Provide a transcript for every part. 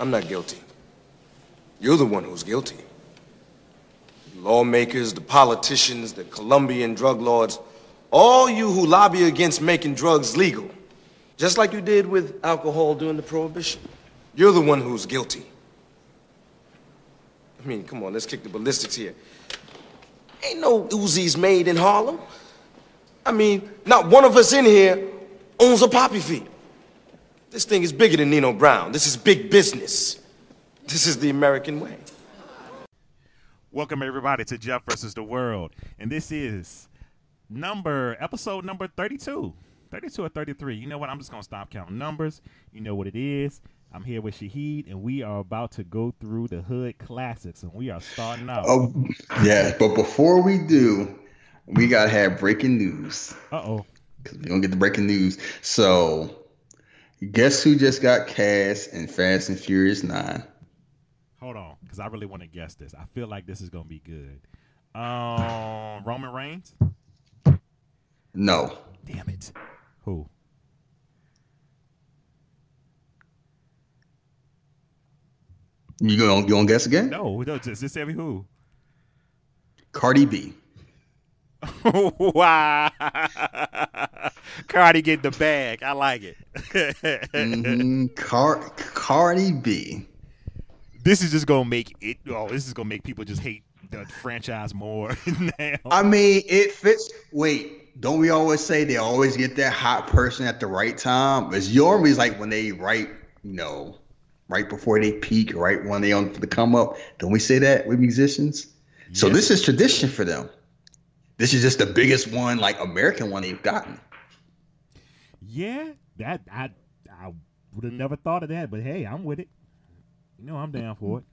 I'm not guilty. You're the one who's guilty. Lawmakers, the politicians, the Colombian drug lords, all you who lobby against making drugs legal, just like you did with alcohol during the Prohibition. You're the one who's guilty. I mean, come on, let's kick the ballistics here. Ain't no Uzis made in Harlem. I mean, not one of us in here owns a poppy field. This thing is bigger than Nino Brown. This is big business. This is the American way. Welcome everybody to Jeff versus the World, and this is number episode number 32, 32 or 33. You know what? I'm just gonna stop counting numbers. You know what it is. I'm here with Shahid, and we are about to go through the hood classics, and we are starting out. Oh, yeah, but before we do, we gotta have breaking news. Uh oh. Because we don't get the breaking news. So, guess who just got cast in Fast and Furious Nine? Hold on, because I really want to guess this. I feel like this is gonna be good. Um, Roman Reigns. No. Damn it. Who? You gonna you gonna guess again? No, no. Just, just tell me who. Cardi B. wow. Cardi get the bag. I like it. mm, Car- Cardi B. This is just gonna make it. Oh, this is gonna make people just hate the franchise more now. I mean, it fits. Wait, don't we always say they always get that hot person at the right time? It's always like when they right, you know, right before they peak, right when they on the come up. Don't we say that with musicians? So this is tradition for them. This is just the biggest one, like American one they've gotten. Yeah, that I I would have never thought of that, but hey, I'm with it. You know, I'm down for it.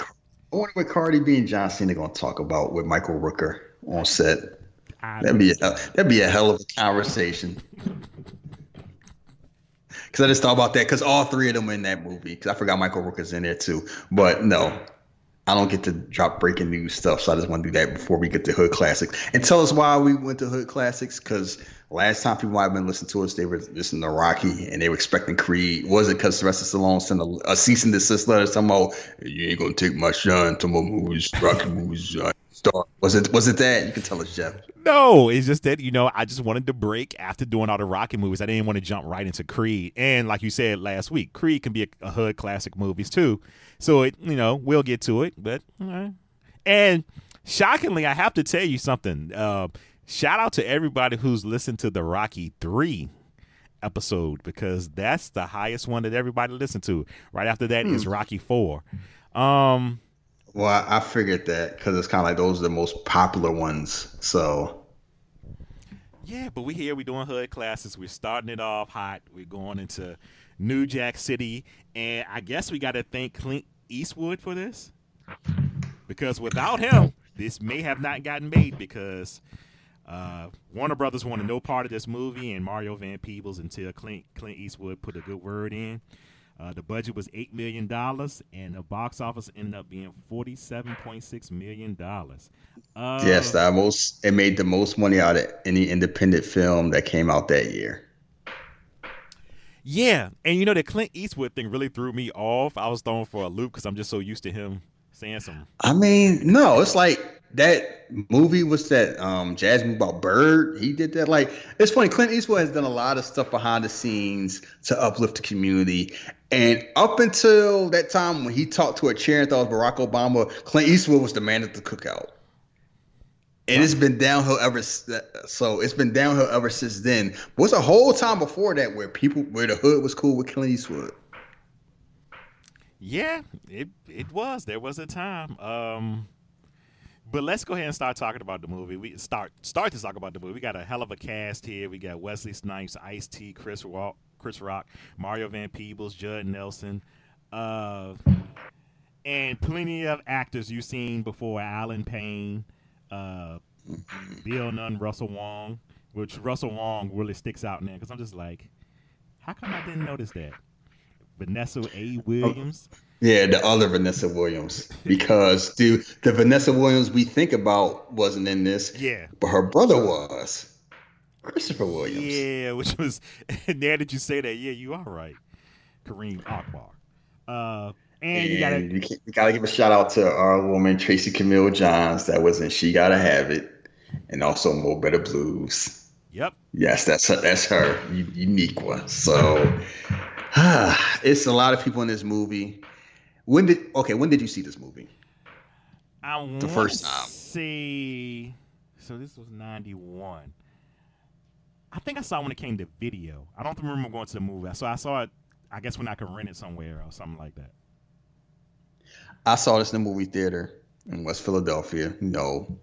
I wonder what Cardi B and John Cena going to talk about with Michael Rooker on set. I That'd be a, that'd be a hell of a conversation. Because I just thought about that. Because all three of them are in that movie. Because I forgot Michael Rooker's in there too. But no, I don't get to drop breaking news stuff. So I just want to do that before we get to Hood Classics. And tell us why we went to Hood Classics. Because last time people might have been listening to us, they were listening to Rocky and they were expecting Creed. Was it because the rest Sylvester Stallone sent a, a cease and desist letter somehow? You ain't gonna take my shine to my movies, Rocky movies. uh, Star. Was it was it that? You can tell us, Jeff. No, it's just that you know I just wanted to break after doing all the Rocky movies. I didn't want to jump right into Creed, and like you said last week, Creed can be a, a hood classic movies too. So it you know we'll get to it, but uh, and shockingly, I have to tell you something. Uh, shout out to everybody who's listened to the Rocky three episode because that's the highest one that everybody listened to. Right after that is Rocky four. Um, Well, I, figured that because it's kind of like those are the most popular ones. So Yeah, but we here we doing hood classes. We're starting it off hot. We're going into New Jack City, and I guess we got to thank Clint Eastwood for this because without him, this may have not gotten made because uh, Warner Brothers wanted no part of this movie and Mario Van Peebles until Clint Clint Eastwood put a good word in. Uh, the budget was eight million dollars, and the box office ended up being forty-seven point six million dollars. Uh, yes, that most it made the most money out of any independent film that came out that year. Yeah, and you know the Clint Eastwood thing really threw me off. I was thrown for a loop because I'm just so used to him saying some. I mean, no, it's like that movie was that um jazz movie about Bird. He did that. Like it's funny. Clint Eastwood has done a lot of stuff behind the scenes to uplift the community. And up until that time when he talked to a chair and thought it was Barack Obama, Clint Eastwood was the man at the cookout. And it's been downhill ever so it's been downhill ever since then. What's a whole time before that where people where the hood was cool with Clint Eastwood? Yeah, it it was. There was a time. Um, but let's go ahead and start talking about the movie. We start start to talk about the movie. We got a hell of a cast here. We got Wesley Snipes, Ice T, Chris Rock, Chris Rock, Mario Van Peebles, Judd Nelson, uh, and plenty of actors you've seen before. Allen Payne, uh, Bill Nunn, Russell Wong. Which Russell Wong really sticks out now because I'm just like, how come I didn't notice that? Vanessa A. Williams. Yeah, the other Vanessa Williams. Because dude, the Vanessa Williams we think about wasn't in this, Yeah. but her brother was. Christopher Williams. Yeah, which was now that you say that, yeah, you are right. Kareem Akbar. Uh, and, you gotta And we, can- we gotta give a shout out to our woman Tracy Camilla Johns that was in She Gotta Have It, and also Mo' Better Blues. Yep. Yes, that's her, that's her unique one. So it's a lot of people in this movie. When did okay? When did you see this movie? I The first time. See, so this was ninety one. I think I saw it when it came to video. I don't remember going to the movie. So I saw it. I guess when I could rent it somewhere or something like that. I saw this in the movie theater in West Philadelphia. You know,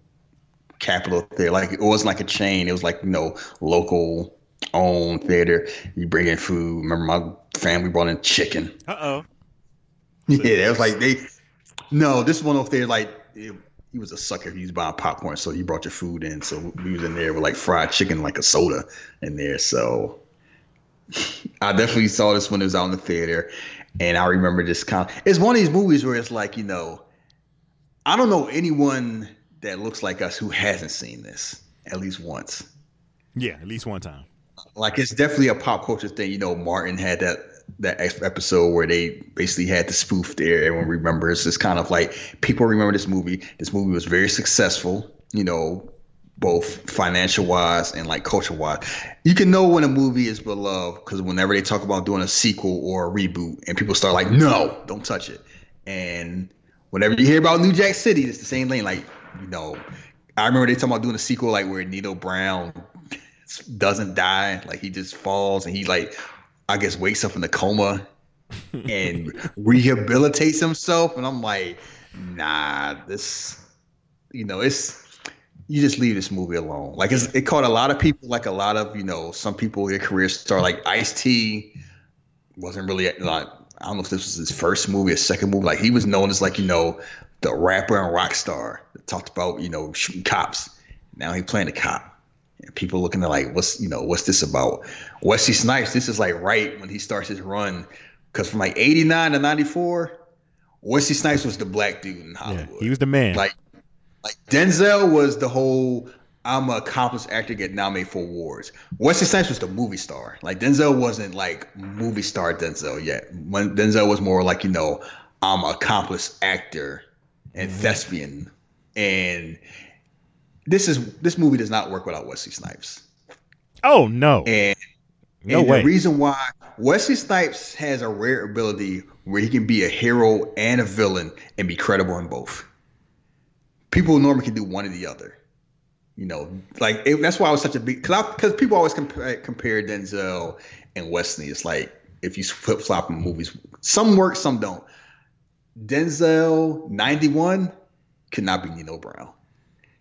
Capitol Theater. Like it wasn't like a chain. It was like you know local owned theater. You bring in food. Remember, my family brought in chicken. Uh oh. Yeah, it was like they. No, this one off there, like it, he was a sucker. He was buying popcorn, so he brought your food in. So we was in there with like fried chicken, like a soda in there. So I definitely saw this when it was out in the theater, and I remember this kind. Of, it's one of these movies where it's like you know, I don't know anyone that looks like us who hasn't seen this at least once. Yeah, at least one time. Like it's definitely a pop culture thing. You know, Martin had that that episode where they basically had the spoof there. Everyone remembers. It's kind of like people remember this movie. This movie was very successful. You know, both financial wise and like culture wise. You can know when a movie is beloved because whenever they talk about doing a sequel or a reboot, and people start like, "No, don't touch it." And whenever you hear about New Jack City, it's the same thing. Like, you know, I remember they talking about doing a sequel like where Nino Brown doesn't die, like he just falls and he like I guess wakes up in a coma and rehabilitates himself. And I'm like, nah, this, you know, it's you just leave this movie alone. Like it caught a lot of people, like a lot of you know, some people their careers start like Ice T wasn't really like I don't know if this was his first movie or second movie. Like he was known as like you know the rapper and rock star that talked about you know shooting cops. Now he playing a cop. People looking at like what's you know what's this about? Wesley Snipes. This is like right when he starts his run because from like '89 to '94, Wesley Snipes was the black dude in Yeah, Hollywood. he was the man. Like, like Denzel was the whole I'm an accomplished actor get nominated for awards. Wesley Snipes was the movie star. Like Denzel wasn't like movie star Denzel yet. When Denzel was more like you know I'm an accomplished actor and mm-hmm. thespian. And this is this movie does not work without Wesley Snipes. oh no, And no and way. The reason why Wesley Snipes has a rare ability where he can be a hero and a villain and be credible in both. People normally can do one or the other. You know, like it, that's why I was such a big because because people always compare compare Denzel and Wesley. It's like if you flip flop in movies, some work, some don't. Denzel ninety one could not be Nino Brown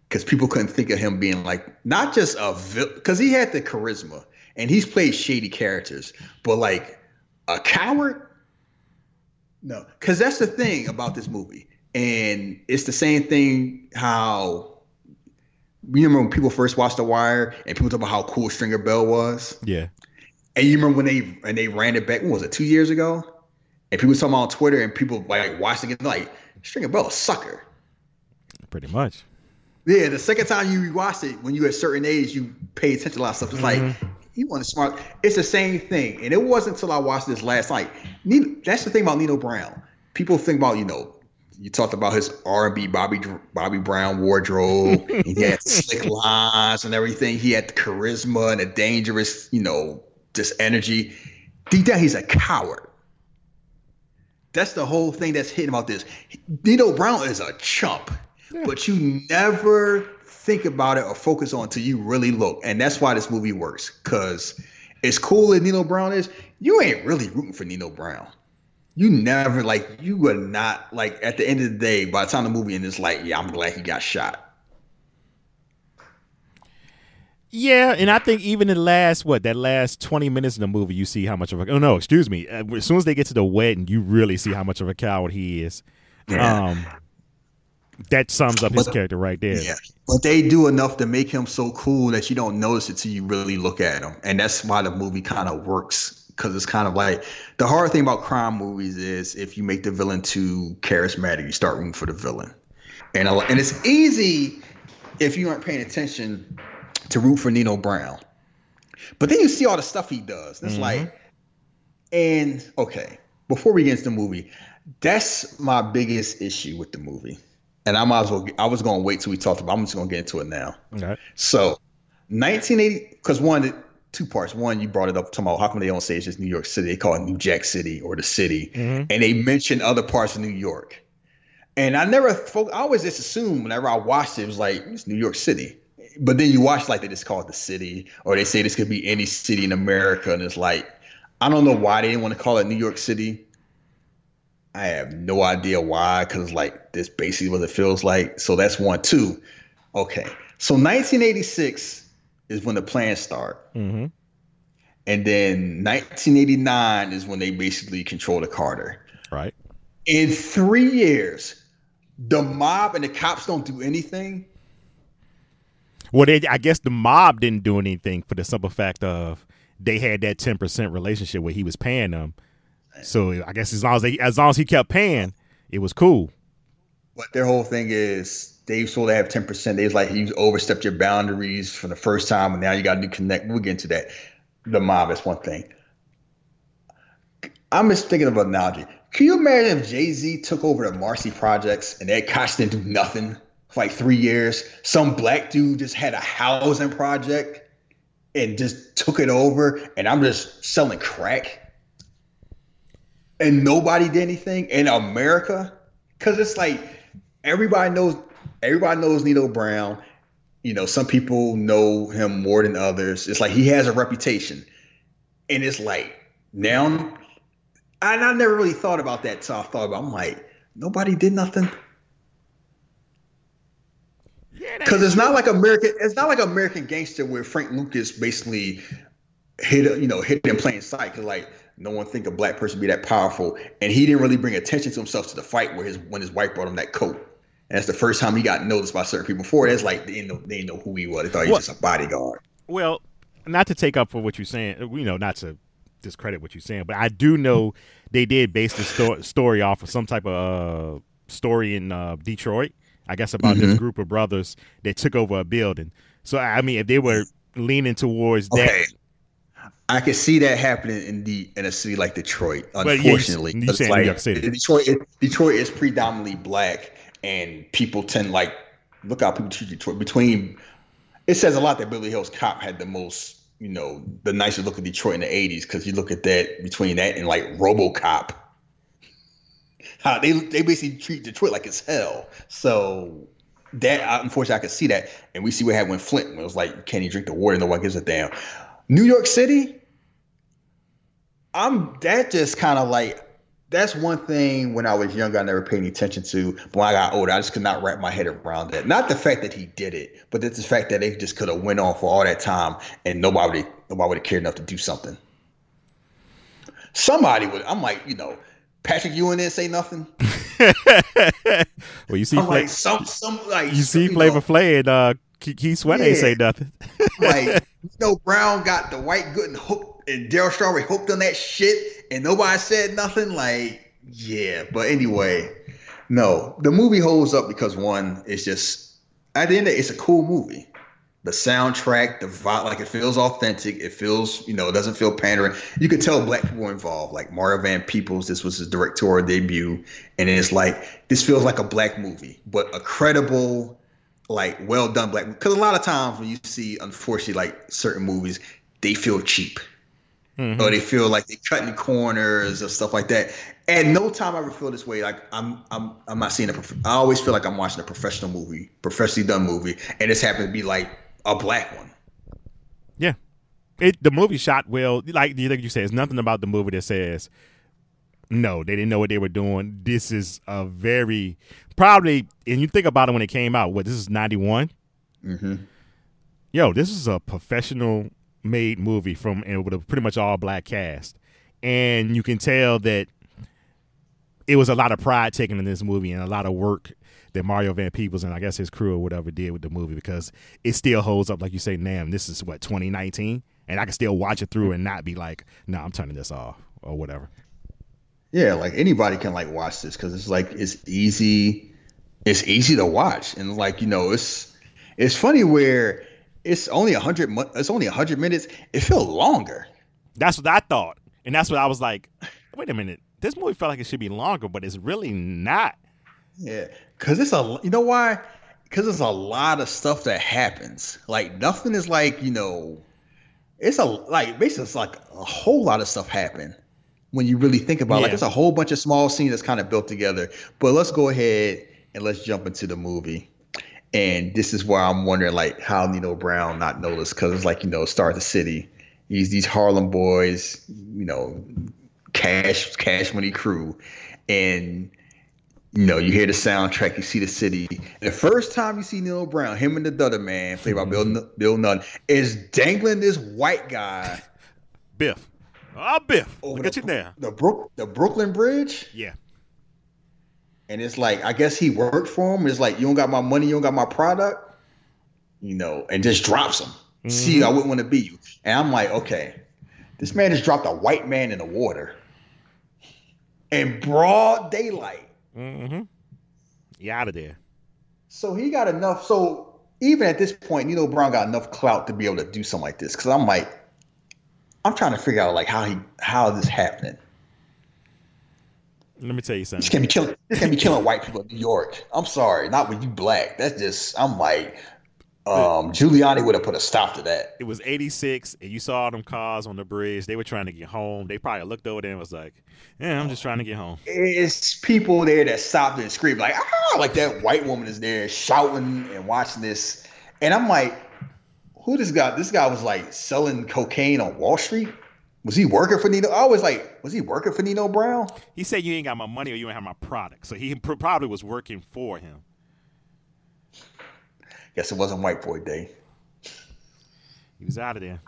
because people couldn't think of him being like not just a because he had the charisma and he's played shady characters, but like a coward. No, because that's the thing about this movie, and it's the same thing how you remember when people first watched The Wire and people talk about how cool Stringer Bell was, yeah, and you remember when they and they ran it back. When was it? Two years ago, and people talking on Twitter and people like watching it like Stringer Bell a sucker. pretty much. Yeah, the second time you rewatch it, when you're at a certain age, you pay attention to a lot of stuff. It's like mm-hmm. he wasn't smart. It's the same thing, and it wasn't until I watched this last night. Nino, that's the thing about Nino Brown. People think about you know, you talked about his R and B Bobby Bobby Brown wardrobe. and he had slick lines and everything. He had the charisma and a dangerous, you know, just energy. Deep down, he's a coward. That's the whole thing that's hidden about this. Nino Brown is a chump, but you never think about it or focus on until you really look. And that's why this movie works. Cause as cool as Nino Brown is, you ain't really rooting for Nino Brown. You never like you were not like at the end of the day, by the time the movie ends, it's like, yeah, I'm glad he got shot. Yeah, and I think even in the last what that last twenty minutes in the movie, you see how much of a oh no, excuse me. Uh, As soon as they get to the wedding, you really see how much of a coward he is. Yeah. Um, that sums up his But- character right there. Yeah. But they do enough to make him so cool that you don't notice it till you really look at him. And that's why the movie kind of works. Because it's kind of like the hard thing about crime movies is if you make the villain too charismatic, you start rooting for the villain. And, a, and it's easy if you aren't paying attention to root for Nino Brown. But then you see all the stuff he does. It's mm-hmm. like, and okay, before we get into the movie, that's my biggest issue with the movie. And I might as well. I was going to wait till we talked about. I'm just going to get into it now. Okay. So, 1980. Because one, two parts. One, you brought it up talking about how come they don't say it's just New York City? They call it New Jack City or the city, Mhm. and they mention other parts of New York. And I never, I always just assumed whenever I watched it, it was like it's New York City. But then you watch like they just call it the city, or they say this could be any city in America, and it's like I don't know why they didn't want to call it New York City. I have no idea why, because like this basically what it feels like. So that's one. Two. Okay. So 1986 is when the plans start. Mm-hmm. And then 1989 is when they basically control the Carter. Right. In three years, the mob and the cops don't do anything. Well, they, I guess the mob didn't do anything for the simple fact of they had that ten percent relationship where he was paying them. So I guess as long as they, as long as he kept paying, it was cool. But their whole thing is they supposed to have 10%. They was like, you overstepped your boundaries for the first time, and now you got to do connect. We'll get into that. The mob is one thing. I'm just thinking of an analogy. Can you imagine if Jay Z took over the Marcy Projects and Ed Koch didn't do nothing for like three years? Some black dude just had a housing project and just took it over, and I'm just selling crack, and nobody did anything in America because it's like everybody knows everybody knows Nino Brown. You know, some people know him more than others. It's like he has a reputation, and it's like now, and I never really thought about that. So I thought about. I'm like, nobody did nothing Yeah, because it's not like American. It's not like American Gangster where Frank Lucas basically hit you know hit in plain sight because like no one think a black person be that powerful, and he didn't really bring attention to himself to the fight where his when his wife brought him that coat. And that's the first time he got noticed by certain people. Before that's like they didn't know, they didn't know who he was. They thought he was What? just a bodyguard. Well, not to take up for what you're saying, you know, not to discredit what you're saying, but I do know they did base the sto- story off of some type of uh, story in uh, Detroit. I guess about this group of brothers that took over a building. So I mean, if they were leaning towards that, Okay. I can see that happening in the in a city like Detroit. You- Unfortunately, you saying New York City. Detroit, Detroit is predominantly black, and people tend like look how people treat Detroit. Between it says a lot that Beverly Hills Cop had the most, you know, the nicest look of Detroit in the '80s because you look at that between that and like RoboCop. How they they basically treat Detroit like it's hell. So that unfortunately I could see that, and we see what happened when Flint when it was like, can you drink the water? No one gives a damn. New York City, I'm that just kind of like that's one thing when I was younger I never paid any attention to. But when I got older, I just could not wrap my head around that. Not the fact that he did it, but it's the fact that they just could have went on for all that time and nobody nobody would have cared enough to do something. Somebody would. I'm like, you know, Patrick Ewing didn't say nothing. well, you see, I'm Fla- like some some like you see know, Flavor Flav and uh, Keith Sweat ain't say nothing. like you know Brown got the white good and hooked and Darryl Strawberry hooked on that shit and nobody said nothing like yeah. But anyway no. The movie holds up because one it's just at the end of it, it's a cool movie. The soundtrack the vibe like it feels authentic. It feels you know it doesn't feel pandering. You could tell black people involved like Mario Van Peebles this was his directorial debut and it's like this feels like a black movie but a credible like well done black because a lot of times when you see unfortunately like certain movies they feel cheap Mhm. or they feel like they're cutting corners or stuff like that and no time I ever feel this way like i'm i'm i'm not seeing a prof- i always feel like i'm watching a professional movie professionally done movie and this happened to be like a black one Yeah, it the movie shot well. Like you like you said, it's nothing about the movie that says no, they didn't know what they were doing. This is a very probably, and you think about it when it came out. What this is ninety one. mm-hmm. Yo, this is a professional made movie from and with a pretty much all black cast, and you can tell that it was a lot of pride taken in this movie and a lot of work that Mario Van Peebles and I guess his crew or whatever did with the movie because it still holds up. Like you say, damn, this is what 2019, and I can still watch it through and not be like, no, I'm turning this off or whatever. yeah like anybody can like watch this because it's like it's easy it's easy to watch and like you know it's it's funny where it's only a hundred it's only a hundred minutes it felt longer That's what I thought, and that's what I was like. Wait a minute, this movie felt like it should be longer, but it's really not. Yeah, because it's a you know why? Because there's a lot of stuff that happens. Like nothing is like you know, it's a like basically it's like a whole lot of stuff happen when you really think about. it. Like Yeah. it's a whole bunch of small scenes that's kind of built together. But let's go ahead and let's jump into the movie. And this is where I'm wondering like how Nino Brown not noticed because it's like you know start the city. He's these Harlem boys, you know, cash cash money crew, and you know, you hear the soundtrack, you see the city. The first time you see Neil Brown, him and the Dutter Man, played by Bill mm-hmm. Bill Nunn, is dangling this white guy Biff. Oh, Biff. Look the, at you there. the Brook the Brooklyn Bridge. Yeah. And it's like, I guess he worked for him. It's like, you don't got my money, you don't got my product, you know, and just drops him. See, I wouldn't want to be you. And I'm like, okay, this man just dropped a white man in the water in broad daylight. Mm-hmm. You out of there. So he got enough. So even at this point, Nino Brown got enough clout to be able to do something like this. Because I'm like, I'm trying to figure out like how he how this happening. Let me tell you This something. can't be killing. This can't be killing white people in New York. I'm sorry, not when you black. That's just. I'm like, um, Giuliani would have put a stop to that. It was 86, and you saw them cars on the bridge. They were trying to get home. They probably looked over there and was like, yeah, I'm just trying to get home. It's people there that stopped and screamed like, ah, like that white woman is there shouting and watching this, and I'm like, who this guy? This guy was like selling cocaine on Wall Street. Was he working for Nino? I was like, was he working for Nino Brown? He said, you ain't got my money or you ain't have my product. So he pr- probably was working for him. Guess it wasn't White Boy Day. He was out of there.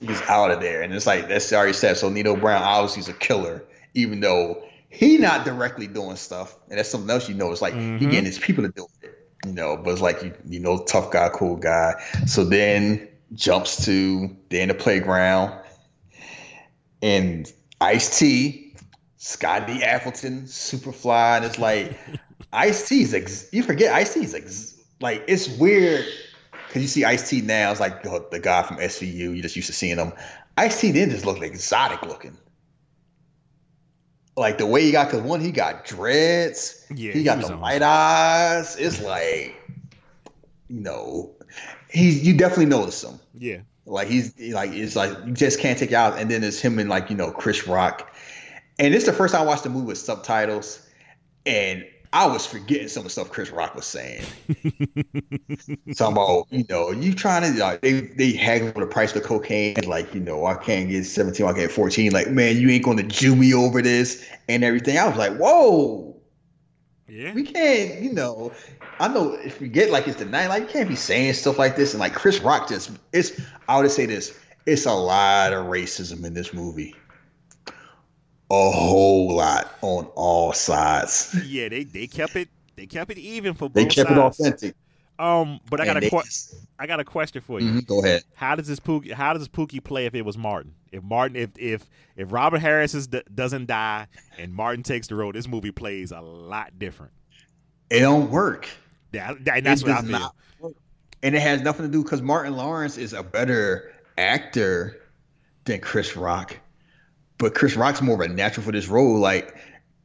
He was out of there, and it's like that's already said. So Nino Brown obviously is a killer, even though he not directly doing stuff, and that's something else you know. It's like he mm-hmm. getting his people to do it, you know. But it's like you, you know, tough guy, cool guy. So then jumps to they're in the playground, and Ice T, Scotty Appleton, Superfly, and it's like Ice T is ex- you forget Ice T is ex- like it's weird because you see Ice T now, it's like the, the guy from SVU. You just used to seeing him. Ice T then just looked exotic looking. Like the way he got, because one, he got dreads. Yeah, he he got was the light eyes. It's like, you know, he's you definitely notice him. Yeah. Like he's like it's like you just can't take it out. And then it's him and like you know Chris Rock, and it's the first time I watched the movie with subtitles, and I was forgetting some of the stuff Chris Rock was saying. Talking about you know you trying to like they they haggle the price of cocaine like you know I can't get seventeen I can't get fourteen like man you ain't gonna Jew me over this and everything. I was like whoa Yeah. we can't, you know. I know if we get like it's the night, like you can't be saying stuff like this. And like Chris Rock just it's I would say this, it's a lot of racism in this movie. A whole lot on all sides. Yeah, they, they kept it they kept it even for both They kept it authentic. Um, but I got And a just- I got a question for you. Mhm, Go ahead. How does this Pookie? How does Pookie play if it was Martin? If Martin, if if if Robert Harris is, doesn't die and Martin takes the road, this movie plays a lot different. It don't work. That, that- that's It what I feel. And it has nothing to do because Martin Lawrence is a better actor than Chris Rock. But Chris Rock's more of a natural for this role. Like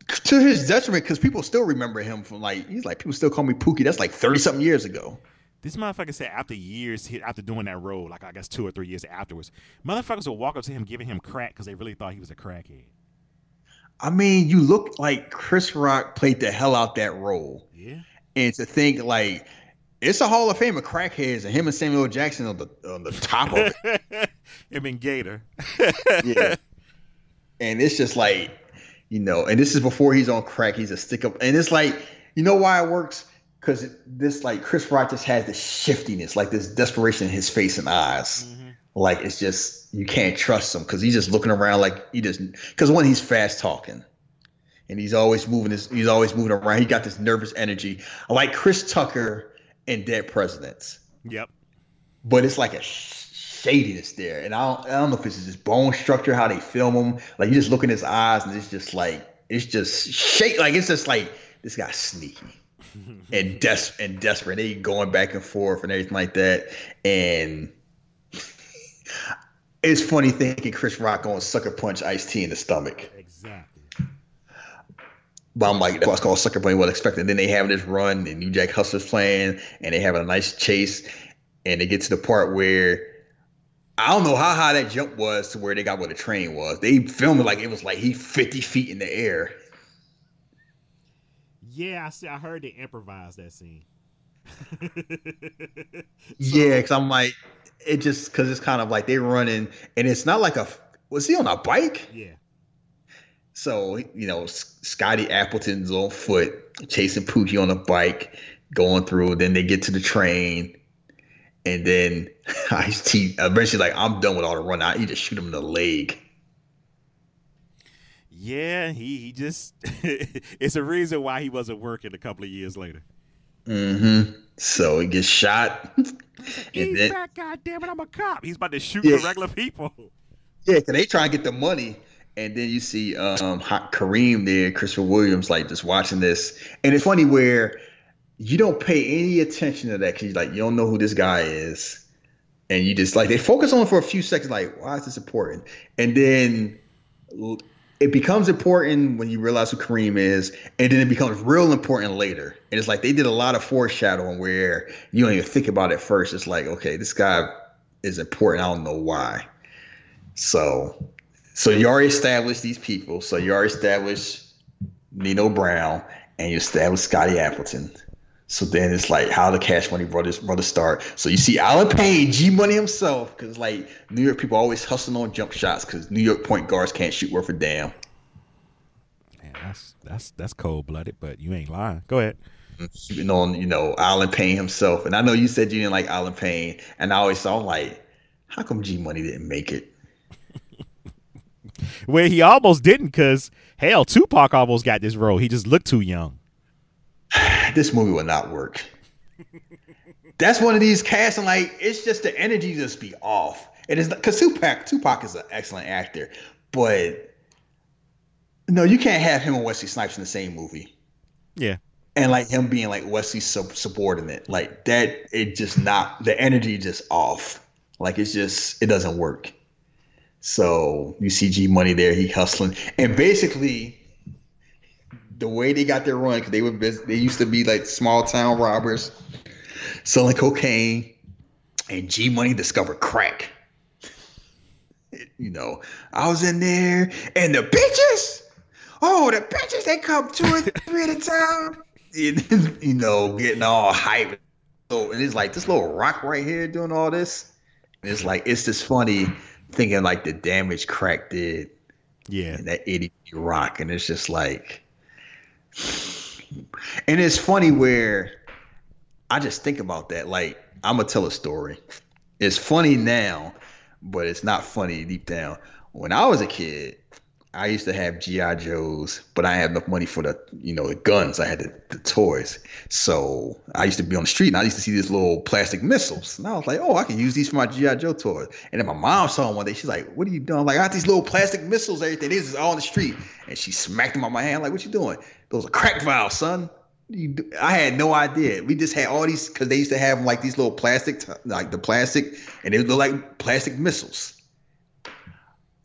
to his detriment, because people still remember him from like he's like people still call me Pookie. That's like thirty something years ago. This motherfucker said after years, after doing that role, like I guess two or three years afterwards, motherfuckers will walk up to him giving him crack because they really thought he was a crackhead. I mean, you look like Chris Rock played the hell out that role, Yeah. and to think like it's a Hall of Fame of crackheads, and him and Samuel Jackson on the on the top of it. him and Gator. yeah. And it's just like, you know, and this is before he's on crack. He's a stick up, and it's like, you know why it works? Because this like Chris Rock just has this shiftiness, like this desperation in his face and eyes. Mm-hmm. Like it's just you can't trust him because he's just looking around like he just because when he's fast talking. And he's always moving his he's always moving around. He got this nervous energy. Like Chris Tucker and Dead Presidents Yep. but it's like a shadiness there. And I don't, I don't know if it's just bone structure, how they film him. Like you just look in his eyes, and it's just like it's just shake. Like it's just like this guy's sneaky and des- and desperate. They going back and forth and everything like that. And it's funny thinking Chris Rock going sucker punch Ice T in the stomach. Exactly. But I'm like, what's called Sucker Punch, what expected. And then they have this run, and New Jack Hustler's playing, and they have a nice chase, and they get to the part where I don't know how high that jump was to where they got where the train was. They filmed it like it was like he 50 feet in the air. Yeah, I see. I heard they improvised that scene. so, yeah, because I'm like, it just because it's kind of like they're running, and it's not like a. Was he on a bike? Yeah. So you know, Scotty Appleton's on foot chasing Pookie on a bike, going through. Then they get to the train, and then Ice T eventually like, I'm done with all the run. I just shoot him in the leg. Yeah, he he just it's a reason why he wasn't working a couple of years later. Mm-hmm. So he gets shot. He's then, back, God damn it, I'm a cop. He's about to shoot yeah. the regular people. Yeah, cause they try and get the money. And then you see um Hot Kareem there, Christopher Williams, like just watching this. And it's funny where you don't pay any attention to that because you like you don't know who this guy is. And you just like they focus on for a few seconds, like, why is this important? And then it becomes important when you realize who Kareem is, and then it becomes real important later. And it's like they did a lot of foreshadowing where you don't even think about it first. It's like, okay, this guy is important. I don't know why. So, so you already established these people. So you already established Nino Brown, and you established Scotty Appleton. So then it's like how the Cash Money brothers brothers start. So you see Allen Payne, G Money himself, because like New York people always hustling on jump shots because New York point guards can't shoot worth a damn. Man, that's that's that's cold blooded, but you ain't lying. Go ahead. Mm, shooting on you know Allen Payne himself, and I know you said you didn't like Allen Payne, and I always saw like, how come G Money didn't make it? Where he almost didn't, because hell, Tupac almost got this role. He just looked too young. This movie will not work. That's one of these casting like it's just the energy just be off. It is because Tupac Tupac is an excellent actor, but no, you can't have him and Wesley Snipes in the same movie. Yeah, and like him being like Wesley's sub- subordinate, like that. It just not the energy just off. Like it's just it doesn't work. So you see G Money there, he hustling, and basically the way they got their run because they were they used to be like small town robbers selling cocaine, and G Money discovered crack. You know, I was in there, and the bitches, oh, the bitches, they come two or three at a time. you know, getting all hype. So and it's like this little rock right here doing all this. And it's like it's just funny thinking like the damage crack did. Yeah. And that 80 rock. And it's just like and it's funny where I just think about that. Like, I'm gonna tell a story. It's funny now, but it's not funny deep down. When I was a kid, I used to have GI Joes, but I had enough money for the you know the guns. I had the, the, toys, so I used to be on the street and I used to see these little plastic missiles, and I was like, oh, I can use these for my GI Joe toys. And then my mom saw them one day. She's like, what are you doing? I'm like, I got these little plastic missiles. Everything this is all on the street, and she smacked them on my hand. Like, what you doing? Those are crack vials, son. I had no idea. We just had all these because they used to have like these little plastic, like the plastic, and they look like plastic missiles.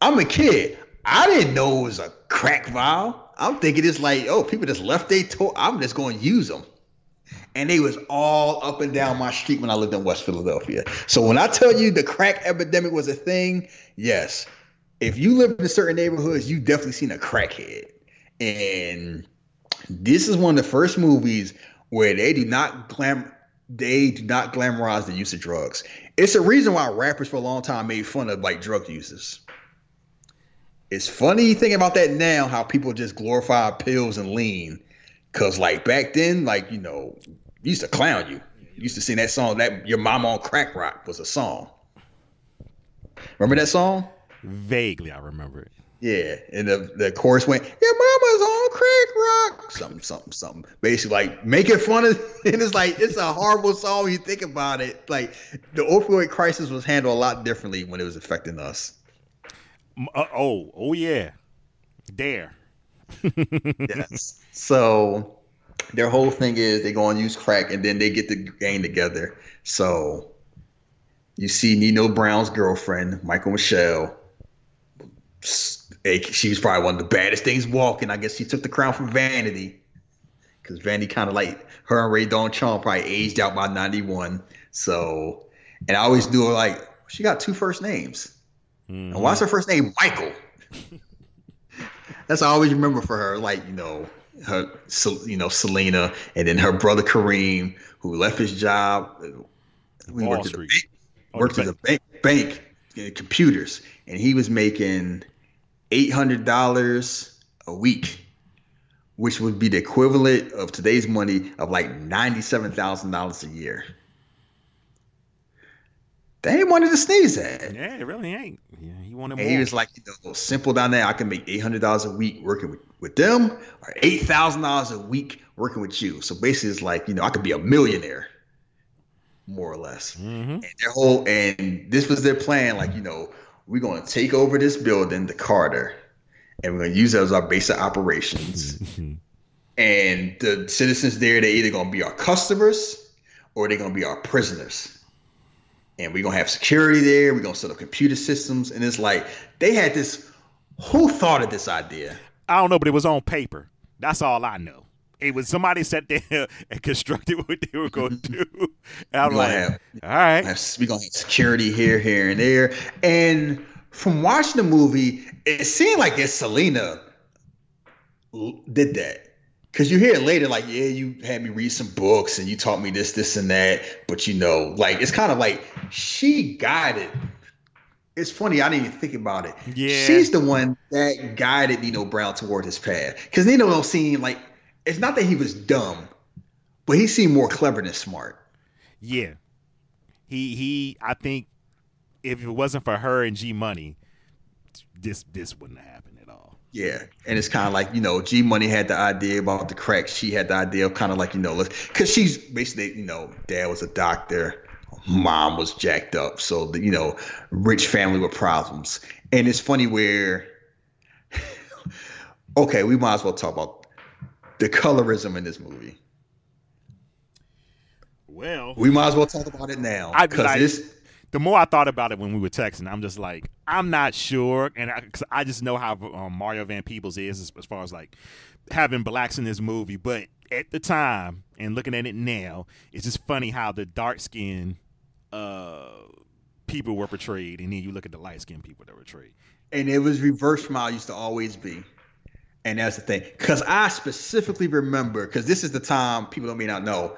I'm a kid. I didn't know it was a crack vial. I'm thinking it's like, oh, people just left their toy. I'm just going to use them. And they was all up and down my street when I lived in West Philadelphia. So when I tell you the crack epidemic was a thing, yes. If you live in certain neighborhoods, you definitely seen a crackhead. And this is one of the first movies where they do not glam they do not glamorize the use of drugs. It's a reason why rappers for a long time made fun of like drug users it's funny thinking about that now, how people just glorify pills and lean. Cause like back then, like, you know, used to clown you. you used to sing that song that your mom on crack rock was a song. Remember that song? Vaguely I remember it. Yeah. And the, the chorus went, Your mama's on crack rock. Something, something, something. Basically like making fun of and it's like it's a horrible song when you think about it. Like the opioid crisis was handled a lot differently when it was affecting us. Uh, oh, oh yeah, dare. yes. So their whole thing is they go and use crack, and then they get the gang together. So you see Nino Brown's girlfriend, Michael Michelle, she was probably one of the baddest things walking. I guess she took the crown from Vanity because Vanity kind of like her and Rae Dawn Chong probably aged out by 91. So, and I always do like she got two first names. Mm-hmm. And why's her first name Michael? That's I always remember for her. Like you know her, you know Selina, and then her brother Kareem, who left his job. We worked at the bank, worked at the bank, bank computers, and he was making eight hundred dollars a week, which would be the equivalent of today's money of like ninety-seven thousand dollars a year. They ain't wanted to sneeze at. Yeah, it really ain't. Yeah, he wanted more. he was like, you know, simple down there. I can make eight hundred dollars a week working with, with them, or eight thousand dollars a week working with you. So basically, it's like, you know, I could be a millionaire, more or less. Mm-hmm. And their whole and this was their plan. Like, you know, we're going to take over this building, the Carter, and we're going to use it as our base of operations. and the citizens there, they're either going to be our customers or they're going to be our prisoners and we're gonna have security there. We're gonna set up computer systems, and it's like they had this. Who thought of this idea? I don't know, but it was on paper. That's all I know. It was somebody sat there and constructed what they were going to do. And I'm like, have, all right, we're gonna have security here, here, and there. And from watching the movie, it seemed like it's Selina did that. Cause you hear it later, like, yeah, you had me read some books and you taught me this, this, and that. But you know, like it's kind of like she guided. It's funny, I didn't even think about it. Yeah. She's the one that guided Nino Brown toward his path. Because Nino don't seem like it's not that he was dumb, but he seemed more clever than smart. Yeah. He he I think if it wasn't for her and G Money, this this wouldn't have happened. Yeah, and it's kind of like you know, G Money had the idea about the crack. She had the idea of kind of like you know, because she's basically you know, dad was a doctor, mom was jacked up, so the, you know, rich family with problems. And it's funny where, okay, we might as well talk about the colorism in this movie. Well, we might as well talk about it now because like, this the more I thought about it when we were texting, I'm just like, I'm not sure, and I, cause I just know how um, Mario Van Peebles is as, as, far as like having blacks in this movie. But at the time, and looking at it now, it's just funny how the dark skinned uh, people were portrayed, and then you look at the light skinned people that were portrayed. And it was reverse from how it used to always be. And that's the thing, because I specifically remember, because this is the time people don't may not know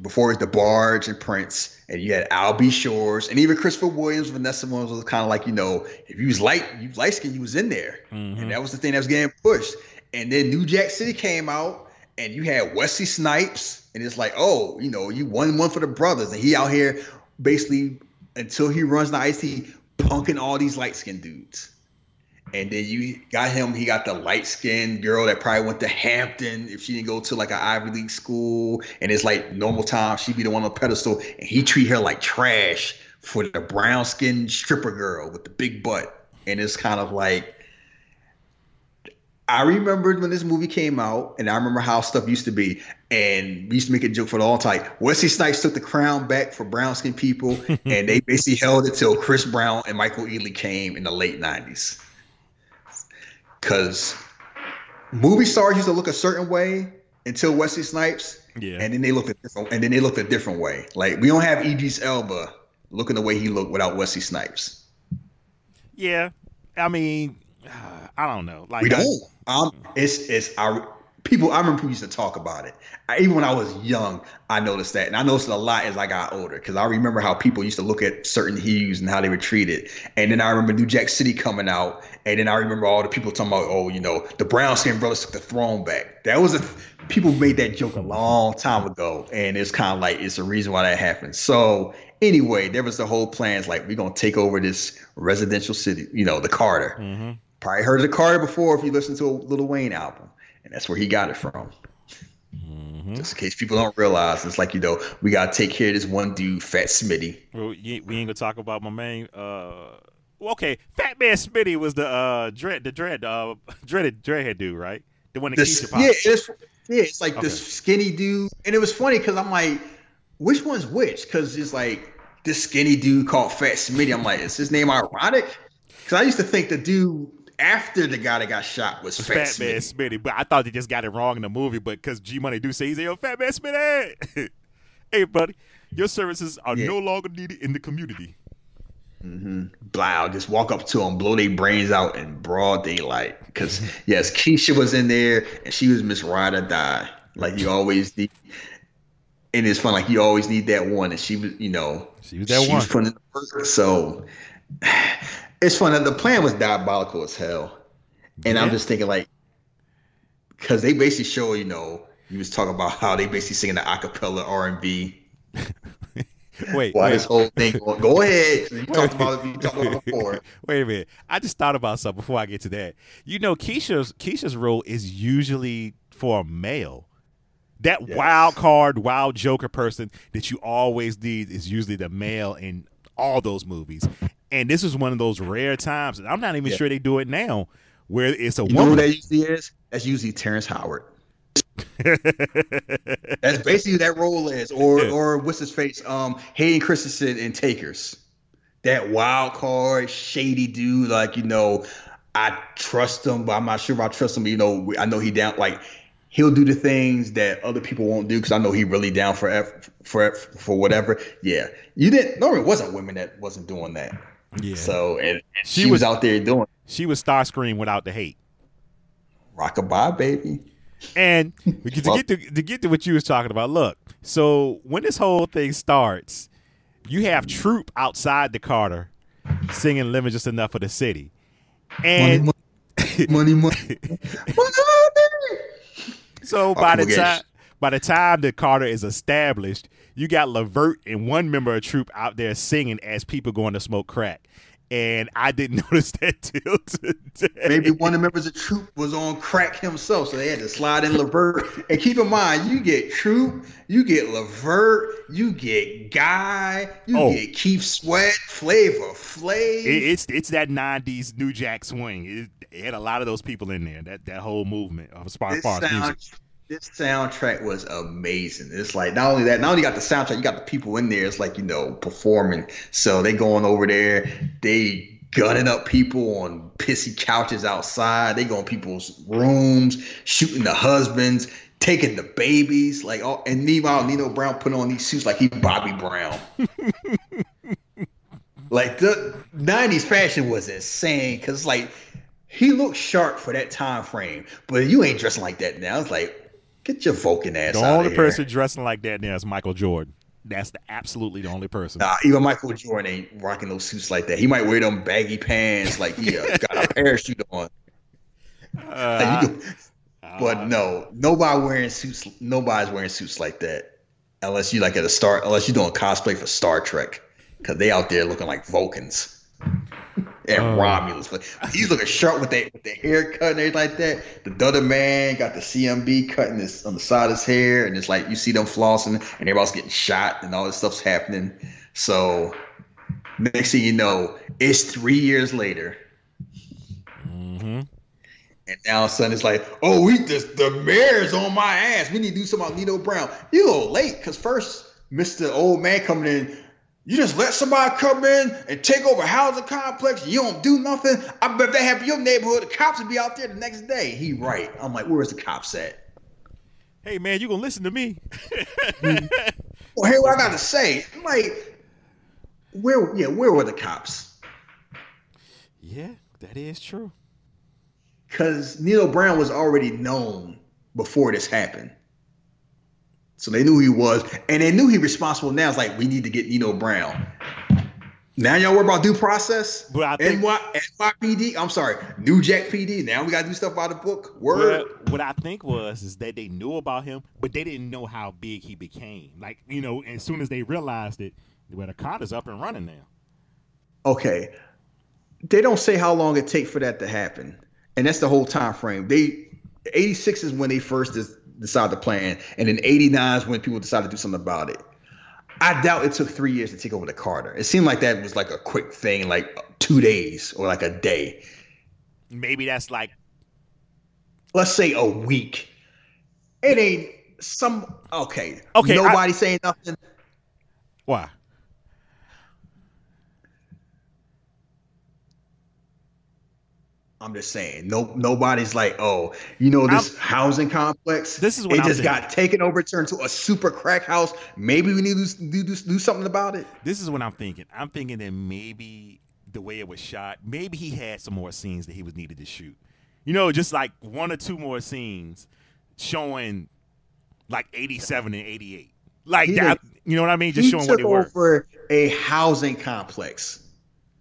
before it was barge and Prince, and you had Al B. Sure's, and even Christopher Williams, Vanessa Williams was kind of like, you know, if you was light, you light skin, you was in there. Mm-hmm. And that was the thing that was getting pushed. And then New Jack City came out, and you had Wesley Snipes, and it's like, oh, you know, you won one for the brothers, and he out here basically until he runs the IC punking all these light skinned dudes. And then you got him, he got the light skinned girl that probably went to Hampton if she didn't go to like an Ivy League school. And it's like normal time, she'd be the one on the pedestal. And he treat her like trash for the brown skinned stripper girl with the big butt. And it's kind of like, I remembered when this movie came out, and I remember how stuff used to be. And we used to make a joke for the all time. Wesley Snipes took the crown back for brown skinned people, and they basically held it till Chris Brown and Michael Ealy came in the late 90s because movie stars used to look a certain way until Wesley Snipes. Yeah. And then they looked a different and then they looked a different way. Like we don't have Idris Elba looking the way he looked without Wesley Snipes. Yeah. I mean, I don't know. Like we don't. I, um, it's it's our people. I remember people used to talk about it. I, even when I was young, I noticed that, and I noticed it a lot as I got older because I remember how people used to look at certain hues and how they were treated. And then I remember New Jack City coming out, and then I remember all the people talking about, oh, you know, the brown skin brothers took the throne back. That was a people made that joke a long time ago, and it's kind of like it's a reason why that happened. So anyway, there was the whole plans like we're gonna take over this residential city, you know, the Carter. Mm-hmm. Probably heard of the Carter before if you listen to a Lil Wayne album, and that's where he got it from. Mm-hmm. Just in case people don't realize, it's like you know we gotta take care of this one dude, Fat Smitty. Well, we ain't gonna talk about my main. Uh, okay, Fat Man Smitty was the uh dread, the dread, uh, dreaded dreadhead dude, right? The one that this, keeps Yeah, it's yeah, it's like okay. this skinny dude, and it was funny because I'm like, which one's which? Because it's like this skinny dude called Fat Smitty. I'm like, is his name ironic? Because I used to think the dude after the guy that got shot was Fat, Fat Man Smitty. But I thought they just got it wrong in the movie. But because G Money do say he's a Fat Man Smitty. hey, buddy, your services are Yeah. no longer needed in the community. Mm-hmm. Blow, just walk up to them, blow their brains out in broad daylight. Because yes, Keisha was in there, and she was Miss Ride or Die, like you always need. And it's fun, like you always need that one, and she was, you know, She was that one. putting in the work. So it's fun. The plan was diabolical as hell, and I'm just thinking like, because they basically show, you know, you was talking about how they basically singing the acapella R and B. Wait, Why wait, this whole thing? Going, go ahead. You talked about it. You talked about before. wait a minute. I just thought about something before I get to that. You know, Keisha's Keisha's role is usually for a male. That Yes. wild card, wild joker person that you always need is usually the male in all those movies. And this is one of those rare times. and I'm not even Yeah. sure they do it now, where it's a You woman. that usually is? That's usually Terrence Howard. That's basically that role is, or or what's his face? Um, Hayden Christensen in Takers. That wild card, shady dude. Like you know, I trust him, but I'm not sure if I trust him. You know, I know he down. Like he'll do the things that other people won't do because I know he really down for for for whatever. Yeah, you didn't. No, it wasn't women that wasn't doing that. Yeah. So and, and She she, was, was- out there doing she was star Starscream without the hate. rockabye, baby. And to get, to get to to get to what you was talking about, look. So when this whole thing starts, you have Troop outside the Carter singing "Living Just Enough for the City," and money, money, money, money. so oh, by the time by the time the Carter is established, you got LeVert and one member of Troop out there singing as people going to smoke crack. And I didn't notice that till today. Maybe one of the members of Troop was on crack himself, so they had to slide in LeVert. And keep in mind, you get Troop, you get Lavert, you get Guy, you Oh. get Keith Sweat, Flavor Flav. It, it's it's that '90s New Jack Swing. It, it had a lot of those people in there. That that whole movement of Spark Farms music. This soundtrack was amazing. It's like not only that, not only got the soundtrack, you got the people in there. It's like you know performing. So they going over there, they gunning up people on pissy couches outside. They go in people's rooms, shooting the husbands, taking the babies. Like oh, and meanwhile, Nino Brown put on these suits like he Bobby Brown. like the '90s fashion was insane because like he looked sharp for that time frame, but you ain't dressing like that now. It's like, get your Vulcan ass The out only person dressing like that now is Michael Jordan. That's the absolutely the only person. Nah, even Michael Jordan ain't rocking those suits like that. He might wear them baggy pants like he uh, got a parachute on. Uh, Like, can- uh, but no, nobody wearing suits. Nobody's wearing suits like that, unless you like at a star. Unless you're doing cosplay for Star Trek, because they out there looking like Vulcans and Oh. Romulus. But he's looking sharp with that with the haircut and everything like that. The other man got the CMB cutting this on the side of his hair, and it's like you see them flossing, and everybody's getting shot, and all this stuff's happening. So next thing you know, it's three years later. mhm. And now all of a sudden it's like, oh, we just the mayor's on my ass. We need to do something about Nino Brown. You go late because first, Mr. Old Man coming in, you just let somebody come in and take over a housing complex. You don't do nothing. I bet if that happened in your neighborhood, the cops would be out there the next day. He right. I'm like, where's the cops at? Hey man, you gonna listen to me? Well, hear what I got to say. I'm like, where? Yeah, where were the cops? yeah, that is true. because Nino Brown was already known before this happened. So they knew he was, and they knew he was responsible. Now it's like we need to get Nino Brown. Now y'all worry about due process. But I think- NY, NYPD. I'm sorry, New Jack PD. Now we gotta do stuff by the book. Word. What, what I think was is that they knew about him, but they didn't know how big he became. Like you know, as soon as they realized it, well, the is up and running now. Okay. They don't say how long it take for that to happen, and that's the whole time frame. They 86 is when they first des- decided the plan, and then 89 is when people decided to do something about it. I doubt it took three years to take over the Carter. It seemed like that was like a quick thing, like two days or like a day. Maybe that's like Let's say a week. It ain't some okay. Okay, I- Nobody saying nothing. why? I'm just saying, no, nobody's like, oh, you know, this I'm, housing complex. This is what it I'm just thinking. got taken over, turned to a super crack house. Maybe we need to do, do, do something about it. This is what I'm thinking. I'm thinking that maybe the way it was shot, maybe he had some more scenes that he was needed to shoot. You know, just like one or two more scenes showing like 87 and 88. Like he that, did, you know what I mean? Just showing what they were. over a housing complex.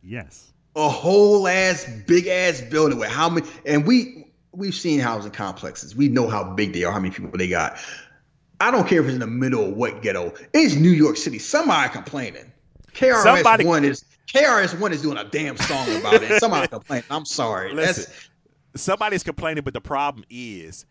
Yes a whole ass big ass building with how many and we we've seen housing complexes. We know how big they are, how many people they got. I don't care if it's in the middle of what ghetto. It's New York City. Somebody complaining. KRS Somebody, One is KRS One is doing a damn song about it. Somebody complaining. I'm sorry. Listen, That's, somebody's complaining, but the problem is,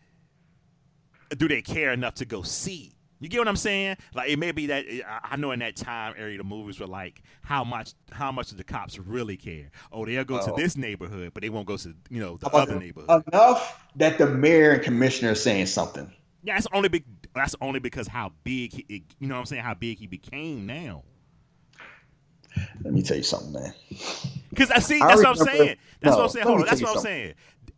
do they care enough to go see? You get what I'm saying? Like it may be that I know in that time area the movies were like how much how much do the cops really care? Oh, they'll go oh. to this neighborhood, but they won't go to you know the other neighborhood. Enough that the mayor and commissioner are saying something. Yeah, that's only big. That's only because how big he, you know what I'm saying how big he became now. Let me tell you something, man. Because uh, I see, that's I what I'm saying. That's no, what I'm saying. Hold on, that's what I'm saying.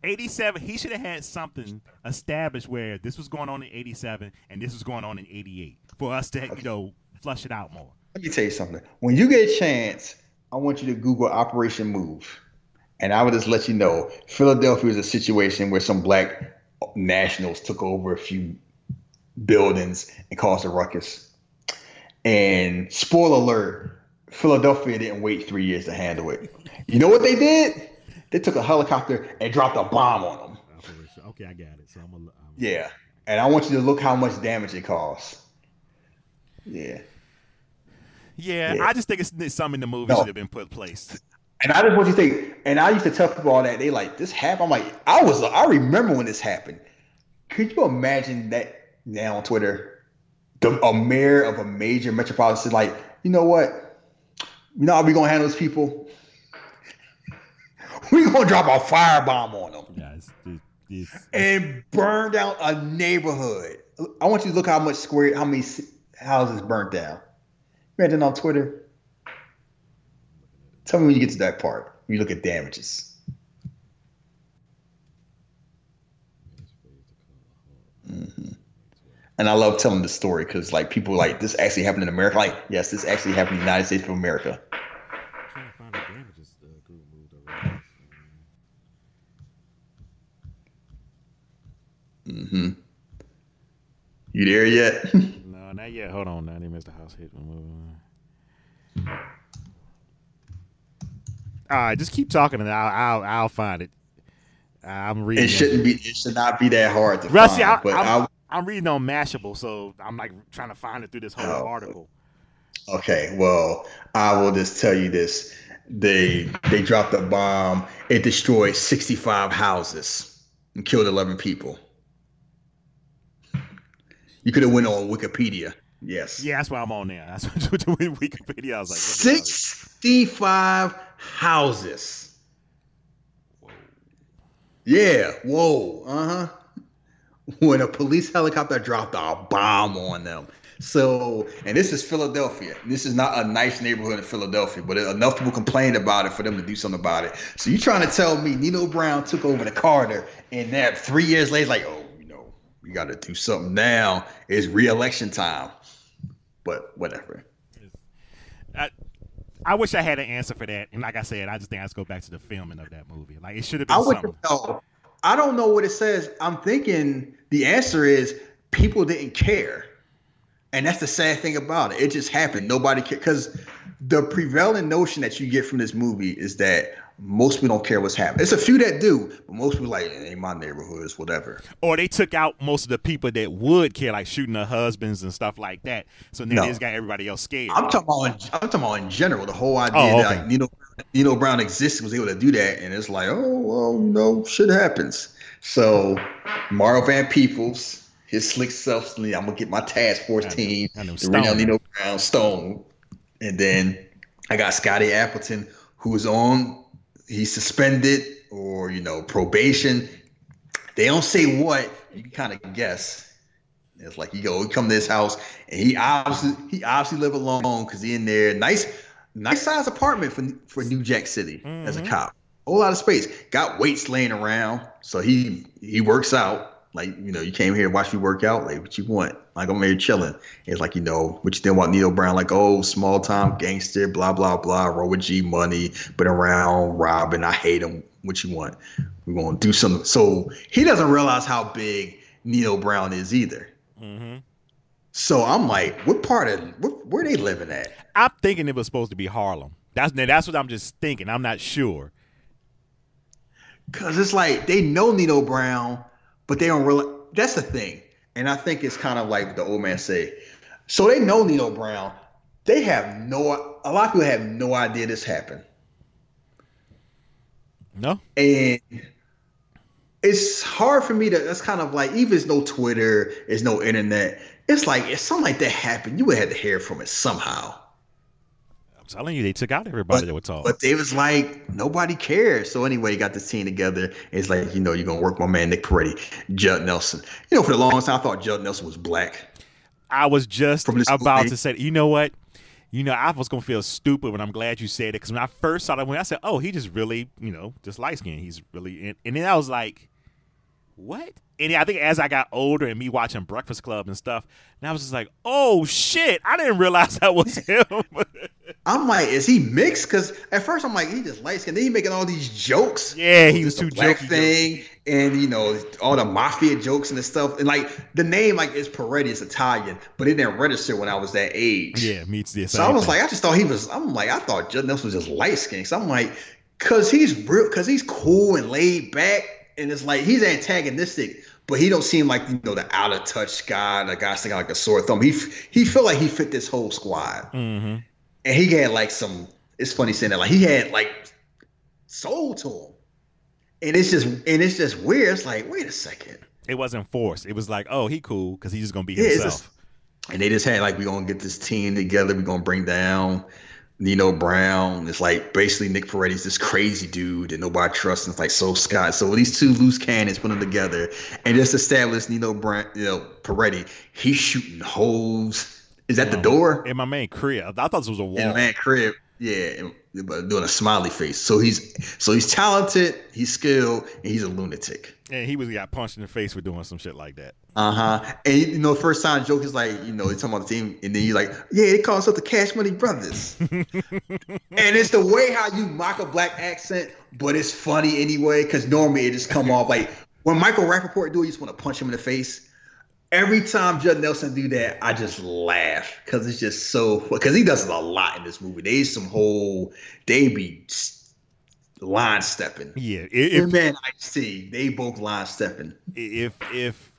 87, he should have had something established where this was going on in 87 and this was going on in 88 for us to, you know, flush it out more. Let me tell you something. When you get a chance, I want you to Google Operation Move. And I would just let you know Philadelphia is a situation where some black nationals took over a few buildings and caused a ruckus. And spoiler alert, Philadelphia didn't wait three years to handle it. You know what they did? They took a helicopter and dropped a bomb on them. Okay, I got it. So I'm, a, I'm yeah, and I want you to look how much damage it caused. Yeah. Yeah, yeah. I just think it's something in the movie no. should have been put in place. And I just want you to think, and I used to tell people all that they like this happened. I'm like, I was, I remember when this happened. Could you imagine that now on Twitter, the, a mayor of a major metropolitan city, like, you know what, you know how we gonna handle these people? We gonna drop a firebomb on them. Yeah, it's, it's, it's, and burn down a neighborhood. I want you to look how much square, how many houses burnt down. Imagine on Twitter. Tell me when you get to that part. When you look at damages. Mm-hmm. And I love telling the story because like people like this actually happened in America. Like yes, this actually happened in the United States of America. Mm-hmm. You there yet? no, not yet. Hold on. They missed the house hit. All right, just keep talking, and I'll I'll, I'll find it. I'm reading. It shouldn't be. It should not be that hard to Rusty, find. I, but I'm, I, I'm reading on Mashable, so I'm like trying to find it through this whole oh, article. Okay, well, I will just tell you this: they they dropped a bomb. It destroyed 65 houses and killed 11 people. You could have went on Wikipedia. Yes. Yeah, that's why I'm on there. That's what Wikipedia. I was like, sixty-five houses. Whoa. Yeah. Whoa. Uh huh. When a police helicopter dropped a bomb on them. So, and this is Philadelphia. This is not a nice neighborhood in Philadelphia, but enough people complained about it for them to do something about it. So you trying to tell me Nino Brown took over the Carter, and that three years later, like, oh, we got to do something now. It's re-election time, but whatever. I, I wish I had an answer for that, and like I said, I just think I just go back to the filming of that movie. Like it should have been. I something. know. I don't know what it says. I'm thinking the answer is people didn't care, and that's the sad thing about it. It just happened. Nobody cared because the prevailing notion that you get from this movie is that most people don't care what's happening. It's a few that do, but most people like, it ain't my neighborhoods, whatever. Or they took out most of the people that would care, like shooting their husbands and stuff like that. So now no. they just got everybody else scared. I'm talking about, in, I'm talking about in general. The whole idea oh, okay. that like, Nino, Nino Brown exists was able to do that, and it's like, oh well, no, shit happens. So Mario Van Peebles, his slick self, I'm gonna get my task force team, to bring out Nino Brown Stone, and then I got Scotty Appleton, who was on he's suspended or you know probation. They don't say what. You can kind of guess. It's like you go, he come to this house, and he obviously he obviously live alone because he in there. Nice, nice size apartment for for New Jack City mm-hmm. as a mm-hmm. cop. whole lot of space. Got weights laying around, so he he works out. Like you know, you came here to watch me work out. Like what you want? Like I'm here chilling. It's like you know what you think about Nino Brown? Like oh, small time gangster, blah blah blah. Roll with G Money, been around robbing. I hate him. What you want? We're gonna do something. So he doesn't realize how big Nino Brown is either. Mm-hmm. So I'm like, what part of what, where they living at? I'm thinking it was supposed to be Harlem. That's that's what I'm just thinking. I'm not sure. Cause it's like they know Nino Brown, but they don't really. That's the thing, and I think it's kind of like the old man say. So they know Nino Brown. They have no. A lot of people have no idea this happened, No. and it's hard for me to. That's kind of like even it's no Twitter, it's no internet. It's like if something like that happened, you would have to hear from it somehow. I'm telling you, they took out everybody But, that would talk. but they was like nobody cares. So anyway, got this team together. It's like you know you're gonna work my man Nick Peretti, Judd Nelson. You know for the longest time I thought Judd Nelson was black. I was just about to say, you know what? You know, I was gonna feel stupid, but I'm glad you said it because when I first saw that movie, I said, "Oh, he just really, you know, just light skinned. He's really," and, and then I was like, "What?" And I think as I got older and me watching Breakfast Club and stuff, and I was just like, "Oh shit! I didn't realize that was him." I'm like, is he mixed? Because at first I'm like, he just light skinned. Then he making all these jokes. Yeah, he was too black jokey thing, and you know all the mafia jokes and the stuff. And like the name like is Peretti, it's Italian, but it didn't register when I was that age. yeah, meets the So I was like, I just thought he was. I'm like, I thought Judd Nelson was just light skinned. So I'm like, cause he's real, cause he's cool and laid back, and it's like he's antagonistic, but he don't seem like you know the out of touch guy, the guy sticking like a sore thumb. He he felt like he fit this whole squad, hmm and he had like some. It's funny saying that, like he had like soul to him, and it's just and it's just weird. It's like, wait a second. it wasn't forced. It was like, "Oh, he cool because he's just gonna be Yeah, himself." just- and they just had like, we're gonna get this team together. We're gonna bring down Nino Brown. It's like basically Nick Peretti's this crazy dude that nobody trusts. And it's like so Scott. So these two loose cannons put them together and just establish Nino Brown, you know, Peretti. He's shooting holes. Is that the door? in my main crib. I thought this was a wall. In the man crib. Yeah, but doing a smiley face. So he's so he's talented, he's skilled, and he's a lunatic. and he was got punched in the face for doing some shit like that. Uh huh. And you know, first time joke is like, you know, they talking about the team, and then you're like, yeah, they call themselves the Cash Money Brothers. and it's the way how you mock a black accent, but it's funny anyway, because normally it just come off like when Michael Rapaport do it, you just want to punch him in the face. Every time Judd Nelson do that, I just laugh because it's just so because he does it a lot in this movie. There's some whole they be line stepping. Yeah, Him if and Ice T, they both line stepping. if if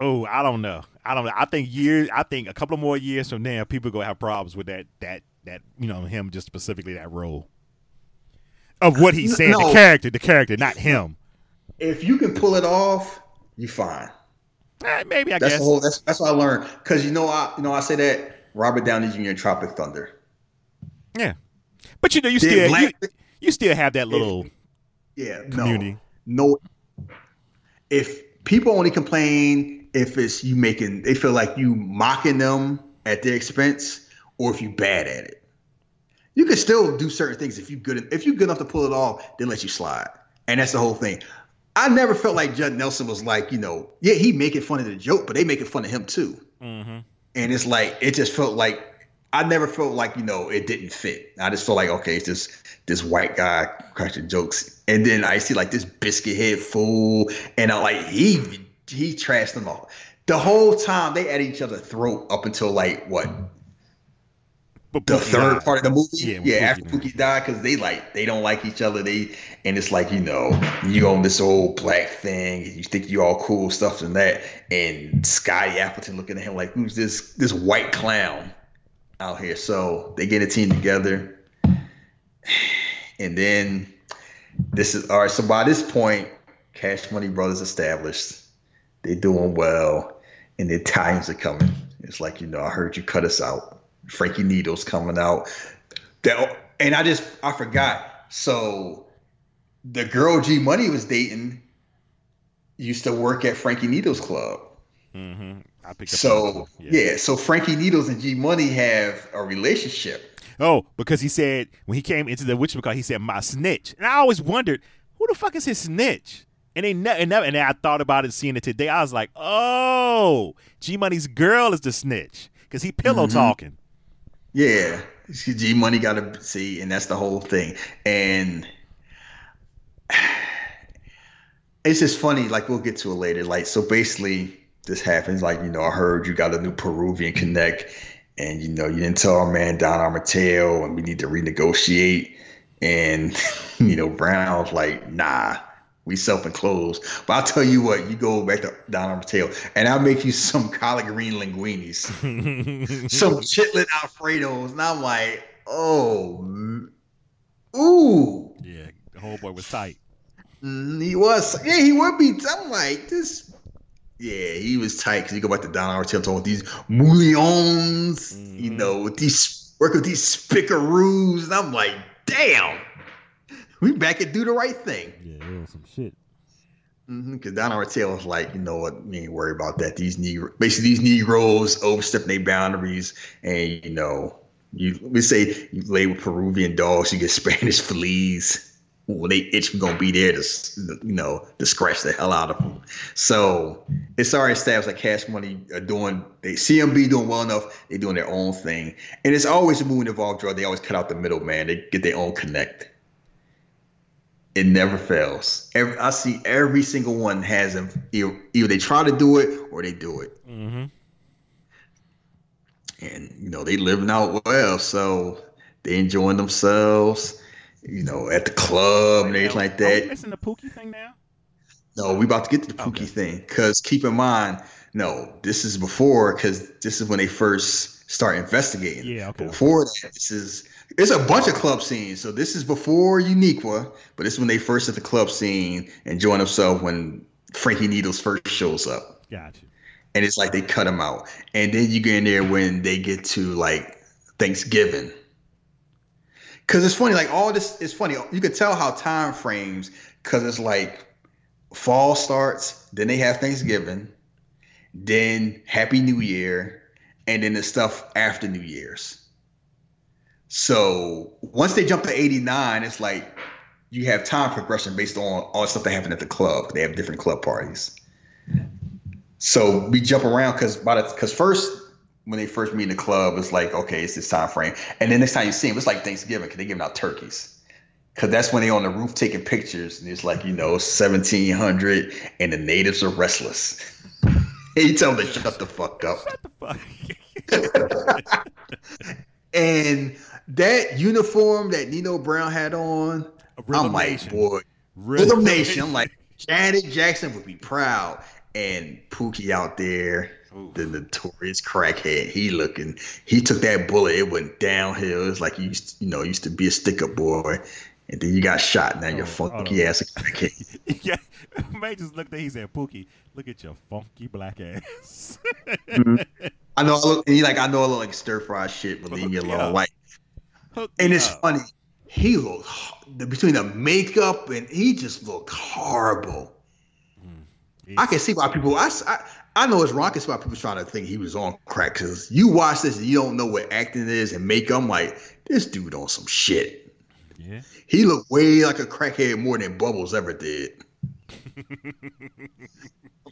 oh, I don't know. I don't know. I think years. I think a couple more years from now, people are gonna have problems with that that that you know him just specifically that role of what he said. no. The character, the character, not him. If you can pull it off, you fine. Eh, maybe I That's guess. whole. That's that's what I learned. Because you know, I you know I say that Robert Downey Jr. in Tropic Thunder. yeah, but you know, you Did still Black- you, you still have that little Yeah, community. no, no. If people only complain if it's you making, they feel like you mocking them at their expense, or if you bad at it. You can still do certain things if you good if you good enough to pull it off, they let you slide, and that's the whole thing. I never felt like Judd Nelson was like, you know, yeah, he making fun of the joke, but they making fun of him too. hmm and it's like it just felt like I never felt like you know it didn't fit. I just felt like okay, it's just this white guy cracking jokes, and then I see like this biscuit head fool, and I like he he trashed them all the whole time. They at each other's throat up until like what But the Pookie third died. part of the movie. Yeah, Yeah, when after Pookie died. Pookie died, because they like they don't like each other. They and it's like you know you own this old black thing. You think you all cool stuff and that. And Scotty Appleton looking at him like who's this this white clown out here? So they get a team together, and then this is all right. So by this point, Cash Money Brothers established. They doing well, and the Italians are coming. It's like you know I heard you cut us out. Frankie Needles coming out. That and I just I forgot. So the girl G Money was dating used to work at Frankie Needles Club. Mhm. I picked up. So that. yeah. so Frankie Needles and G Money have a relationship. oh, because he said when he came into the witch because he said my snitch, and I always wondered who the fuck is his snitch. And they ne- and, never, and I thought about it, seeing it today. I was like, oh, G Money's girl is the snitch because he pillow Mhm. talking. Yeah, G Money got to see, and that's the whole thing. And it's just funny. Like we'll get to it later. Like so, basically, this happens. Like you know, I heard you got a new Peruvian connect, and you know, you didn't tell our man Don Armateo, and we need to renegotiate. And you know, Brown's like, nah. We self-enclosed, but I'll tell you what. You go back to Don Armateo, and I'll make you some collard green linguinis some chitlet alfredos, and I'm like, oh, ooh, yeah, the whole boy was tight. Mm, he was, yeah, he would be. I'm like, this, yeah, he was tight because you go back to Don Artento with these moulions, you Mhm. know, with these work with these spickaroos, and I'm like, damn, we back and do the right thing. Yeah, some shit. Mm-hmm, because Don Artell was like, you know what, we ain't worry about that. These Negro, basically these Negroes overstepping their boundaries, and you know, you we say you lay with Peruvian dogs, you get Spanish fleas. When they itch, we're gonna be there to, you know, to scratch the hell out of them. So it's already established like Cash Money are doing, they CMB doing well enough. They're doing their own thing, and it's always a moving involved drug. They always cut out the middleman. They get their own connect it never fails. Every, I see every single one has them. Either, either they try to do it or they do it, Mm-hmm. and you know they living out well, so they enjoying themselves. You know, at the club and everything like Are we that. missing the Pookie thing now? No, we about to get to the Pookie Okay. thing because keep in mind, no, this is before because this is when they first start investigating. Yeah, okay. Before that, this is it's a bunch of club scenes. So this is before Uniqua, but this is when they first at the club scene and join themselves when Frankie Needles first shows up. Gotcha. And it's like they cut him out. And then you get in there when they get to like Thanksgiving. Cause it's funny, like all this it's funny. You can tell how time frames, cause it's like fall starts, then they have Thanksgiving, then Happy New Year, and then the stuff after New Year's. So once they jump to 89, it's like you have time progression based on all the stuff that happened at the club. They have different club parties. So we jump around because by the because first when they first meet in the club, it's like okay, it's this time frame, and then next time you see them, it's like Thanksgiving because they're giving out turkeys. Cause that's when they're on the roof taking pictures, and it's like you know, seventeen hundred, and the natives are restless. and you tell them to shut the fuck up. What the fuck? And that uniform that Nino Brown had on, Rhythm I'm like, Nation. boy, Rhythm Nation. I'm like, Janet Jackson would be proud. And Pookie out there, Ooh. the notorious crackhead, he looking, he took that bullet, it went downhill. It's like you used, to, you know, used to be a stick up boy, and then you got shot. Now you're Oh, funky oh. ass crackhead. yeah, May just looked at. He said, "Pookie, look at your funky black ass." Mm-hmm. I know, I look, he like, I know I look like stir fry shit, but leave me alone. Like, Hook and it's up. funny, he looked between the makeup and he just looked horrible. Mm, I can see why people. I I know it's wrong. I why people trying to think he was on crack. Because you watch this and you don't know what acting is and makeup. I'm like, this dude on some shit. Yeah. He looked way like a crackhead more than Bubbles ever did.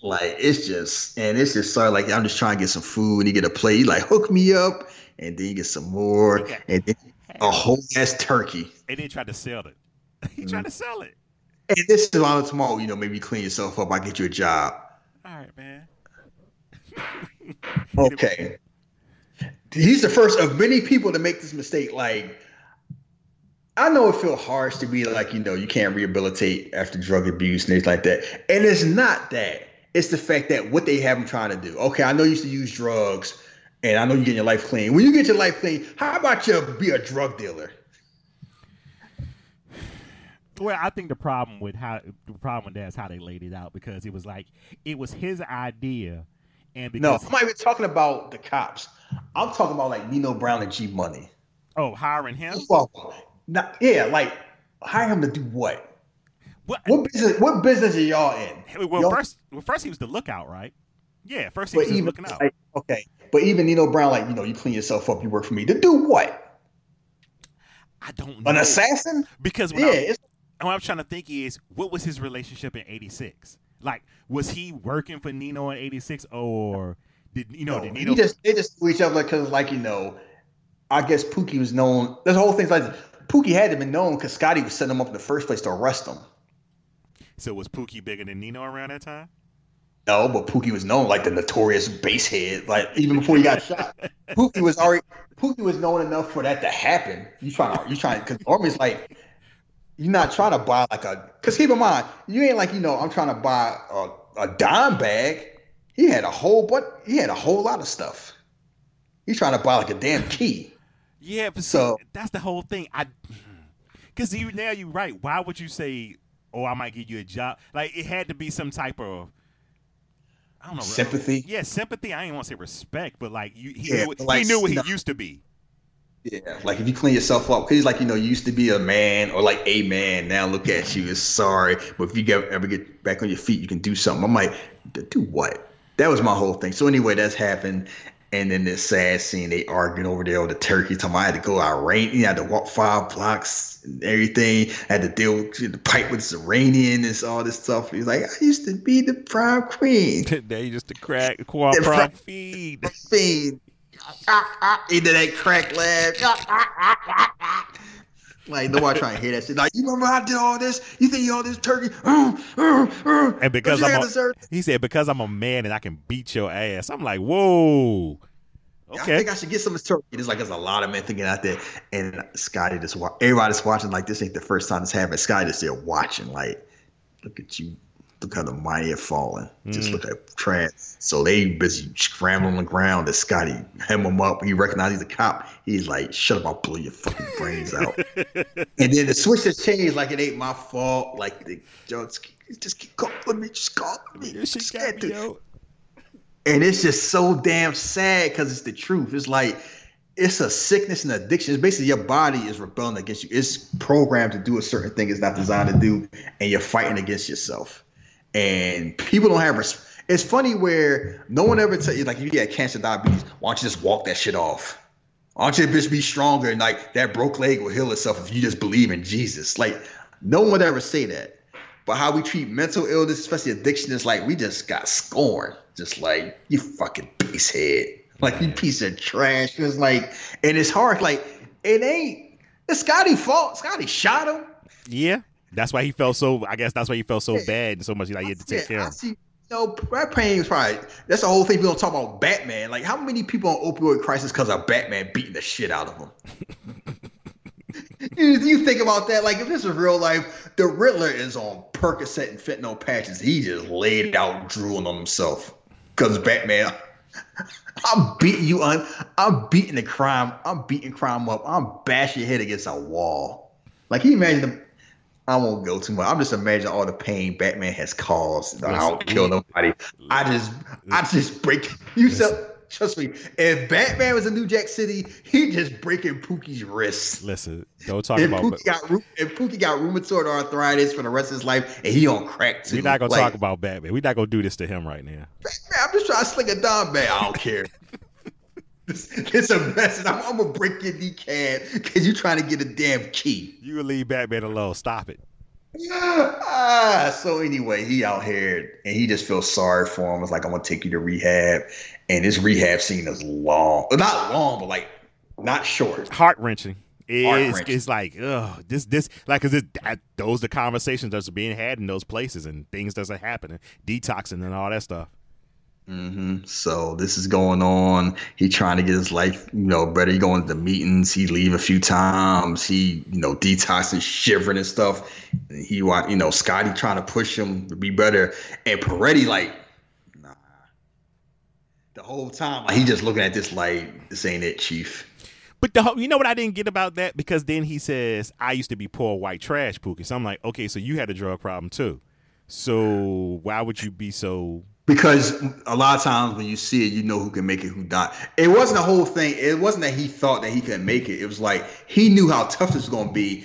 like it's just, and it's just sorry. Like I'm just trying to get some food. And you get a plate. You like hook me up, and then you get some more, Okay. and then a whole ass turkey. And then tried to sell it. he Mm-hmm. tried to sell it. And this is on tomorrow. You know, maybe clean yourself up. I get you a job. All right, man. Okay. He's the first of many people to make this mistake. Like, I know it feels harsh to be like, you know, you can't rehabilitate after drug abuse and things like that. And it's not that. It's the fact that what they have them trying to do. Okay, I know you used to use drugs, and I know you're getting your life clean. When you get your life clean, how about you be a drug dealer? Well, I think the problem with how the problem with that is how they laid it out because it was like it was his idea, and No, because I'm not even talking about the cops. I'm talking about like Nino Brown and G Money. oh hiring him. Not, yeah, like hire him to do what? What? What business? What business are y'all in? Well, Y'all- first, well, first he was the lookout, right? Yeah, first he But was even looking out. like, okay, but even Nino Brown, like you know, you clean yourself up, you work for me to do what? I don't know. An assassin? Because Yeah, I, what I'm trying to think is, what was his relationship in '86? Like, was he working for Nino in '86, or did you know? no, did he Nino? just they just knew each other because, like you know, I guess Pookie was known. There's a whole things like Pookie had to been known because Scotty was setting him up in the first place to arrest him. so was Pookie bigger than Nino around that time? No, but Pookie was known like the notorious basehead. Like even before he got shot, Pookie was already Pookie was known enough for that to happen. You trying to you trying because normally it's like you're not trying to buy like a because keep in mind you ain't like you know I'm trying to buy a, a dime bag. He had a whole but he had a whole lot of stuff. He's trying to buy like a damn key. Yeah, but So- so that's the whole thing. I because you now you're right. Why would you say, "Oh, I might give you a job"? Like it had to be some type of I don't know Sympathy? Yeah, sympathy. I ain't want to say respect, but like you, he, Yeah, knew, but like, he knew what no. he used to be. Yeah, like if you clean yourself up, because he's like, you know, you used to be a man or like a man. Now look at you, it's sorry. But if you get, ever get back on your feet, you can do something. I'm like, do what? That was my whole thing. So anyway, that's happened. And then this sad scene, they arguing over there with the turkey. Talking, I had to go out rain. You had to walk five blocks and everything. I had to deal with the pipe with this Iranian and all this stuff. He's like, I used to be the prime queen. they just to crack quad Yeah, prop right. feed. fiend. Ah, ah, ah. Into that crack laugh. Like nobody trying to hear that shit. Like you remember I did all this? You think you all this turkey? Uh, uh, uh. And because I'm a, he said because I'm a man and I can beat your ass. I'm like, whoa. Okay. I think I should get some of this turkey. It's like there's a lot of men thinking out there, and Scotty just everybody's watching. Like this ain't the first time this happened. Scotty just there watching. Like, look at you. Look how the mighty have fallen. Just Mm. look at Trent. So they busy scrambling on the ground. That Scotty hem him up. He recognizes the cop. He's like, "Shut up! I'll blow your fucking brains out." and then the switch has changed. Like it ain't my fault. Like the just, just keep calling me. Just call me. Just me, do- and it's just so damn sad because it's the truth. It's like it's a sickness and addiction. It's basically your body is rebelling against you. It's programmed to do a certain thing it's not designed to do, and you're fighting against yourself. And people don't have. Res- it's funny where no one ever tell you like if you get cancer, diabetes, why don't you just walk that shit off? Why don't you just be stronger and like that broke leg will heal itself if you just believe in Jesus? Like no one would ever say that. But how we treat mental illness, especially addiction, is like we just got scorned. Just like you fucking piece head. Like you piece of trash. It's like, and it's hard. Like it ain't. It's Scotty fault. Scotty shot him. Yeah. That's why he felt so I guess that's why he felt so bad and so much like he had to take care I of. see. No, that pain is probably that's the whole thing. People don't talk about Batman. Like, how many people on opioid crisis because of Batman beating the shit out of them? you, you think about that? Like, if this is real life, the Riddler is on Percocet and fentanyl patches. He just laid out drooling on himself because Batman. I'm beating you on. I'm beating the crime. I'm beating crime up. I'm bashing your head against a wall. Like, can you imagine the I won't go too much. I'm just imagining all the pain Batman has caused. I don't kill nobody. I just, I just break. You said, trust me. If Batman was in New Jack City, he just breaking Pookie's wrists. Listen, don't talk If about Pookie got if Pookie got rheumatoid arthritis for the rest of his life, and he on crack too. We're not gonna Like, talk about Batman. We're not gonna do this to him right now. Man, I'm just trying to sling a dime bag. I don't care. This- It's a message. I'm, I'm gonna break your kneecap because you're trying to get a damn key. You will leave Batman alone. Stop it. ah, so anyway, he out here and he just feels sorry for him. It's like I'm gonna take you to rehab, and this rehab scene is long, not long, but like not short. Heart wrenching. It's, it's like ugh, this this like cause it, that, those the conversations that's being had in those places and things that's happening, detoxing and all that stuff. Hmm So this is going on. He trying to get his life, you know, better. He going to meetings. He leave a few times. He, you know, detoxing, shivering and stuff. He, wa- you know, Scotty trying to push him to be better, and Peretti like, nah. The whole time, like, he just looking at this like, this ain't it, Chief. But the whole, you know what I didn't get about that because then he says I used to be poor white trash Pookie. So I'm like, okay, so you had a drug problem too. So why would you be so? Because a lot of times when you see it, you know who can make it, who not. It wasn't a whole thing. It wasn't that he thought that he couldn't make it. It was like he knew how tough this was going to be.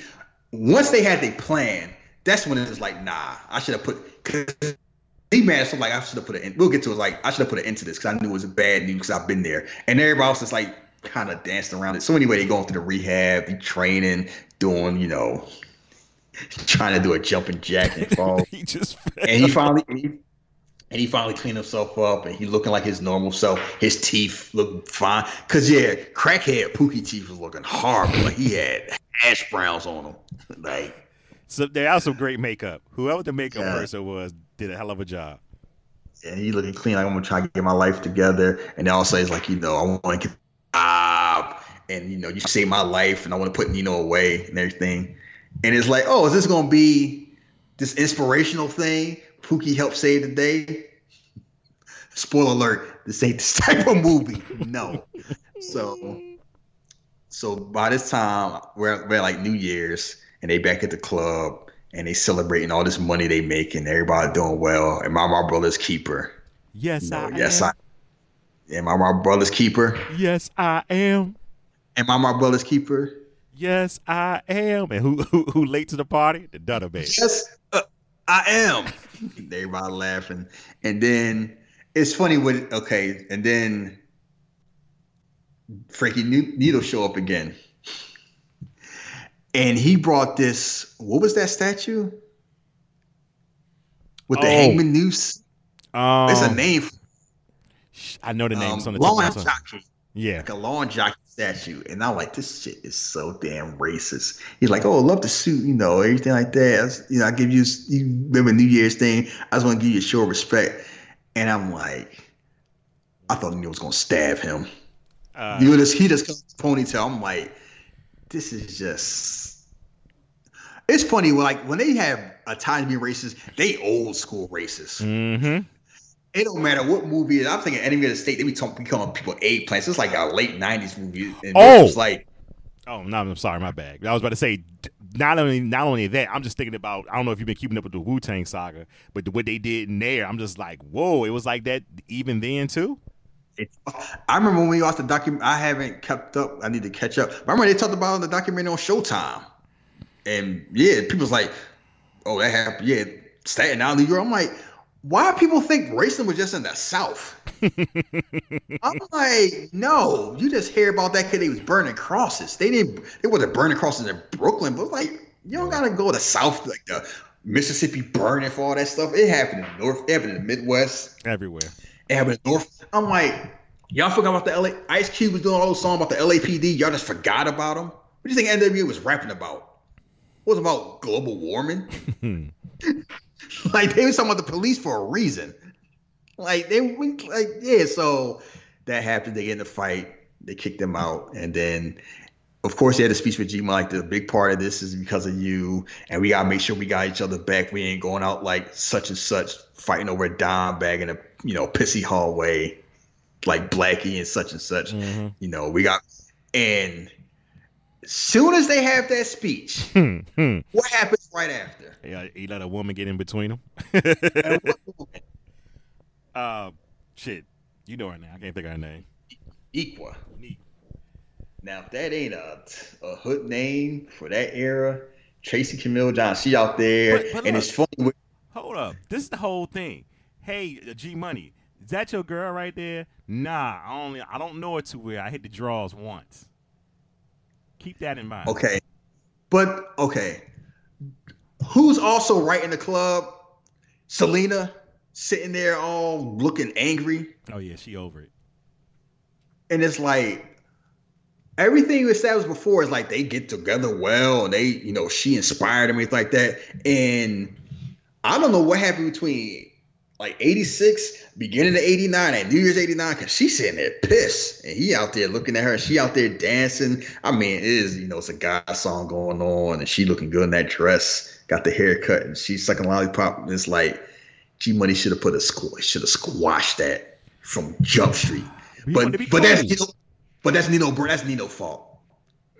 Once they had their plan, that's when it was like, nah, I should have put. Cause he mad, so like I should have put it in. We'll get to it. Like I should have put it into this because I knew it was bad news because I've been there. And everybody else is like, kind of dancing around it. So anyway, they going through the rehab, he training, doing, you know, trying to do a jumping jack and fall. he just and he finally and he, and he finally cleaned himself up and he looking like his normal self. His teeth look fine. Cause yeah, crackhead Pookie teeth was looking horrible. Like he had hash browns on him. Like so there was some great makeup. Whoever the makeup Yeah. person was did a hell of a job. and he looking clean. Like I'm gonna try to get my life together. And also he's like, you know, I want to get job, and you know, you saved my life, and I want to put Nino away and everything. And it's like, oh, is this gonna be this inspirational thing? Pookie helped save the day. Spoiler alert: this ain't this type of movie. No. So, so by this time we're we're like New Year's, and they back at the club. And they celebrating all this money they making, everybody doing well, and my my brother's keeper. Yes, No, I yes, am. I. Am I my brother's keeper? Yes, I am. Am I my brother's keeper? Yes, I am. And who who, who late to the party? The Dunner Man. Yes, I am. Everybody laughing, and then it's funny with okay, and then Frankie Ne- Needle show up again, and he brought this. What was that statue with the Oh. hangman noose? Um, It's a name. I know the names Um, on the tip of lawn jockey. Yeah. like a lawn jockey statue. And I'm like, this shit is so damn racist. He's like, oh, I love the suit, you know, everything like that. I was- you know, I give you, you remember New Year's thing. I just want to give you a show of respect. And I'm like, I thought Neil was gonna stab him. Uh, you know, this he just comes ponytail. I'm like, this is just. It's funny when like when they have a time to be racist, they old school racist. mm-hmm. It don't matter what movie it is. I'm thinking Enemy of the State. They be talking, calling people eggplants. It's like a late '90s movie. And Oh! it's like Oh no, I'm sorry, my bad. I was about to say not only not only that, I'm just thinking about I don't know if you've been keeping up with the Wu Tang saga, but the, what they did in there, I'm just like, whoa, it was like that even then too. it, I remember when we watched the document. I haven't kept up. I need to catch up. But I remember they talked about the documentary on Showtime, and yeah, people's like, "Oh, that happened." Yeah, Staten Island, New York. I'm like, why do people think racism was just in the South? I'm like, no, you just hear about that kid. They was burning crosses. They didn't. They wasn't burning crosses in Brooklyn, but like, you don't gotta go to South like the Mississippi burning for all that stuff. It happened in the North. It happened in the Midwest. Everywhere. It happened in North. I'm like, y'all forgot about the LA. Ice Cube was doing all those songs about the LAPD. Y'all just forgot about them. What do you think NWA was rapping about? What was about global warming? like they was talking about the police for a reason. Like they we like yeah. So that happened. They get in the fight. They kicked them out, and then. Of course, they had a speech with G. Like the big part of this is because of you, and we gotta make sure we got each other back. We ain't going out like such and such, fighting over a dime bag in a you know pissy hallway, like Blackie and such and such. Mm-hmm. You know, we got and soon as they have that speech, Hmm, hmm. what happens right after? Yeah, he let a woman get in between them. And what movement? uh, shit, you know her name. I can't think of her name. Equa. Now, if that ain't a, a hood name for that era, Tracy Camille John, she out there, But- but and look. it's funny. With, Hold up, this is the whole thing. Hey, uh, G Money, is that your girl right there? Nah, I only I don't know her too well. I hit the draws once. Keep that in mind. okay, but okay, who's also right in the club? Selina sitting there all looking angry. Oh yeah, she over it. and it's like everything you established before is like they get together well and they you know she inspired him and like that and i don't know what happened between like 86 beginning of 89 and new year's 89 because she's sitting there pissed and he out there looking at her and she out there dancing i mean it is you know it's a guy song going on and she looking good in that dress got the haircut and she's sucking lollipop and it's like g money should have put a squ- should have squashed that from jump street but but that's. Nino, but that's Nino. That's Nino fault.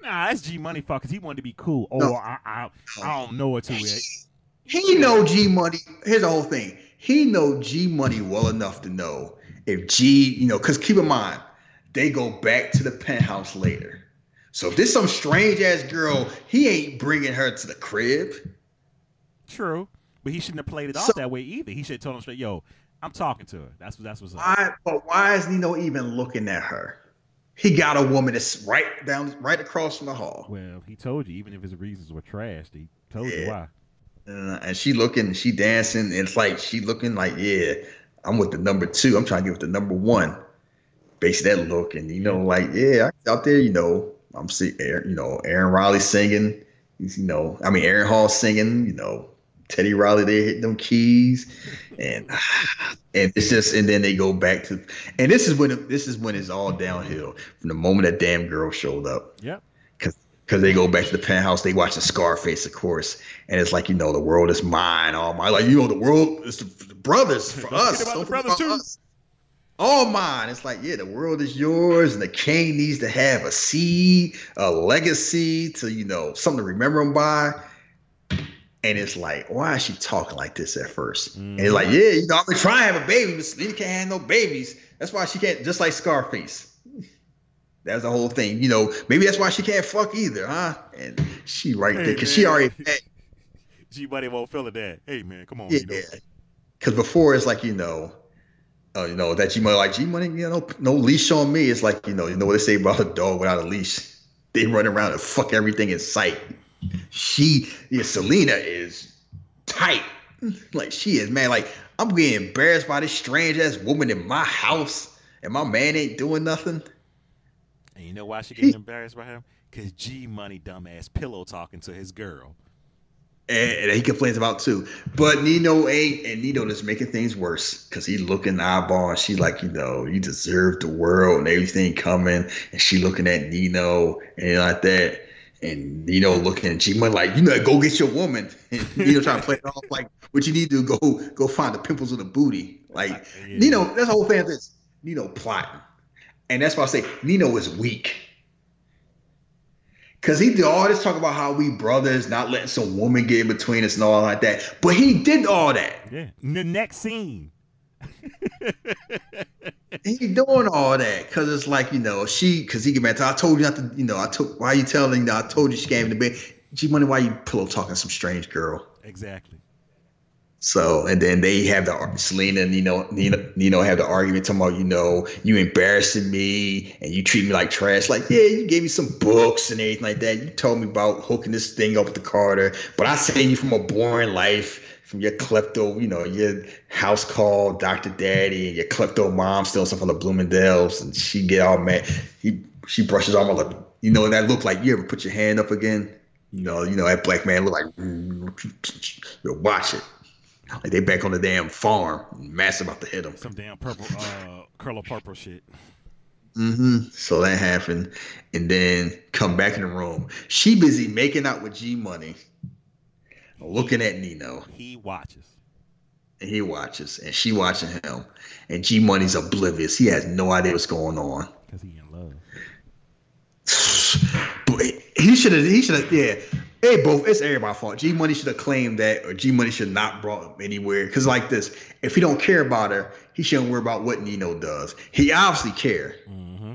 Nah, that's G Money fuck because he wanted to be cool. Oh, No. I, I I don't know what to. He know G Money. Here's the whole thing. He know G Money well enough to know if G, you know, because keep in mind they go back to the penthouse later. So if this some strange ass girl, he ain't bringing her to the crib. True, but he shouldn't have played it off that way either. He should have told him straight, "Yo, I'm talking to her." That's what that's what's up. Why? But why is Nino even looking at her? he got a woman that's right down, right across from the hall. Well, he told you, even if his reasons were trash, he told yeah. you why. Uh, and she looking, she dancing. And it's like she looking like, yeah, I'm with the number two. I'm trying to get with the number one. Base that look, and you know, like, yeah, out there, you know, I'm seeing, you know, Aaron Riley singing. You know, I mean, Aaron Hall singing. You know, Teddy Riley they hit them keys, and and it's just and then they go back to and this is when this is when it's all downhill from the moment that damn girl showed up. Yep. Because because they go back to the penthouse, they watch the Scarface, of course, and it's like you know the world is mine, all my like you know the world is the, the brothers for us, the brothers too. Us. All mine. It's like yeah, the world is yours, and the king needs to have a seed, a legacy to you know something to remember him by. And it's like, why is she talking like this at 1st mm And it's like, yeah, you know, I've been trying to have a baby, but Selina can't have no babies. That's why she can't, just like Scarface. That's the whole thing. You know, maybe that's why she can't fuck either, huh? And she right hey, there, because she already G Money won't feel it that. Hey man, come on. Yeah. Because before it's like, you know, uh, you know, that G Money like G Money, you know, no leash on me. It's like, you know, you know what they say about a dog without a leash. They run around and fuck everything in sight she, yeah, Selina is tight. Like she is, man. Like I'm getting embarrassed by this strange ass woman in my house, and my man ain't doing nothing. And you know why she getting embarrassed by him? Cause G Money dumbass pillow talking to his girl. And, he complains about too. But Nino ain't, and Nino just making things worse because he looking eyeball, and she like, you know, you deserve the world and everything coming, and she looking at Nino and like that and Nino looking at G Money like, you know, go get your woman. And Nino trying to play it off like, what you need to do, go go find the pimples of the booty. Like yeah. Nino, that's the whole thing. This Nino plotting, and that's why I say Nino is weak. Cause he did all this talk about how we brothers, not letting some woman get in between us and all like that. But he did all that. Yeah. The next scene, he doing all that because it's like you know she because he get mad. I told you not to you know I took why you telling you know, I told you she came to bed. G money why you pillow talking some strange girl. Exactly. So and then they have the Selina and Nino Nino Nino have the argument talking about you know you embarrassing me and you treat me like trash. Like yeah, you gave me some books and everything like that. You told me about hooking this thing up with the Carter, but I saved you from a boring life from your klepto, you know, your house call Dr. Daddy and your klepto mom stealing stuff from the Bloomingdale's and she get all mad. He she brushes off like you know, and that look like you ever put your hand up again? You know, you know, that black man look like you watch it. Like they back on the damn farm, massive about to hit them. Some damn purple uh curl of purple shit. Mm-hmm. So that happened. And then come back in the room. She busy making out with G Money looking at Nino. He watches. And he watches, and she watching him. And G Money's oblivious. He has no idea what's going on. Because he in love. but he should have. He should have. Yeah. Hey, both. It's everybody's fault. G Money should have claimed that, or G Money should not brought him anywhere. Because like this, if he don't care about her, he shouldn't worry about what Nino does. He obviously care. Mm-hmm.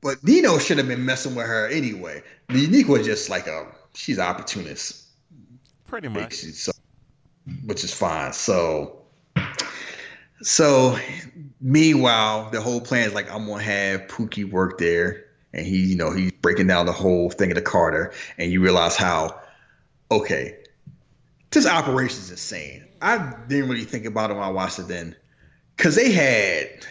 But Nino should have been messing with her anyway. Unique was just like a she's an opportunist. Pretty much. So, which is fine. So, so meanwhile, the whole plan is like I'm gonna have Pookie work there, and he, you know, he's breaking down the whole thing of the Carter, and you realize how, okay, this operation is insane. I didn't really think about it when I watched it then, because they had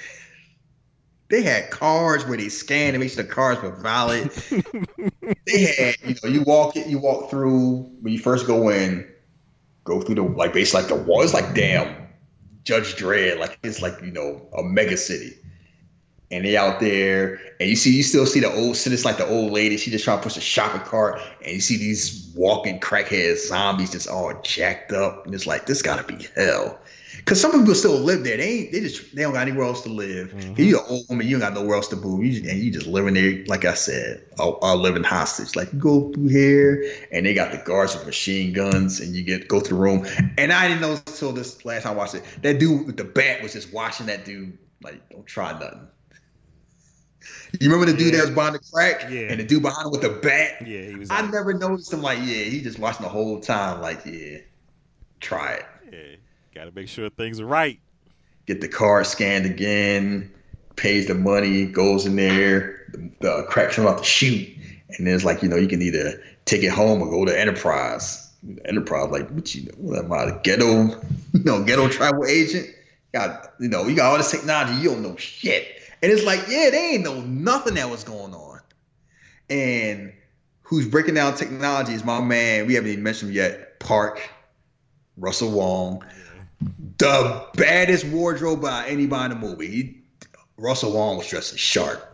they had cards where they scanned and make sure the cards were valid. they had, you know, you walk it, you walk through when you first go in, go through the like base like the wall. It's like damn Judge Dredd, like it's like, you know, a mega city. And they out there, and you see, you still see the old, it's like the old lady. She just trying to push a shopping cart, and you see these walking crackhead zombies just all jacked up, and it's like this gotta be hell. Cause some people still live there. They ain't. They just they don't got anywhere else to live. Mm-hmm. You're an old woman. You don't got nowhere else to move. You, and you just living there. Like I said, a, living hostage. Like you go through here, and they got the guards with machine guns, and you get go through the room. And I didn't know until this last time I watched it. That dude with the bat was just watching that dude. Like don't try nothing. You remember the dude yeah. that was behind the crack? Yeah. And the dude behind him with the bat? Yeah, he was. I never noticed him. Like, yeah, he just watching the whole time. Like, yeah, try it. Yeah. Got to make sure things are right. Get the card scanned again. pays the money, goes in there, the, the crack comes out the shoot, and then it's like, you know, you can either take it home or go to Enterprise. Enterprise, like, what you know, what am I, a ghetto, you know, ghetto travel agent? Got, you know, you got all this technology, you don't know shit. And it's like, yeah, they ain't know nothing that was going on. And who's breaking down technology is my man, we haven't even mentioned him yet, Park, Russell Wong. The baddest wardrobe by anybody in the movie. He, Russell Wong was dressed as sharp.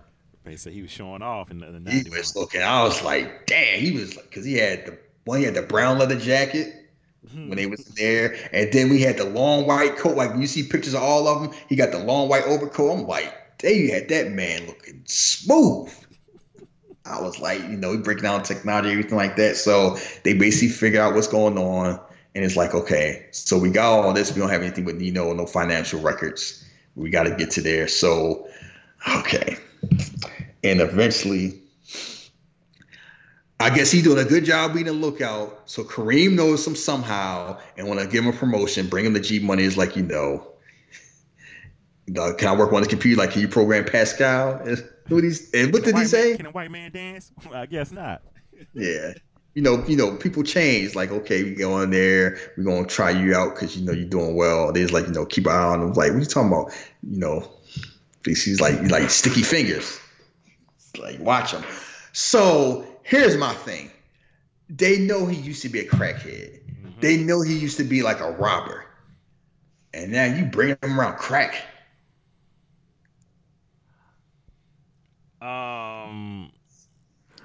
They said he was showing off in the, the He was looking. I was like, damn. He was like, because he had the one. He had the brown leather jacket Hmm. when they was there, and then we had the long white coat. Like you see pictures of all of them. He got the long white overcoat. I'm like, they had that man looking smooth. I was like, you know, he breaking down technology, everything like that. So they basically figure out what's going on, and it's like, okay, so we got all this. We don't have anything with Nino, no financial records. We got to get to there. So, okay, and eventually I guess he's doing a good job being a lookout. So Kareem knows him somehow and want to give him a promotion, bring him the G money. Is like, you know, uh, can I work on the computer? Like, can you program Pascal? And what, he's, and what did he say? Man, can a white man dance? Well, I guess not. Yeah. You know, you know, people change. Like, okay, we go in there, we're gonna try you out because you know you're doing well. There's like, you know, keep an eye on them. Like, what you talking about? You know, he's like like sticky fingers. Like, watch him. So here's my thing. They know he used to be a crackhead. Mhm. They know he used to be like a robber. And now you bring him around crack. Um, G Money.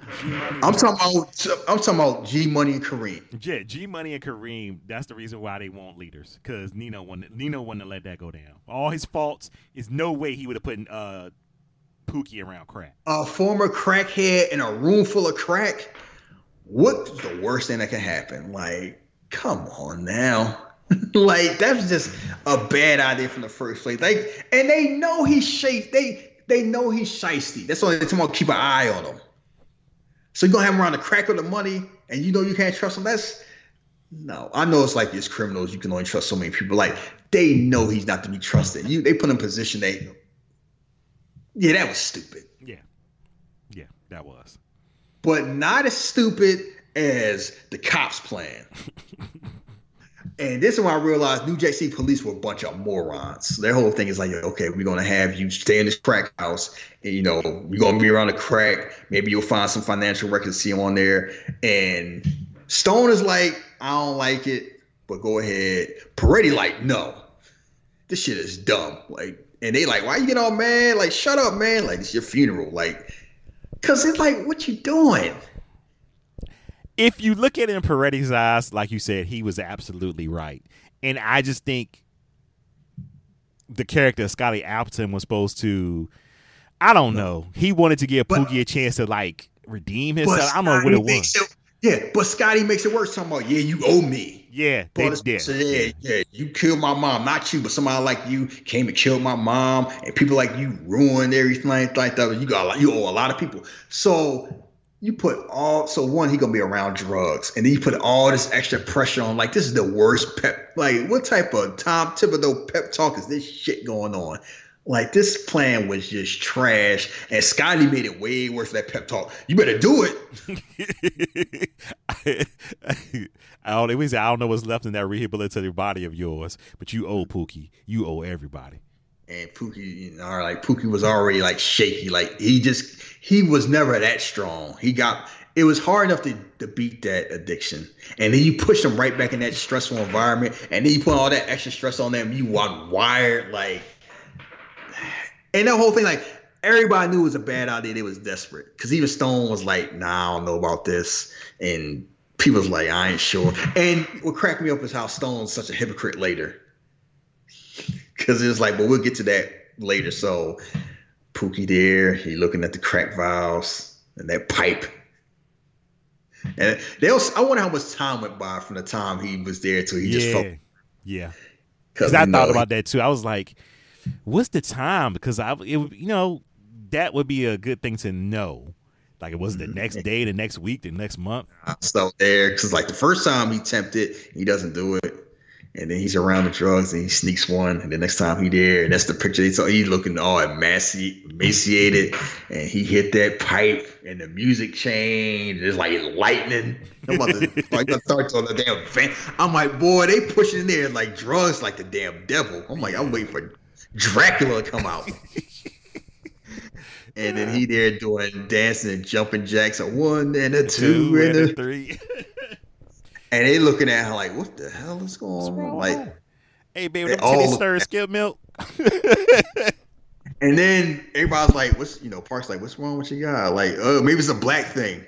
I'm talking about I'm talking about G Money and Kareem. Yeah, G Money and Kareem. That's the reason why they want leaders. Cause Nino wouldn't. Nino wouldn't let that go down. All his faults is no way he would have put uh Pookie around crack. a former crackhead in a room full of crack, what's the worst thing that can happen? Like, come on now. like, that's just a bad idea from the first place. Like, and they know he's shady. They they know he's shisty. That's why they're talking about keep an eye on him. So you're gonna have him around the crack with the money, and you know you can't trust him. That's no. I know it's like these criminals, you can only trust so many people. Like, they know he's not to be trusted. You they put him in position they Yeah, that was stupid. Yeah, yeah, that was. but not as stupid as the cops plan. and this is when I realized New City police were a bunch of morons. Their whole thing is like, okay, we're gonna have you stay in this crack house, and you know, we're gonna be around the crack. Maybe you'll find some financial records, see on there. And Stone is like, I don't like it, but go ahead. Peretti like, no, this shit is dumb. Like, and they like, why you get all mad? Like, shut up, man. Like, it's your funeral. Like, cause it's like, what you doing? If you look at it in Peretti's eyes, like you said, he was absolutely right. And I just think the character of Scotty Appleton was supposed to. I don't know. He wanted to give But- Pookie a chance to like redeem himself. I don't know what it makes yeah, but Scotty makes it worse. Talking about, yeah, you owe me. Yeah, they so, yeah, yeah, you killed my mom, not you, but somebody like you came and killed my mom, and people like you ruined everything like that. You got a lot, you owe a lot of people. So you put all so one, he gonna be around drugs, and then you put all this extra pressure on. Like this is the worst pep. Like what type of Tom Thibodeau pep talk is this shit going on? Like this plan was just trash, and Scotty made it way worse that pep talk. You better do it. I, don't. I don't know what's left in that rehabilitative body of yours, but you owe Pookie. You owe everybody. And Pookie, you know, like Pookie was already like shaky. Like he just he was never that strong. He got it was hard enough to, to beat that addiction. And then you push him right back in that stressful environment, and then you put all that extra stress on them. You want wired like and that whole thing, like everybody knew it was a bad idea. They was desperate. Cause even Stone was like, nah, I don't know about this. And people was like, I ain't sure. And what cracked me up is how Stone's such a hypocrite later because it's like, but we'll get to that later. So Pookie there, he looking at the crack vials and that pipe. And they'll I wonder how much time went by from the time he was there till he just yeah, felt yeah. because I thought about that too. I was like, "What's the time?" Because I, it, you know, that would be a good thing to know. Like, it was the next mm-hmm. day, the next week, the next month. stuff there because like the first time he tempted, he doesn't do it. And then he's around the drugs and he sneaks one. And the next time he there and that's the picture they saw. He's looking all emaci- emaciated. And he hit that pipe and the music changed. It's like lightning. I'm about to like start on the damn van i'm like boy they pushing in there like drugs like the damn devil. I'm like i'm waiting for dracula to come out. And then he there doing dancing and jumping jacks. A one and a two, Two and and a a three. and they looking at her like, what the hell is going on? Like, hey, baby, They them titty all- stirred skimmed milk. and then everybody's like, what's you know, Park's like, what's wrong with your guy? Like, oh, maybe it's a black thing.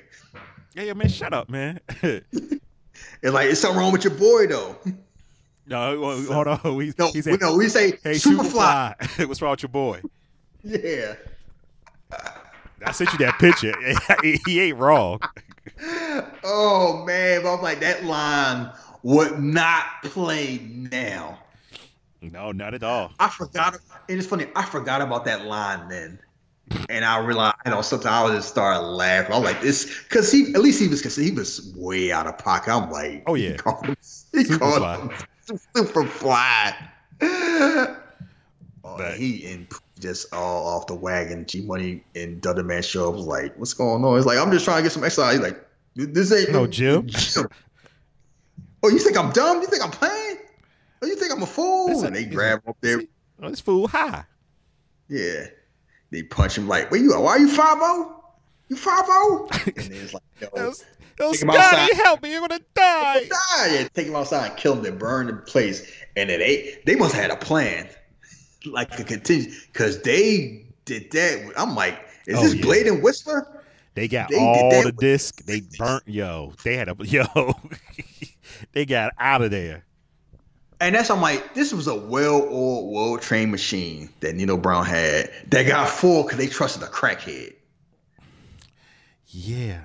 yeah, yeah, man, shut up, man. And like, it's something wrong with your boy though. no, well, hold on. He, No, he said, no, we say hey, Superfly. Superfly, what's wrong with your boy? Yeah. I sent you that picture. he ain't wrong. Oh man, but I'm like, that line would not play now. No, not at all. I forgot. And it's funny. I forgot about that line then, and I realized, you know, sometimes I would just start laughing. I'm like, this, because he, at least he was, because he was way out of pocket. I'm like, Oh, yeah. he called him, he called him super fly. Oh, But- he and just all off the wagon. G Money and the man show up was like, what's going on? It's like I'm just trying to get some exercise. He's like, this ain't No, Jim. Jim. Oh, you think I'm dumb? You think I'm playing? Oh, you think I'm a fool? And they listen, grab him up there. Oh, this fool high. Yeah. They punch him like, where you at? Why are you 5 You 5 And then it's like, yo, Those, those him outside. Scotty, help me, you're gonna die. die. Yeah, take him outside and kill him. They burn the place. And then they they must have had a plan. Like a continue because they did that. I'm like, is Oh, this yeah. Blade and Whistler? They got They all the disc. They burnt yo. They had a yo. they got out of there. And that's I'm like, this was a well-oiled, well-trained machine that Nino Brown had that got full because they trusted a crackhead. Yeah.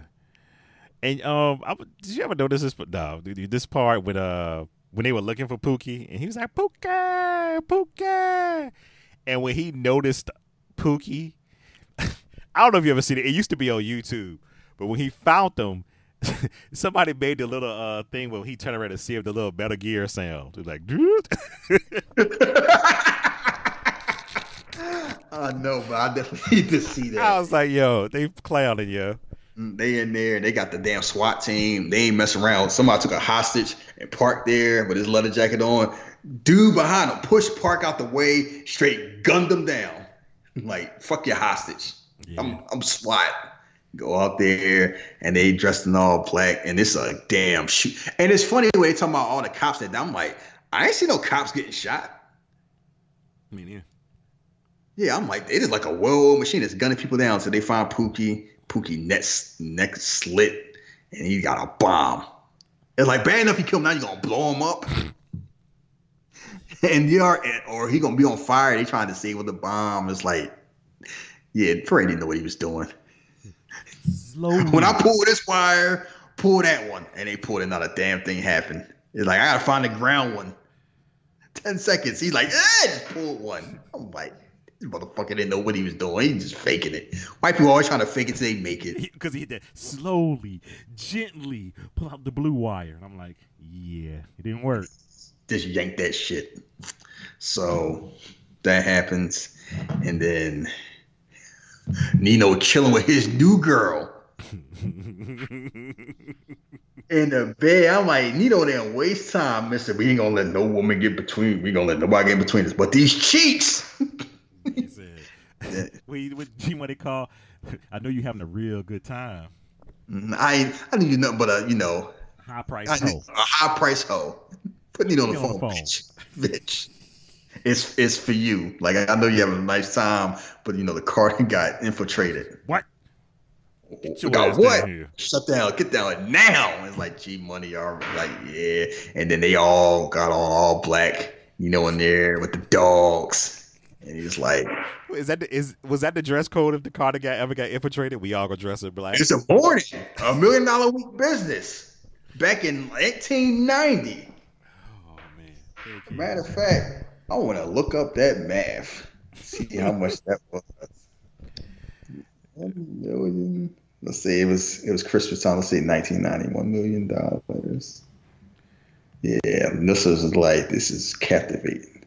And um, I, did you ever notice this? No, this part with uh when they were looking for Pookie, and he was like Pookie, Pookie, and when he noticed Pookie, I don't know if you ever seen it. It used to be on YouTube, but when he found them, somebody made the little uh thing where he turned around to see if the little Metal Gear sound. It was like, dude. I know, but I definitely need to see that. I was like, yo, they clowning yo. They in there. They got the damn SWAT team. They ain't messing around. Somebody took a hostage and parked there with his leather jacket on. Dude behind him pushed Park out the way, straight gunned him down. Like fuck your hostage. Yeah. I'm I'm SWAT. Go out there and they dressed in all black and it's a damn shoot. And it's funny the way they talking about all the cops that I'm like, I ain't see no cops getting shot. I mean, yeah. Yeah, I'm like, it is like a well-oiled machine that's gunning people down. So they find Pookie, Pookie neck, neck slit, and he got a bomb. It's like bad enough he killed him, now you gonna blow him up. and you are, or he gonna be on fire. They trying to save with the bomb. It's like, yeah, Freddy didn't know what he was doing. Slowly. When I pull this wire, pull that one, and they pulled it, not a damn thing happened. It's like I gotta find the ground one. Ten seconds. He's like, eh, just pulled one. I'm like, this motherfucker didn't know what he was doing. He just faking it. White people always trying to fake it till they make it. because he, hit that slowly, gently pull out the blue wire, and I'm like, yeah, it didn't work. Just yank that shit. So that happens, and then Nino chilling with his new girl in the bed. I'm like, Nino didn't waste time, Mister. We ain't gonna let no woman get between. We gonna let nobody get between us. But these cheeks. he said, "We what G what they call? I know you having a real good time. Mm, I I didn't do nothing but a you know High price I, a hoe. A high price hoe. Put Nino on the me phone, on the phone. bitch. Bitch. It's it's for you. Like I know you having a nice time, but you know the car got infiltrated. What? got what? down. Shut down, get down now. It's like G Money are like, yeah. And then they all got all, all black, you know, in there with the dogs. And he's like, Is that the, is was that the dress code if the Carter guy ever got infiltrated? We all go dress in black. It's a morning, a million dollar week business back in 1890. Oh man. Matter of fact, I want to look up that math, see how much that was. One million. Let's see, it was it was Christmas time. Let's say 1990, one million dollars. Yeah, this is like this is captivating.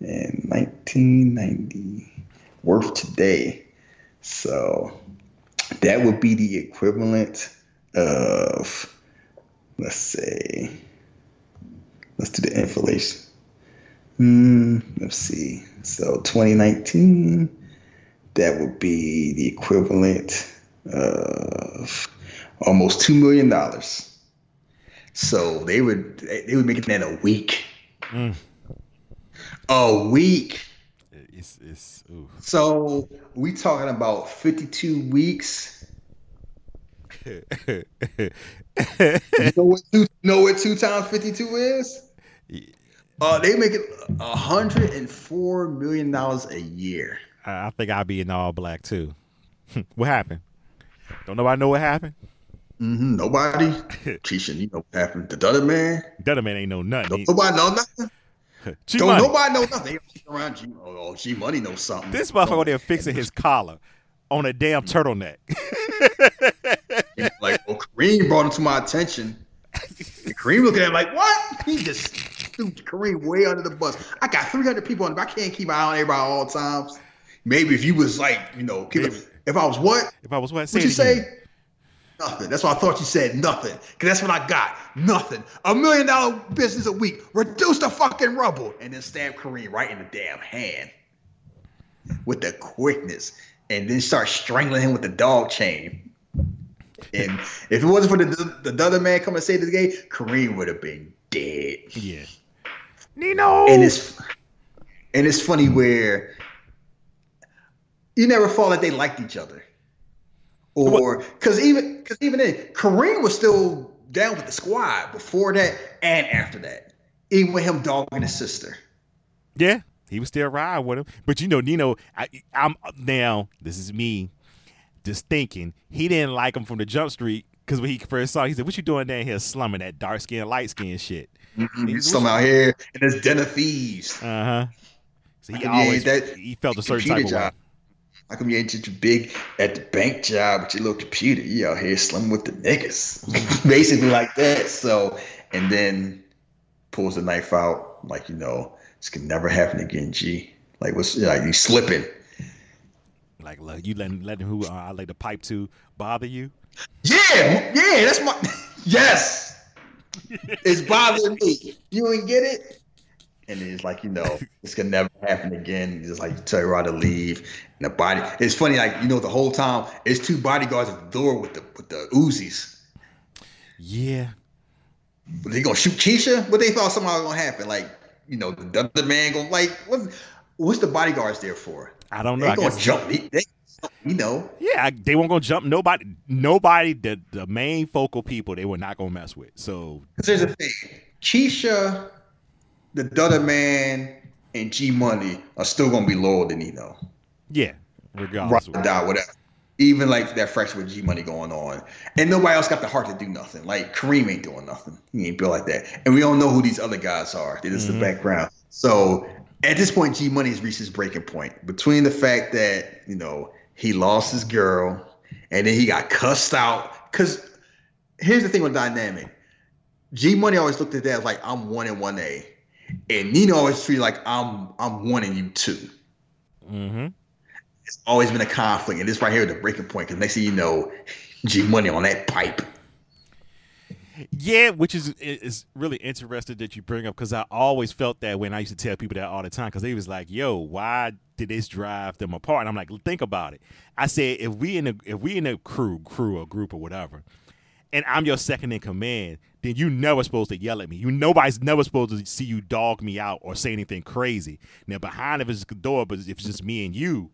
In 1990, worth today. So that would be the equivalent of let's say let's do the inflation. Hmm, let's see. So 2019, that would be the equivalent of almost two million dollars. So they would they would make it that a week. Mm. A week. It's it's. Ooh. So we talking about fifty two weeks. you know what two, know what two times fifty two is? Uh, they make it hundred and four million dollars a year. I think I'll be in all black too. what happened? Don't nobody know what happened? Mm-hmm. Nobody. Keisha, you know what happened? The Dudder man. Dudder man ain't know nothing. nobody know nothing. G Don't money. nobody know nothing. around G. Oh, oh, G Money knows something. This motherfucker there fixing his collar on a damn mm. turtleneck. like, well, Kareem brought him to my attention. And Kareem looking at him like, what? He just threw Kareem way under the bus. I got 300 people on him. I can't keep my eye on everybody all times. Maybe if you was like, you know, it, if I was what? If I was what? Say what you say? Nothing. That's why I thought you said nothing. Because that's what I got. Nothing. A million dollar business a week. Reduce the fucking rubble. And then stab Kareem right in the damn hand. With the quickness. And then start strangling him with the dog chain. And if it wasn't for the, the, other man coming to save the game, Kareem would have been dead. Yeah. Nino. And it's and it's funny where you never thought that they liked each other or because even because even then Kareem was still down with the squad before that and after that, even with him dogging his sister. Yeah, he was still riding with him. But you know, Nino, I, I'm now. This is me, just thinking he didn't like him from the jump street because when he first saw, him, he said, "What you doing down here slumming that dark skin, light skin shit?" Mm-hmm. He's slumming out here in his den of thieves. Uh huh. So he always that, he felt a certain type of way. How come you ain't such a big at the bank job with your little computer? You out here slumming with the niggas. Basically like that. So, and then pulls the knife out, like, you know, this can never happen again, G. Like, what's like you slipping? Like, look, you letting letting who uh, I like the pipe to bother you? Yeah, yeah, that's my yes. it's bothering me. You ain't get it? And it's like you know this can never happen again. It's like tell her to leave, and the body. It's funny, like you know, the whole time it's two bodyguards at the door with the with the Uzis. Yeah, but they gonna shoot Keisha. But they thought something was gonna happen. Like you know, the other man gonna like what's what's the bodyguards there for? I don't know. They I gonna jump. They, they, you know. Yeah, they won't gonna jump. Nobody, nobody. The the main focal people they were not gonna mess with. So because there's a thing, Keisha the Dudder Man and G Money are still gonna be loyal to Nino. Yeah, regardless. Right, die, whatever. Even like that fraction with G Money going on, and nobody else got the heart to do nothing. Like Kareem ain't doing nothing. He ain't built like that, and we don't know who these other guys are. This is mm-hmm. the background. So at this point, G Money has reached his breaking point between the fact that you know he lost his girl, and then he got cussed out. Because here's the thing with dynamic. G Money always looked at that as like I'm one in one A. And Nino always treated like I'm I'm wanting you too. Mm-hmm. It's always been a conflict, and this right here is the breaking point because next thing you know, G Money on that pipe. Yeah, which is is really interesting that you bring up because I always felt that when I used to tell people that all the time because they was like, "Yo, why did this drive them apart?" And I'm like, "Think about it." I said, if we in a if we in a crew, crew or group or whatever, and I'm your second in command, then you never supposed to yell at me. You nobody's never supposed to see you dog me out or say anything crazy. Now behind if it's the door, but if it's just me and you,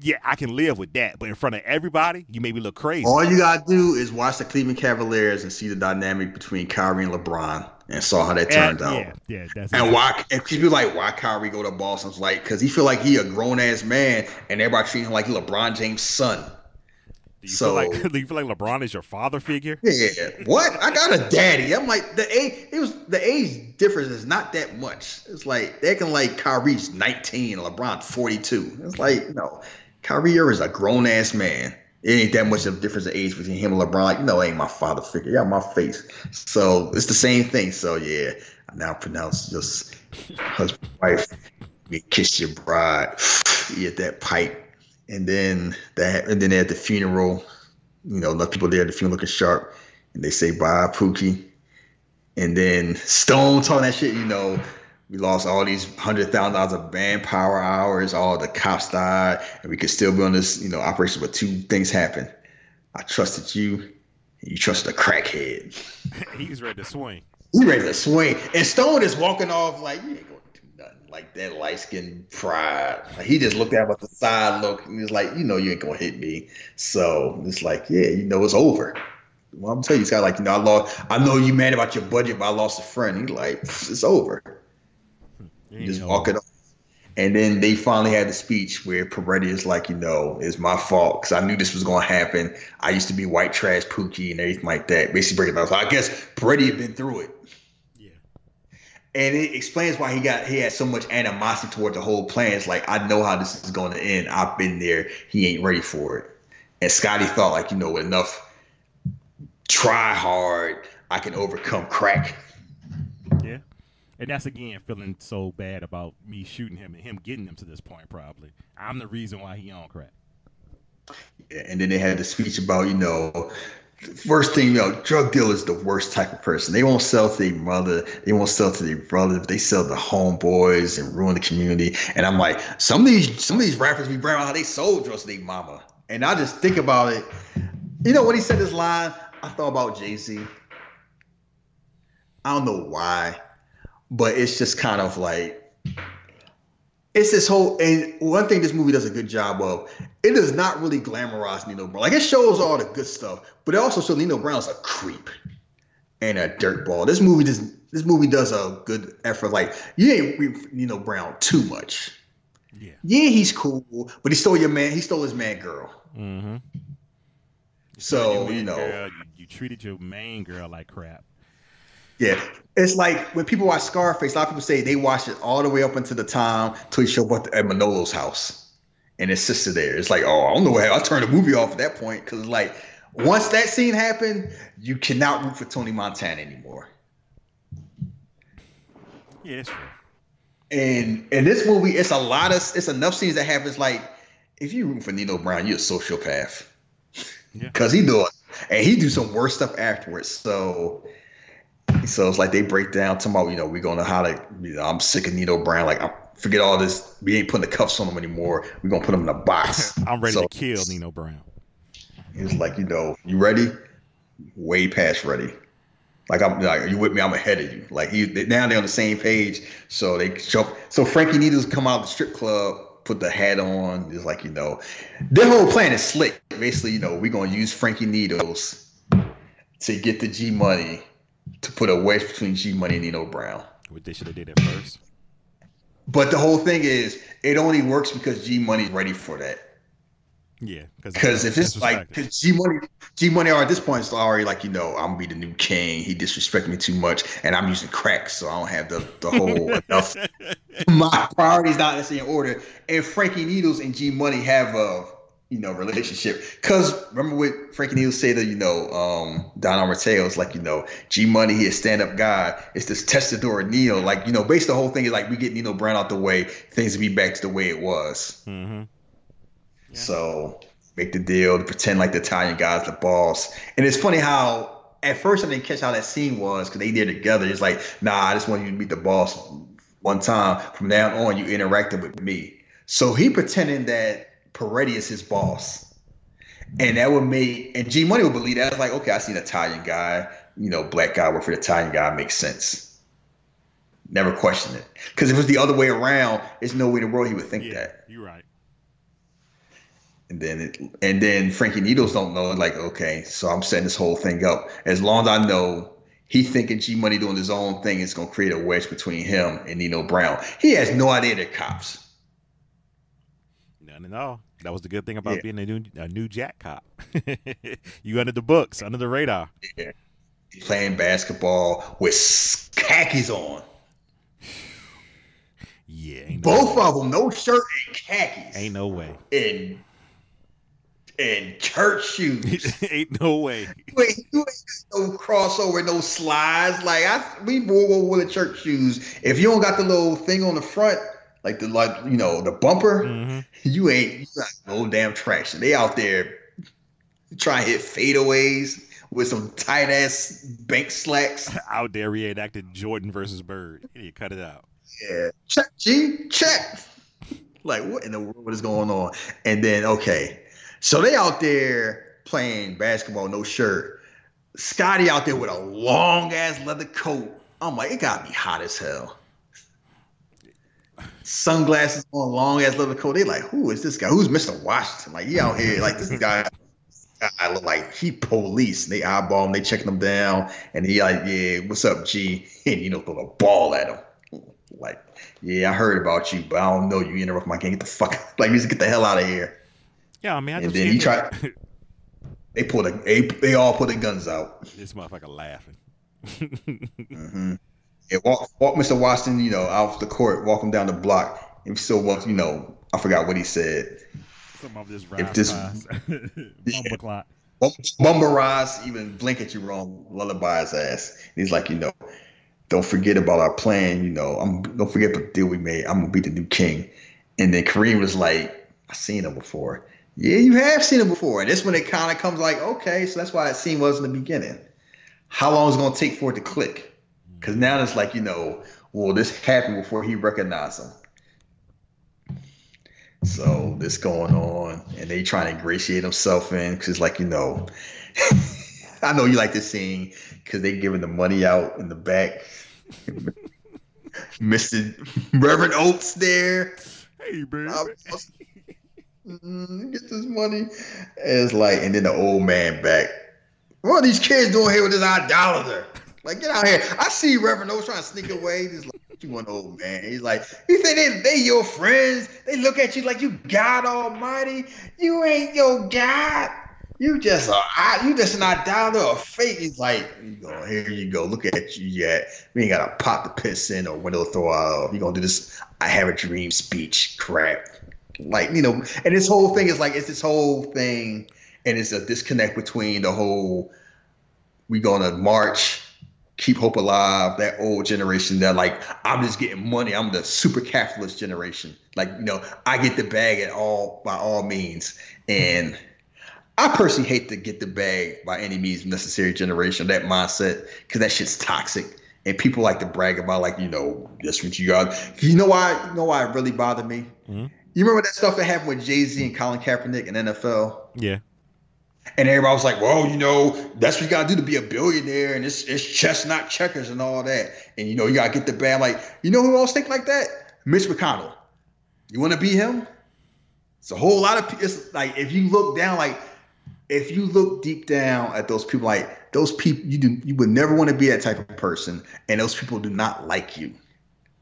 yeah, I can live with that. But in front of everybody, you make me look crazy. All you gotta do is watch the Cleveland Cavaliers and see the dynamic between Kyrie and LeBron, and saw how that turned out. Yeah, yeah, that's and why and people like why Kyrie go to Boston's like because he feel like he a grown ass man, and everybody treat him like LeBron James' son. Do you so, feel like do you feel like LeBron is your father figure? Yeah. What? I got a daddy. I'm like the age. It was the age difference is not that much. It's like they can like Kyrie's 19, LeBron 42. It's like no, Kyrie is a grown ass man. it ain't that much of a difference of age between him and LeBron. Like, no, ain't my father figure. Yeah, my face. So it's the same thing. So yeah, I now pronounce just husband, wife, me kiss your bride, eat that pipe, and then that, and then at the funeral, you know, enough people there at the funeral looking sharp, and they say bye, Pookie, and then Stone talking that shit, you know. We lost all these hundred thousand dollars of manpower hours. All the cops died, and we could still be on this, you know, operation. But two things happened. I trusted you, and you trusted a crackhead. He's ready to swing. He's ready to swing, and Stone is walking off like you ain't nothing. Like that light skinned pride. Like, he just looked at him with the side look, and he was like, you know, you ain't gonna hit me. So it's like, yeah, you know, it's over. Well, I'm telling you, Scott, like, you know, I lost. I know you mad about your budget, but I lost a friend. He's like, it's over. Hmm, you just walk it off. And then they finally had the speech where Peretti is like, you know, it's my fault because I knew this was going to happen. I used to be white trash Pookie and everything like that. Basically, breaking down. So I guess Peretti had been through it. And it explains why he got he had so much animosity toward the whole plan. It's like I know how this is going to end. I've been there. He ain't ready for it. And Scotty thought like, you know, enough try hard, I can overcome crack. Yeah. And that's again feeling so bad about me shooting him and him getting him to this point. Probably I'm the reason why he on crack. Yeah, And then they had the speech about you know, first thing you know, drug dealers the worst type of person. They won't sell to their mother, they won't sell to their brother, they sell to homeboys and ruin the community. And I'm like, some of these some of these rappers be bragging how they sold drugs to their mama. And I just think about it. You know when he said this line, I thought about Jay Z. I don't know why but it's just kind of like it's this whole and one thing this movie does a good job of it does not really glamorize Nino Brown. Like it shows all the good stuff, but it also shows Nino Brown's a creep and a dirtball. This movie does this movie does a good effort. Like you ain't Nino Brown too much. Yeah. Yeah, he's cool, but he stole your man. He stole his man girl. Mm-hmm. So you know, girl, you, you treated your main girl like crap. Yeah, it's like when people watch Scarface. A lot of people say they watch it all the way up until the time till he showed up at Manolo's house and his sister there. It's like, oh, I don't know how I turned the movie off at that point because like once that scene happened, you cannot root for Tony Montana anymore. Yeah, that's true. And in this movie, it's a lot of it's enough scenes that happens. Like if you root for Nino Brown, you're a sociopath. Yeah. Cause he do it, and he do some worse stuff afterwards. So so it's like they break down tomorrow, you know, we're gonna how to you know, I'm sick of Nino Brown. Like I'm forget all this. We ain't putting the cuffs on him anymore. We're gonna put him in a box. I'm ready So- to kill Nino Brown. Was like, you know, you ready? Way past ready. Like I'm like, you with me? I'm ahead of you. Like he they, now they're on the same page. So they jump. So Frankie Needles come out of the strip club, put the hat on. It's like you know, their whole plan is slick. Basically, you know, we're gonna use Frankie Needles to get the G Money to put a wedge between G Money and Nino Brown. What they should have did it first. But the whole thing is, it only works because G Money's ready for that. Yeah, Because if it's like, because G Money, G Money are at this point is already like, you know, I'm gonna be the new king. He disrespected me too much, and I'm using crack, so I don't have the the whole enough. My priorities not necessarily in order. And Frankie Needles and G Money have a you know relationship. Because remember what Frankie Needles said that, you know um, Don is like you know G Money he a stand up guy. It's this testador Neil. Like you know, basically the whole thing is like we get Nino Brown out the way, things will be back to the way it was. hmm Yeah. So make the deal, to pretend like the Italian guy's the boss. And it's funny how at first I didn't catch how that scene was because they did it together. It's like, nah, I just want you to meet the boss one time. From now on, you interacted with me. So he pretending that Is his boss. And that would make and G Money would believe that. It's like, okay, I see an Italian guy, you know, black guy work for the Italian guy, makes sense. Never question it. Because if it was the other way around, there's no way in the world he would think Yeah, that. you're right. And then it, and then Frankie Needles don't know. Like, okay, so I'm setting this whole thing up. As long as I know he thinking G Money doing his own thing is gonna create a wedge between him and Nino Brown. He has no idea they're cops. None at all. That was the good thing about Yeah. being a new a new Jack cop. you under the books, under the radar. He's playing basketball with khakis on. Yeah, no Both of them, no shirt and khakis. Ain't no way. and and church shoes. ain't no way. Wait, you ain't got no crossover, no slides. Like I, we wore one with the church shoes. If you don't got the little thing on the front, like the like you know the bumper, Mhm. you ain't you got no damn traction. They out there trying to hit fadeaways with some tight ass bank slacks. Out there reenacted Jordan versus Bird. You cut it out. Yeah, check G, check. Like what in the world is going on? And then okay, so they out there playing basketball, no shirt. Scotty out there with a long ass leather coat. I'm like, it got me hot as hell. Sunglasses on, long ass leather coat. They like, who is this guy? Who's Mr. Washington? Like, he out here, like this guy. I look like he police. And they eyeball him, they checking him down, and he like, yeah, what's up, G? And you know, throw a ball at him. Like, yeah, I heard about you, but I don't know you. You interrupt my game. Get the fuck like, you just get the hell out of here. Yeah, I mean, I And just then he it- tried- They pulled a, they, they all put their guns out. this motherfucker laughing. hmm And walk, walk Mr. Washington, you know, off the court, walk him down the block, and still wants, you know, I forgot what he said. Some of this If this- Bumble clock. Bum- even blink at you wrong, lullaby his ass. And he's like, you know, don't forget about our plan. You know, I'm don't forget the deal we made. I'm gonna be the new king. And then Kareem was like, I seen him before. Yeah, you have seen him before. And this when it kind of comes like, okay, so that's why that scene was in the beginning. How long is it gonna take for it to click? Because now it's like, you know, well, this happened before he recognized him. So this going on, and they trying to ingratiate himself in because it's like you know, I know you like this scene because they giving the money out in the back. Mister Reverend Oates there. Hey, baby. I was- Mm, get this money. And it's like, and then the old man back. What are these kids doing here with this idolater? Like, get out here. I see Reverend Oates trying to sneak away. He's like, what you want, old man? He's like, you think they, they your friends? They look at you like you God Almighty. You ain't your God. You just a, you just an idolater or fake. He's like, you go, here you go. Look at you yet. We ain't gotta pop the piss in or window throw out. You gonna do this I have a dream speech crap. Like, you know, and this whole thing is like it's this whole thing, and it's a disconnect between the whole we gonna march, keep hope alive, that old generation that like I'm just getting money. I'm the super capitalist generation. Like, you know, I get the bag at all by all means. And I personally hate to get the bag by any means necessary generation, that mindset, because that shit's toxic. And people like to brag about like, you know, that's what you got. You know why you know why it really bothered me? Mhm. You remember that stuff that happened with Jay Z and Colin Kaepernick in NFL? Yeah. And everybody was like, well, you know, that's what you gotta do to be a billionaire, and it's it's chess, not checkers, and all that. And you know, you gotta get the bag. Like, you know who else think like that? Mitch McConnell. You wanna be him? It's a whole lot of people. It's like if you look down, like if you look deep down at those people, like those people, you do you would never want to be that type of person, and those people do not like you.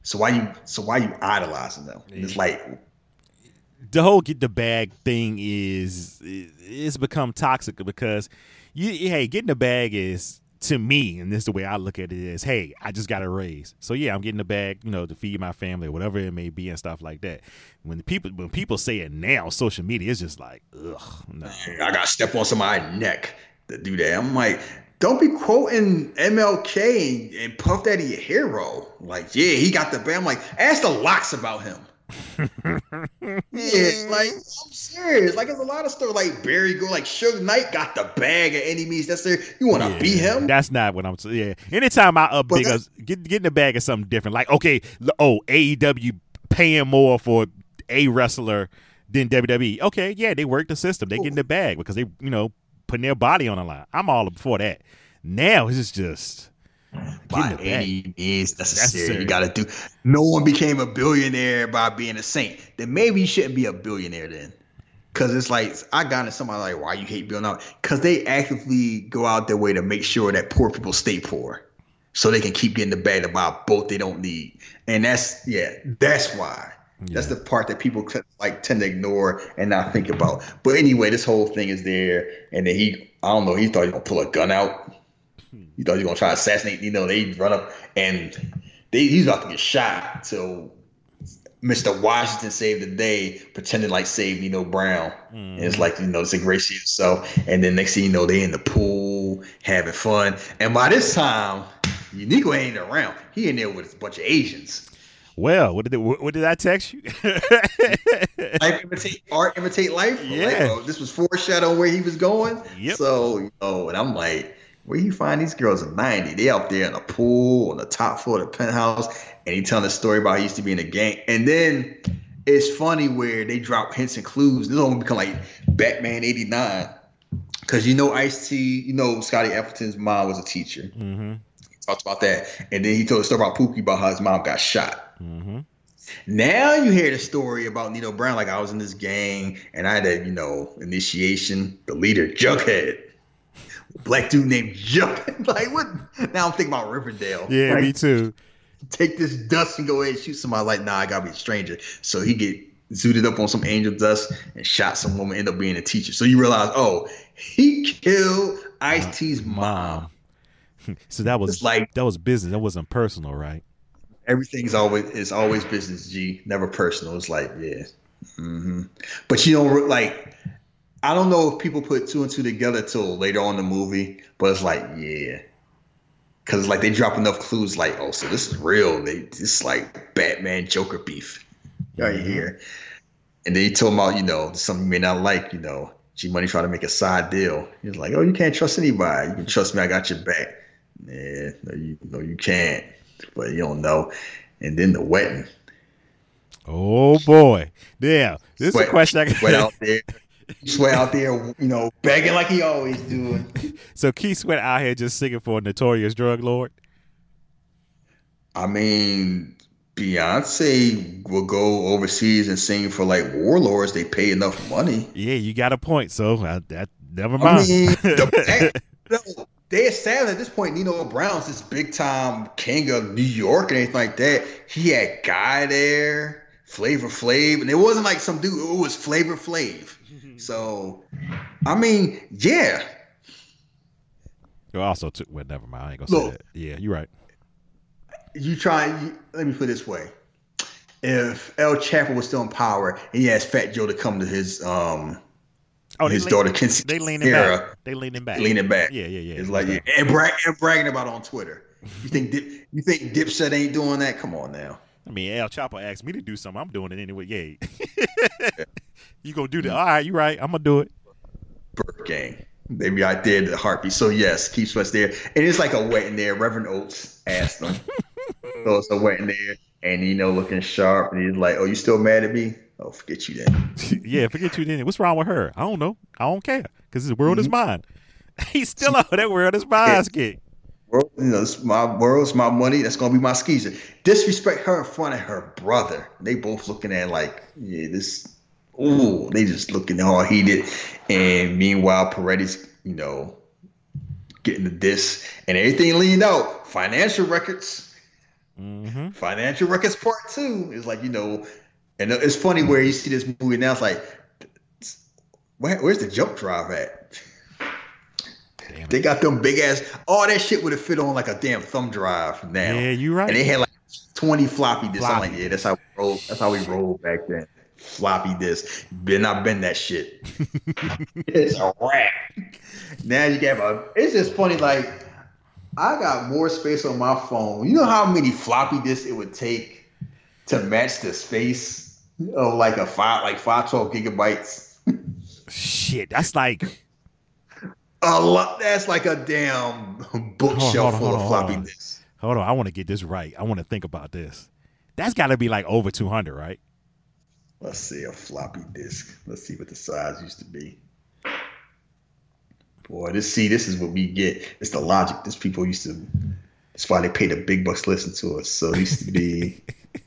So why you so why you idolizing them? It's like the whole get the bag thing is it's become toxic because you hey getting the bag is to me and this is the way I look at it is hey I just got a raise so yeah I'm getting the bag you know to feed my family or whatever it may be and stuff like that when people when people say it now social media is just like ugh no I gotta step on somebody's neck to do that. I'm like, don't be quoting MLK and, and Puff Daddy a hero. Like, yeah, he got the bag. I'm like, ask the LOX about him. Yeah, like mm. I'm serious. Like, there's a lot of stuff like Barry go, like Suge Knight got the bag at any means necessary. You want to Yeah, be him? That's not what I'm. Saying. Yeah. Anytime I up big, that's- uh, get getting the bag of something different. Like okay, oh AEW paying more for a wrestler than WWE. Okay, yeah, they work the system. They get in the bag because they you know putting their body on the line. I'm all for that. Now it's just by getting the bag. any means necessary. You got to do. No one became a billionaire by being a saint. Then maybe you shouldn't be a billionaire then. Cause it's like I got into somebody like, why you hate billionaire? Cause they actively go out their way to make sure that poor people stay poor, so they can keep getting the bag to buy both they don't need. And that's yeah, that's why. That's the part that people like tend to ignore and not think about. But anyway, this whole thing is there, and then he, I don't know, he thought he was gonna pull a gun out. He thought he was gonna try to assassinate. You know, they run up and they he's about to get shot. So Mr. Washington saved the day, pretending like save Nino Brown. And it's mm. like, you know, it's a ingratiate yourself. And then next thing you know, they in the pool having fun. And by this time, Nico ain't around. He in there with a bunch of Asians. Well, what did it, what did I text you? life imitate art, imitate life. Yeah. Like, oh, this was foreshadowing where he was going. Yep. So, you know, and I'm like, where you find these girls in 90? They out there in the pool on the top floor of the penthouse, and he telling a story about he used to be in a gang. And then it's funny where they drop hints and clues. This only become like Batman 89. Cause you know Ice T, you know Scotty Appleton's mom was a teacher. mm-hmm. He talked about that. And then he told a story about Pookie about how his mom got shot. Mm-hmm. Now you hear the story about Nino Brown, like I was in this gang and I had a, you know, initiation, the leader, Jughead. Black dude named Jughead. like what now I'm thinking about Riverdale. Yeah, Like, me too. take this dust and go ahead and shoot somebody like nah, I gotta be a stranger. So he get zooted up on some angel dust and shot some woman, end up being a teacher. So you realize, oh, he killed Ice T's mom. So that was It's like that was business. That wasn't personal, right? everything's always it's always business g never personal it's like yeah hmm but you don't like i don't know if people put two and two together till later on in the movie but it's like yeah because like they drop enough clues like oh so this is real they this like batman joker beef right mm-hmm. here and then he told him about you know something you may not like you know g money trying to make a side deal he's like oh you can't trust anybody you can trust me i got your back yeah no you no you can't but you don't know. And then the wedding. Oh boy, yeah. This is a question I Sweat got. out there. Sweat out there, you know, begging like he always doing. so Keith Sweat out here just singing for a notorious drug lord. I mean, Beyonce will go overseas and sing for like warlords. They pay enough money. Yeah, you got a point. So uh, that never I mind. mean, the, no, they established at this point Nino Brown's this big time king of New York and anything like that. He had Guy there, Flavor Flav, and it wasn't like some dude. It was Flavor Flav. So, I mean, yeah, You also took. Well, never mind. I ain't gonna say Look. that. Yeah, you're right. you try. You, let me put it this way: if El Chapo was still in power and he asked Fat Joe to come to his um Oh, his lean- daughter Kinsey They leaning Sierra, back. They leaning back. leaning back, Yeah, yeah, yeah. it's like yeah, and, brag, and bragging about it on Twitter. You think Dip, you think Dipset ain't doing that? Come on now. I mean, El Chapo asked me to do something. I'm doing it anyway. Yeah. you gonna do that? All right, you right. I'm gonna do it. Burke Gang. They be out there, the heartbeat. So yes, keep us there, and it's like a wedding there. Reverend Oates asked them, so it's a wedding there, and you know, looking sharp, and he's like, "Oh, you still mad at me? Oh, forget you then." yeah, forget you then. What's wrong with her? I don't know. I don't care because the world Mm-hmm. is mine. He's still out that world is mine. Skit. World, you know, it's my world, it's my money. That's gonna be my skeezer. Disrespect her in front of her brother. They both looking at like, yeah, this. Ooh, they just looking all heated. And meanwhile, Peretti, you know, getting the diss and everything leaned out. Financial records, Mm-hmm. financial records part two is like you know, and it's funny where you see this movie now. It's like, where, where's the jump drive at? They got them big ass. All that shit would have fit on like a damn thumb drive now. Yeah, you right. And they had like 20 floppy disks. I'm like, yeah, that's how we rolled. That's how we rolled back then. Floppy disk. Been not been that shit. it's a wrap. Now you got a. It's just funny. Like I got more space on my phone. You know how many floppy disks it would take to match the space of like a five, like five twelve gigabytes. Shit, that's like A lot. That's like a damn bookshelf full of floppy disks. Hold on, I want to get this right. I want to think about this. That's got to be like over 200, right? Let's see a floppy disk. Let's see what the size used to be. Boy, this see, this is what we get. It's the logic. This people used to. That's why they pay the big bucks to listen to us. So it used to be.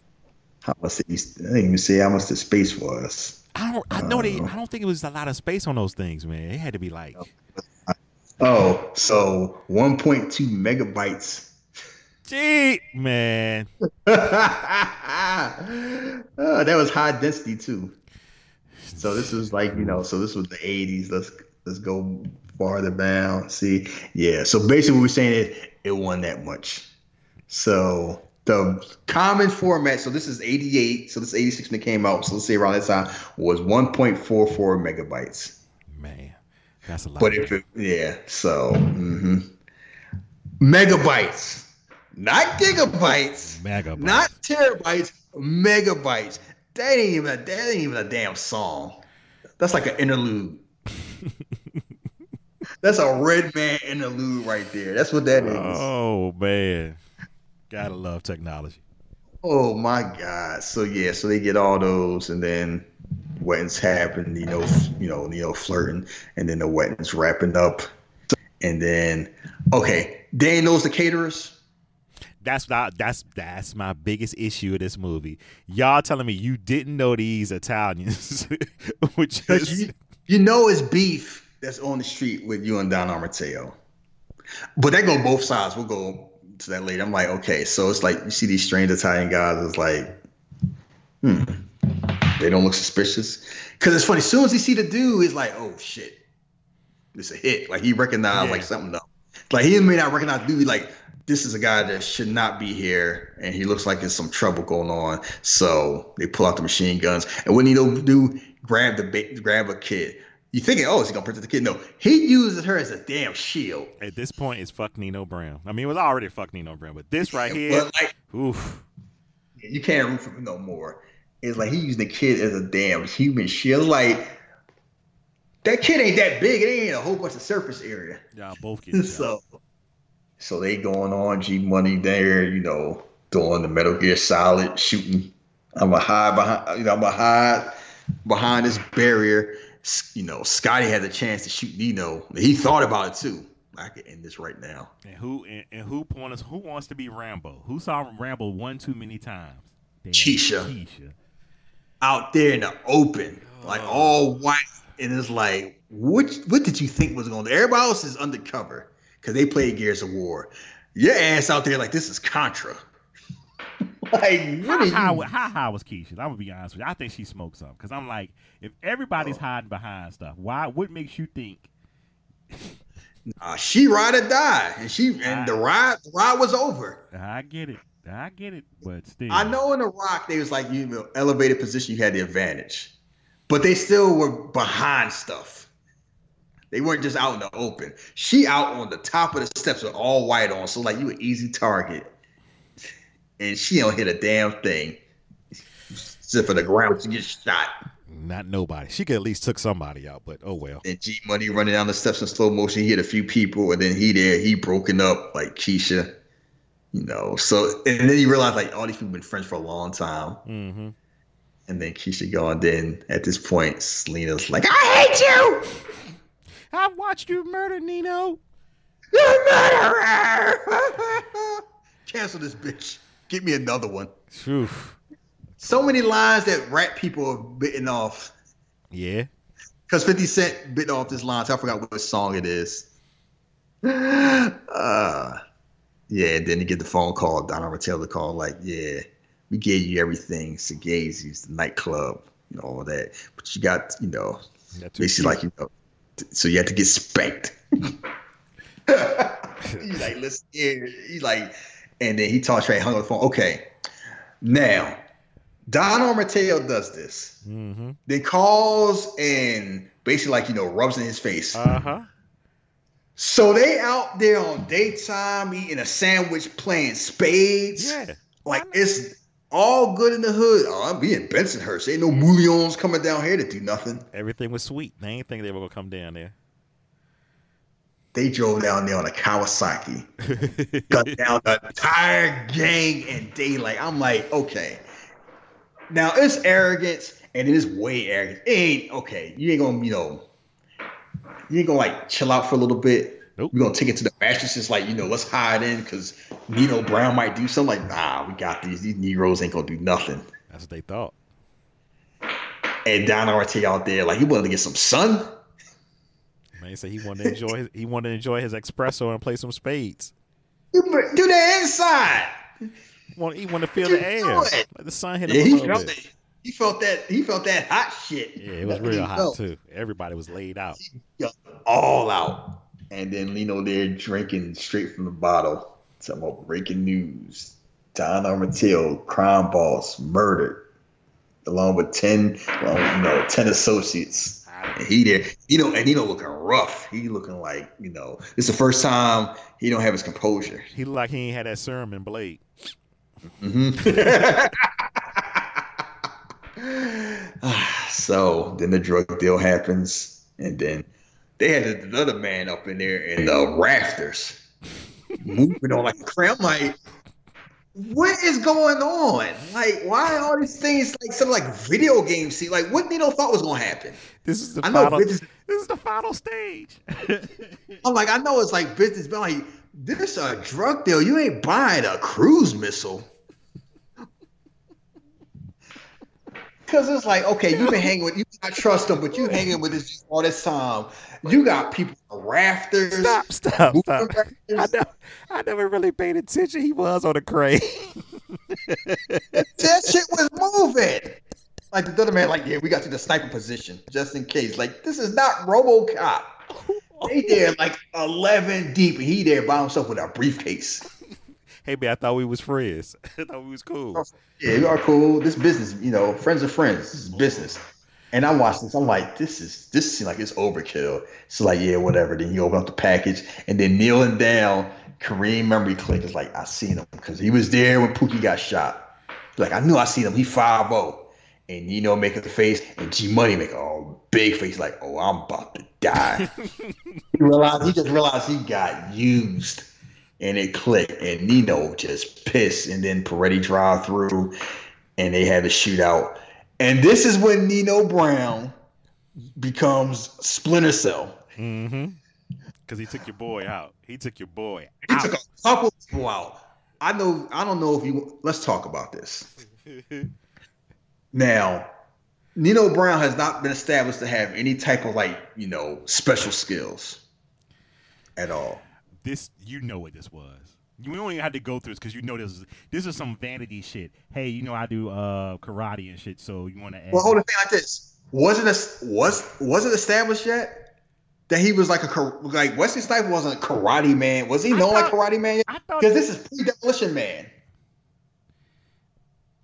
how much it used? To, I didn't even say how much the space was. I don't. I know they. Uh. I don't think it was a lot of space on those things, man. It had to be like. Oh, so 1.2 megabytes. Gee, man. Uh, that was high density too. So this was like you know, so this was the '80s. Let's let's go farther down. See, yeah. So basically, we're saying it it won that much. So the common format. So this is 88. So this 86 when it came out. So let's say around that time was 1.44 megabytes. Man, that's a lot. But if it, yeah, so mhm. megabytes, not gigabytes, Megabytes. not terabytes, megabytes. That ain't even a, that ain't even a damn song. That's like an interlude. That's a Redman interlude right there. That's what that is. Oh man, gotta love technology. Oh my god! So yeah, so they get all those, and then weddings happen. You know, you know, you know, flirting, and then the wedding's wrapping up, and then okay, Dan knows the caterers. That's not that's that's my biggest issue of this movie. Y'all telling me you didn't know these Italians, which is you, you know it's beef that's on the street with you and Don Armateo. But that go both sides. We'll go to that later. I'm like, okay, so it's like you see these strange Italian guys. It's like, hmm, they don't look suspicious. Because it's funny. As soon as he see the dude, he's like, oh shit, it's a hit. Like he recognized Yeah. like something though. Like he may not recognize dude. Like this is a guy that should not be here, and he looks like there's some trouble going on. So they pull out the machine guns, and when he do, do grab the ba- grab a kid, you thinking, oh, is he gonna protect the kid? No, he uses her as a damn shield. at this point it's fuck Nino Brown. I mean, it was already fuck Nino Brown, but this right here, like, oof. you can't root for him no more. It's like he using the kid as a damn human shield. Like that kid ain't that big. It ain't a whole bunch of surface area. Y'all both kids. so, so they going on G Money there, you know, doing the Metal Gear Solid shooting. I'm a hide behind, you know, I'm a hide behind this barrier. You know, Scotty had the chance to shoot Nino. He thought about it too. I could end this right now. And who and, and who wants who wants to be Rambo? Who saw Rambo one too many times? Damn, Keisha. Keisha. Out there in the open, like oh. all white, and it's like, what? What did you think was going? to Everybody else is undercover because they played Gears of War. Your ass out there like this is Contra. like, what How you? how high was Keisha? I'm gonna be honest with you. I think she smoked some because I'm like, if everybody's Oh. hiding behind stuff, why? What makes you think? She ride or die, and she and the ride the ride was over. I get it, I get it, but still, I know in the Rock they was like you know elevated position, you had the advantage, but they still were behind stuff. They weren't just out in the open. She out on the top of the steps with all white on, so like you an easy target, and she don't hit a damn thing. Except for the ground, she gets shot. not nobody. She could at least took somebody out, but oh well. And G Money running down the steps in slow motion. He hit a few people, and then he there, he broken up like Keisha, you know. So and then you realize like all these people been friends for a long time. Mm-hmm. And then Keisha gone. Then at this point, Selina's like, "I hate you, I've watched you murder Nino. you murderer!" Cancel this bitch. Get me another one. Phew. So many lines that rap people have bitten off. Yeah. Because 50 Cent bit off this line. So I forgot what song it is. Uh, yeah, and then you get the phone call, Don Armateo call, like, yeah, we gave you everything, Sagazi's, the nightclub, you know, all that. But you got, you know, basically like, you know, so you had to get spanked. he's like, listen here. He's like, and then he talks right, hung up the phone. Okay, now, Don Armateo does this Mm-hmm. then calls and basically like you know rubs in his face. Uh huh. So they out there on daytime eating a sandwich, playing spades. Yeah. like it's all good in the hood. Oh, I'm being Bensonhurst. Ain't no mullions coming down here to do nothing. Everything was sweet. They ain't think they were gonna come down there. They drove down there on a Kawasaki, cut down the entire gang in daylight. I'm like, okay. Now it's arrogance, and it is way arrogant. It ain't okay. You ain't gonna, you know, you ain't gonna like chill out for a little bit. Nope. We're gonna take it to the mattresses, like, you know, let's hide in because Nino Brown might do something. Like, nah, we got these. These Negroes ain't gonna do nothing. That's what they thought. And Don Ortiz out there, like, he wanted to get some sun. Man said he wanted to enjoy his he wanted to enjoy his espresso and play some spades. Do that inside. He wanted, he wanted to feel You the air. Like the sun hit him Yeah, a he little bit. He felt that. He felt that hot shit. Yeah, it was That's real hot felt. too. Everybody was laid out. all out. And then Nino there drinking straight from the bottle. Talking about breaking news. Don Armateo, crime boss, murdered, along with ten, well, you know, ten associates. And he there, you know, and he don't looking rough. He looking like, you know, it's the first time he don't have his composure. He look like he ain't had that serum in Blade. Mm-hmm. so then the drug deal happens, and then they had another man up in there in the rafters, moving on like a cram. I'm like, what is going on? Like, why are all these things like some like video game scene? Like, what Nino thought was gonna happen? This is the I know final. This is the final stage. I'm like, I know it's like business, but like, this a drug deal. You ain't buying a cruise missile. Cause it's like, okay, you've been hanging with you. I trust them, but you hanging with this all this time. You got people on rafters. stop! Stop! Stop! I, never, I never really paid attention. He was on a crane. That shit was moving. Like the other man, like, yeah, we got to the sniper position just in case. Like, this is not RoboCop. They there like eleven deep, and he there by himself with a briefcase. Hey man, I thought we was friends. I thought we was cool. Oh, yeah, you are cool. This business, you know, friends are friends. This is business. And I watched this. I'm like, this is this seems like it's overkill. So like, yeah, whatever. Then you open up the package, and then kneeling down, Kareem memory click is like, I seen him because he was there when Pookie got shot. Like I knew I seen him. He five zero, and you know, make a face, and G Money make a oh, big face like, oh, I'm about to die. he realized he just realized he got used, and it clicked, and Nino just pissed, and then Peretti drive through, and they had a shootout, and this is when Nino Brown becomes Splinter Cell. Mm-hmm. Because he took your boy out. He took your boy He out. took a couple people out. I know. I don't know if you. Let's talk about this. Now, Nino Brown has not been established to have any type of like you know special skills at all. This you know what this was. You don't even have to go through this because you know this is this is some vanity shit. Hey, you know I do uh karate and shit, so you want to? Well, hold on, thing like this. Wasn't a, was wasn't established yet that he was like a like Wesley Snipes wasn't a karate man. Was he I known like karate man? I thought Because this is pre demolition man.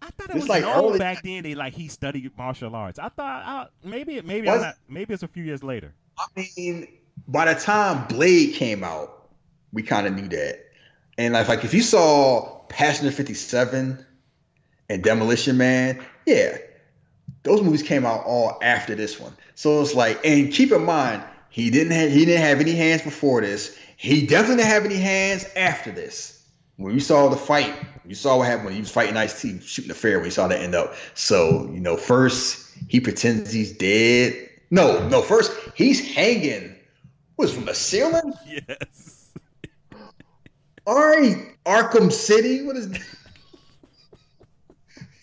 I thought it it's was like known back then. They like he studied martial arts. I thought uh, maybe maybe Was- I'm not, maybe it's a few years later. I mean, by the time Blade came out, we kind of knew that. And like, like if you saw Passenger 57 and Demolition Man, yeah, those movies came out all after this one. So it's like, and keep in mind, he didn't have he didn't have any hands before this. He definitely didn't have any hands after this. When you saw the fight, you saw what happened when he was fighting Ice T, shooting the fair. when We saw that end up. So you know, first he pretends he's dead. No, no. First he's hanging. Was from the ceiling? Yes. All right, Arkham City. What is?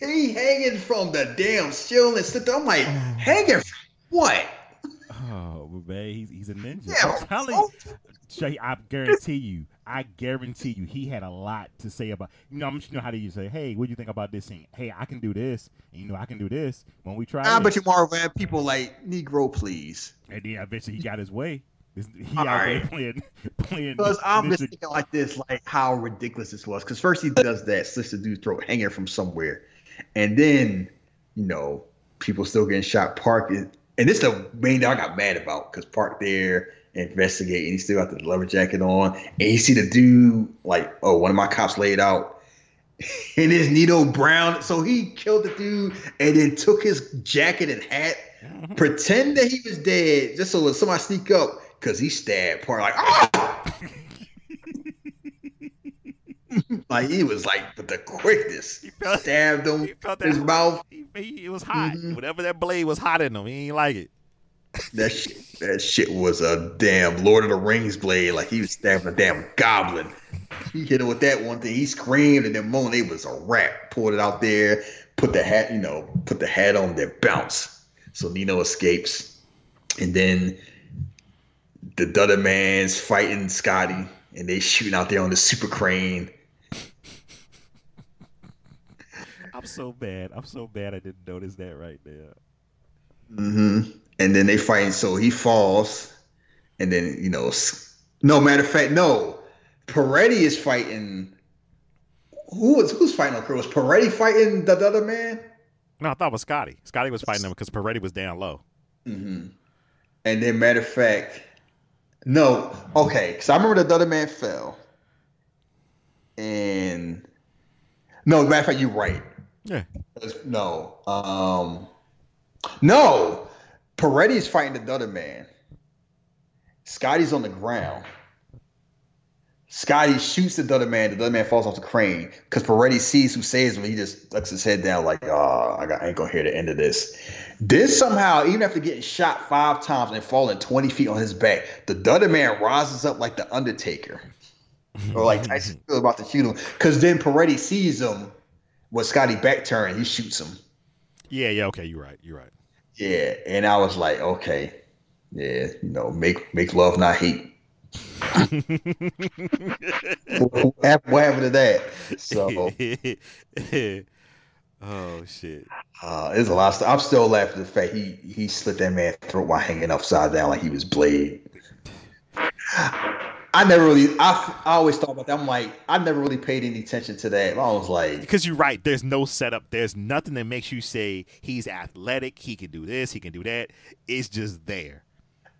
he hanging from the damn ceiling. I'm like, hanging from what? Oh man, he's he's a ninja. Yeah, I'm telling oh, you, Shay, I guarantee you, I guarantee you, he had a lot to say about. You know, I'm just you know how do you say, hey, what do you think about this thing? Hey, I can do this, and you know, I can do this. When we try, I this. bet you Marvel had people like Negro, please. and then eventually he got his way. This- He All out there playing playing. Because I'm just thinking like this, like how ridiculous this was. Because first he does that, slits the dude's throat, hanging from somewhere, and then you know people still getting shot. Park is, and this is the main thing I got mad about because Park there investigating, he still got the leather jacket on, and he see the dude like, oh, one of my cops laid out. And it's Nino Brown, so he killed the dude and then took his jacket and hat, pretend that he was dead, just so when somebody sneak up, because he stabbed Park like, ah! like he was like with the quickness. He felt, Stabbed him he felt in his that. mouth. He, he, it was hot. Mhm. Whatever that blade was hot in him, he ain't like it. That shit, that shit was a damn Lord of the Rings blade. Like he was stabbing a damn goblin. He hit him with that one thing. He screamed, and then moaned. it was a wrap. Pulled it out there, put the hat, you know, put the hat on, then bounce. So Nino escapes, and then the Dudder man's fighting Scotty, and they shooting out there on the super crane. I'm so bad. I'm so bad. I didn't notice that right there. Mm-hmm. And then they fighting, so he falls, and then you know, no matter of fact, no, Peretti is fighting. who was who's fighting on Chris? Was Peretti fighting the, the other man? No, I thought it was Scotty. Scotty was fighting him because Peretti was down low. Mm-hmm. And then, matter of fact, no, okay, because I remember the other man fell, and no, matter of fact, you're right. Yeah. No, um, no, Peretti's fighting the other man. Scotty's on the ground. Scotty shoots the other man. The other man falls off the crane because Peretti sees who saves him. He just ducks his head down like, "Oh, I, got, I ain't gonna hear the end of this." This somehow, even after getting shot five times and falling twenty feet on his back, the other man rises up like the Undertaker, or like Tyson Fury about to shoot him. Because then Peretti sees him with Scotty back turn, he shoots him. Yeah, yeah, okay, you're right. You're right. Yeah, and I was like, okay, yeah, you know, make make love, not hate. What, happened, to that? So, oh shit. uh, there's a lot of stuff. I'm still laughing at the fact he he slit that man's throat while hanging upside down like he was Blade. I never really, I, I always thought about that. I'm like, I never really paid any attention to that. I was like, Because you're right. There's no setup. There's nothing that makes you say he's athletic. He can do this. He can do that. It's just there.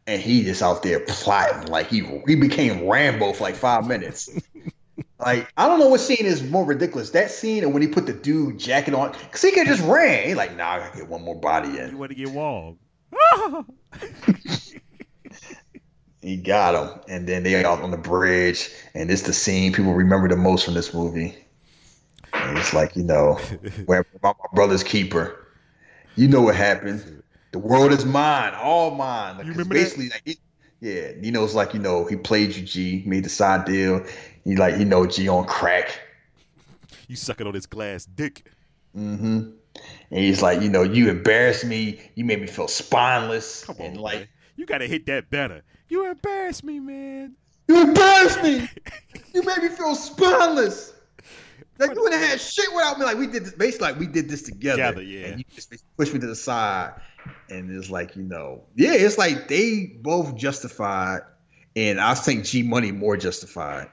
And he just out there plotting like he he became Rambo for like five minutes. like I don't know what scene is more ridiculous, that scene or when he put the dude jacket on, because he could just ran. He like, nah, I gotta get one more body in. You want to get walled. He got him, and then they out on the bridge, and it's the scene people remember the most from this movie. And it's like you know, where my brother's keeper. You know what happened? The world is mine, all mine. Like, You remember that? basically, like, he, yeah, Nino's like you know he played you G, made the side deal. He like you know G on crack. You sucking on this glass dick. Mm-hmm. And he's like, you know, you embarrassed me. You made me feel spineless. Come on, and like, man. you got to hit that better. You embarrassed me, man. you embarrassed me. you made me feel spineless. Like you wouldn't have had shit without me. Like we did this, basically like we did this together. Together, yeah. And you just pushed me to the side, and it's like you know, yeah, it's like they both justified, and I think G Money more justified.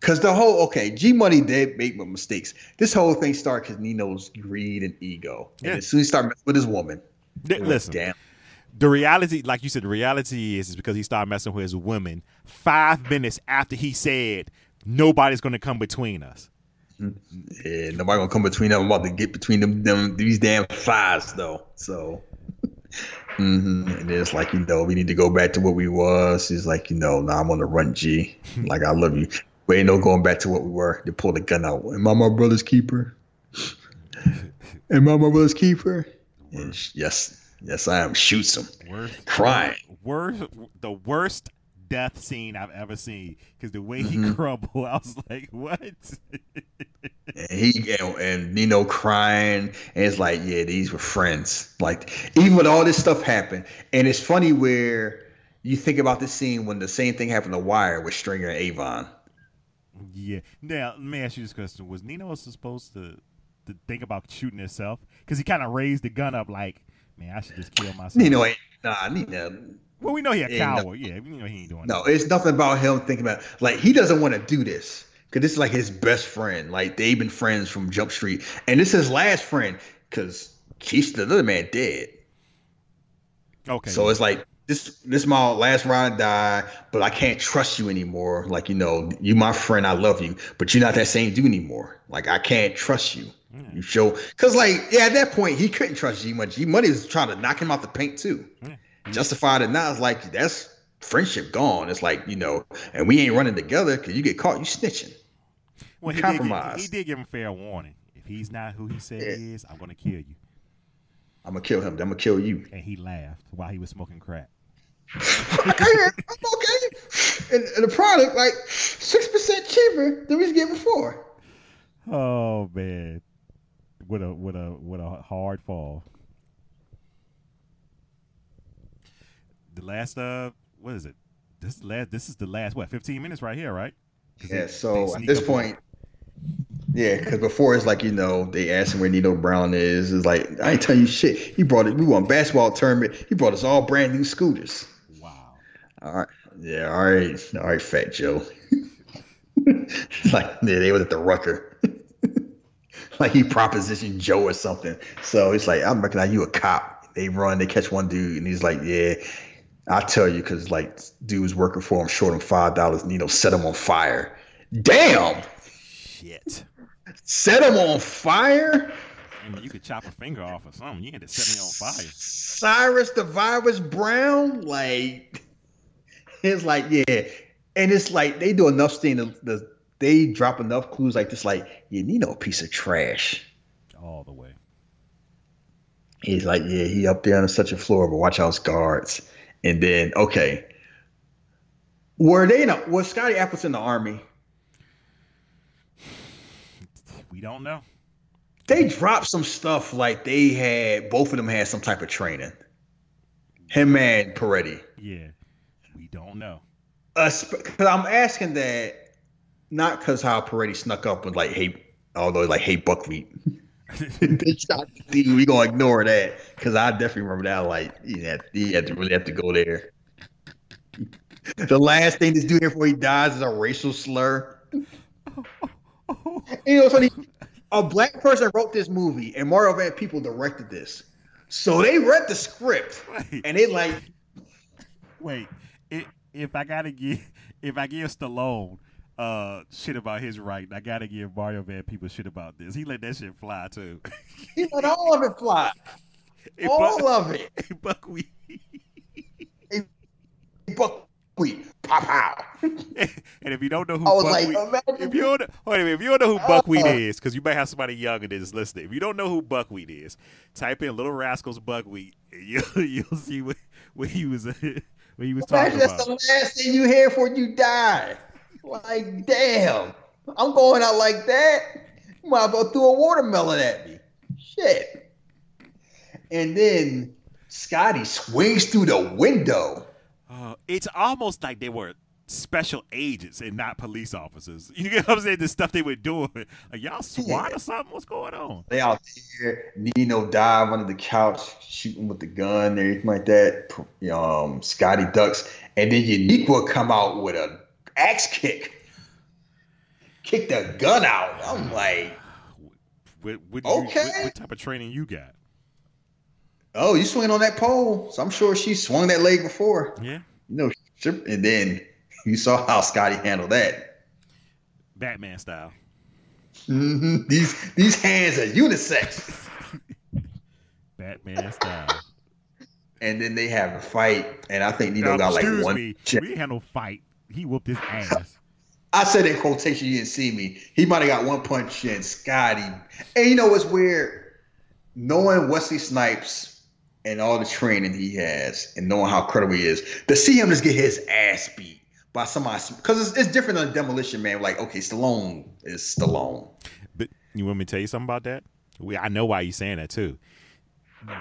Cause the whole okay, G Money did make mistakes. This whole thing started because Nino's greed and ego. Yeah. And as soon as he started messing with his woman, Th- it went Listen, down. the reality, like you said, the reality is, is because he started messing with his women five minutes after he said nobody's going to come between us. Yeah, nobody gonna come between them. I'm about to get between them, them these damn thighs though. So, hmm and it's like you know we need to go back to what we was. He's like you know, nah, I'm on the run, G. Like I love you, but ain't no going back to what we were. They pull the gun out. Am I my brother's keeper? Am I my brother's keeper? And sh- yes, yes, I am. Shoots him, Worst, crying. worst, the worst death scene I've ever seen. Because the way he Mhm. crumbled, I was like, what? And he and, and Nino crying, and it's like, yeah, these were friends. Like even when all this stuff happened, and it's funny where you think about this scene when the same thing happened to Wire with Stringer and Avon. yeah. Now, let me ask you this question: Was Nino supposed to to think about shooting himself? Because he kind of raised the gun up, like, man, I should just kill myself. Nino ain't nah, Nino. Well, we know he a Yeah, no. coward. Yeah, we know he ain't doing No, that. it's nothing about him thinking about like he doesn't want to do this because this is like his best friend. Like they've been friends from Jump Street, and this is his last friend because Keith, the other man, dead. Okay. So it's like this this my last ride die, but I can't trust you anymore. Like, you know, you my friend, I love you, but you're not that same dude anymore. Like I can't trust you. You show cause like, yeah, at that point he couldn't trust G Money. G Money was trying to knock him out the paint too. Yeah. Justified or not, It's like that's friendship gone. It's like, you know, and we ain't running together because you get caught, you snitching. well, he did, give, compromise. he did give him fair warning. If he's not who he said Yeah. he is, I'm gonna kill you. I'm gonna kill him. I'm gonna kill you. And he laughed while he was smoking crack. I'm okay. And, and the product, like six percent cheaper than we was getting before. Oh man, with a with a with a hard fall. The last uh, what is it? This last. This is the last what? Fifteen minutes right here, right? Yeah, they- so they at this point, yeah, because before it's like you know they asked him where Nino Brown is. It's like I ain't telling you shit. He brought it. We won basketball tournament. He brought us all brand new scooters. wow. All right, yeah, all right, all right, Fat Joe. It's like yeah, they was at the Rucker. like he propositioned Joe or something. So it's like I'm recognize you a cop. They run, they catch one dude, and he's like, "Yeah, I'll tell you," because like dude was working for him, short him five dollars, you know, set him on fire. Damn, Shit. set him on fire. I mean, you could chop a finger off or something. You had to set me on fire. Cyrus the Virus Brown, like it's like yeah, and it's like they do enough thing. The, the they drop enough clues like this, like you Nino a piece of trash. All the way. He's like, yeah, he up there on such a floor, but watch out his guards. And then, okay, were they in a, was Scotty Appleton in the army? We don't know. They dropped some stuff like they had both of them had some type of training. Him and Peretti. Yeah. We don't know. Because I'm asking that not because how Peretti snuck up with like, hey, although like, hey, buckwheat. they shot dude. We gonna ignore that because I definitely remember that. Like, he had, he had to really have to go there. The last thing this dude here before he dies is a racial slur. You know, funny. A black person wrote this movie, and Mario Van Peebles directed this. So they read the script, Wait, and they like, wait. If, if I gotta give, if I give Stallone uh shit about his right, I gotta give Mario Van Peebles shit about this. He let that shit fly too. he let all of it fly, Hey, all Buck- of it. hey, Buckwheat. Buckwheat, pop out. and if you don't know who I was like, Buckwheat, imagine if you don't, wait a minute, if you don't know who Buckwheat Uh. is, because you might have somebody younger that's listening. If you don't know who Buckwheat is, type in Little Rascals Buckwheat. And you'll you'll see what what he was what he was talking Imagine that's about. the last thing you hear before you die. Like, damn, I'm going out like that. You might as well throw a watermelon at me. Shit. And then Scotty swings through the window. Uh, it's almost like they were special agents and not police officers. You get what I'm saying? The stuff they were doing, like y'all SWAT Yeah. or something. What's going on? They out there. Nino dive under the couch, shooting with the gun, everything like that. Um, Scotty ducks, and then Uniqua come out with a axe kick, kick the gun out. I'm like, What, what, did you- Okay. what, what type of training you got? oh, you swinging on that pole? So I'm sure she swung that leg before. Yeah, You know, and then you saw how Scotty handled that. Batman style. hmm These these hands are unisex. Batman style. And then they have a fight, and I think Nino Now, got like one. me, check. we had no fight. He whooped his ass. I said in quotation, you didn't see me. He might have got one punch in Scotty. And you know what's weird? Knowing Wesley Snipes and all the training he has, and knowing how credible he is, to see him just get his ass beat by somebody, because it's, it's different than Demolition Man. Like, okay, Stallone is Stallone. But you want me to tell you something about that? We, I know why you're saying that too.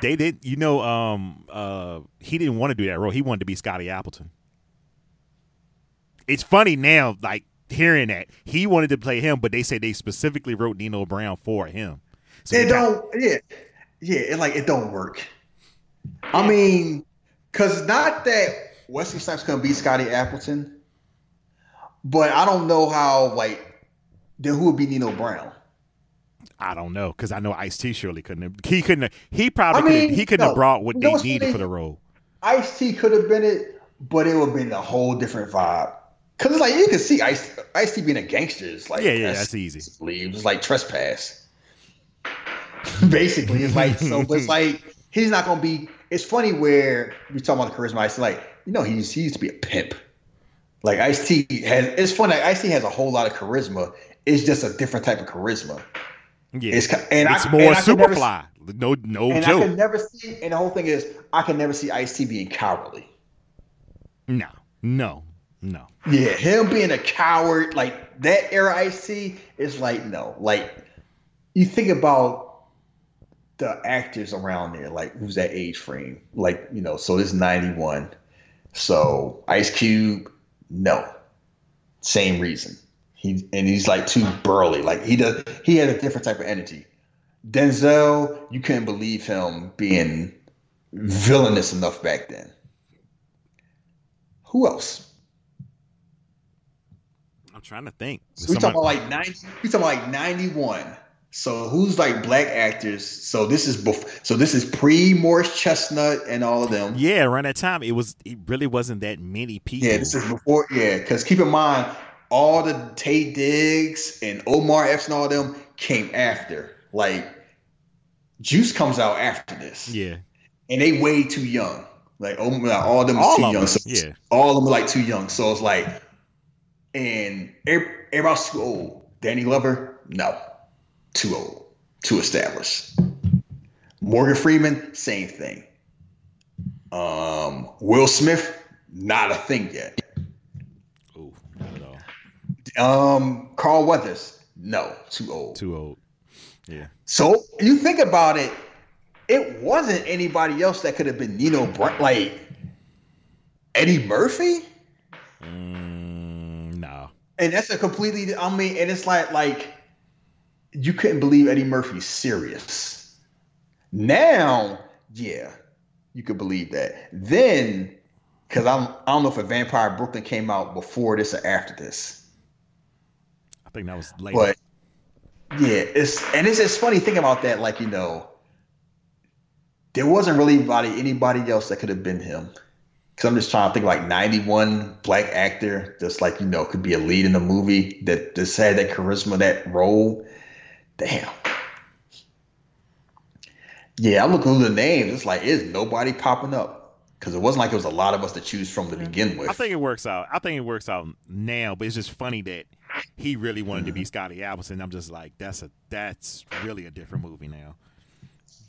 They did, you know, um, uh, he didn't want to do that role. He wanted to be Scotty Appleton. It's funny now, like hearing that he wanted to play him, but they said they specifically wrote Nino Brown for him. So it they don't, yeah, yeah, it like it don't work. I mean, because not that Wesley Snipes gonna beat Scotty Appleton, but I don't know how. Like, then who would be Nino Brown? I don't know because I know Ice T surely couldn't. Have, he couldn't. Have, he probably I couldn't. mean, He couldn't no. have brought what You know they needed for the role. Ice T could have been it, but it would have been a whole different vibe. Cause it's like you can see Ice Ice T being a gangster is like Yeah, yeah, that's easy. Leave it's like trespass. Basically, it's like so. But it's like he's not gonna be. It's funny where we talk about the charisma. Ice like you know he's he used to be a pimp. Like Ice T has. It's funny. Ice T has a whole lot of charisma. It's just a different type of charisma. Yeah, It's and it's I, more and I can never- Superfly. No, no And I can never see. And the whole thing is, I can never see Ice T being cowardly. no, no, no. Yeah, him being a coward, like that era I see is like no. Like you think about the actors around there, like who's that age frame? Like, you know, so it's 91. So Ice Cube, no. Same reason. He and he's like too burly. Like he does he had a different type of energy. Denzel, you couldn't believe him being villainous enough back then. Who else? I'm trying to think. So we Somebody- talking about like ninety. We talking about like ninety one. So who's like black actors? So this is bef- so this is pre Morris Chestnut and all of them. Yeah, around that time, it was it really wasn't that many people. Yeah, this is before. Yeah, because keep in mind, all the Taye Diggs and Omar Epps and all of them came after. Like Juice comes out after this. Yeah, and they way too young. Like all of them all too young. Them, so yeah, all of them are like too young. So it's like, and everybody's too old. Danny Glover, no, too old, too established. Morgan Freeman, same thing. Um, Will Smith, not a thing yet. Ooh, not at all. Um, Carl Weathers, no, too old. Too old. Yeah. So you think about it, it wasn't anybody else that could have been Nino Brown, like Eddie Murphy. Mm. And that's a completely. I mean, and it's like like you couldn't believe Eddie Murphy's serious. Now, yeah, you could believe that. Then, because I'm I don't know if a Vampire Brooklyn came out before this or after this. I think that was later. But yeah, it's and it's just funny thinking about that. Like you know, there wasn't really anybody anybody else that could have been him. Because I'm just trying to think like 91 black actor, just like you know, could be a lead in a movie that just had that charisma, that role. Damn. Yeah, I'm looking through the names. It's like, is nobody popping up? Because it wasn't like it was a lot of us to choose from to mm-hmm. begin with. I think it works out. I think it works out now, but it's just funny that he really wanted to be mm-hmm. Scotty Appleton. I'm just like, that's a that's really a different movie now.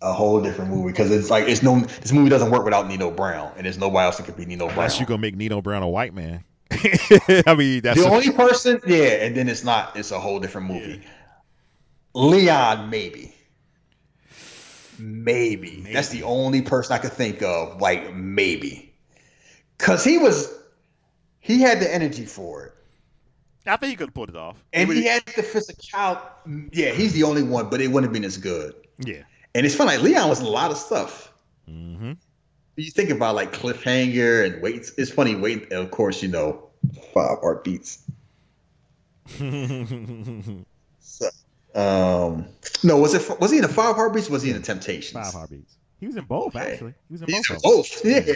A whole different movie because it's like it's no this movie doesn't work without Nino Brown, and there's nobody else that could be Nino Brown. Unless you gonna make Nino Brown a white man. I mean, that's the a, only person. Yeah, and then it's not. It's a whole different movie. Yeah. Leon, maybe. maybe. Maybe. That's the only person I could think of. Like maybe, because he was, he had the energy for it. I think he could put it off. And he had the physical. Yeah, he's the only one, but it wouldn't have been as good. Yeah. And it's funny, like Leon was a lot of stuff. Mm-hmm. You think about like cliffhanger and wait. It's funny. Wait, of course, you know, five heartbeats. so, um, no, was it? Was he in the five heartbeats? was he in the Temptations? Five heartbeats. He was in both, okay. actually. He was in He's both. both. Yeah.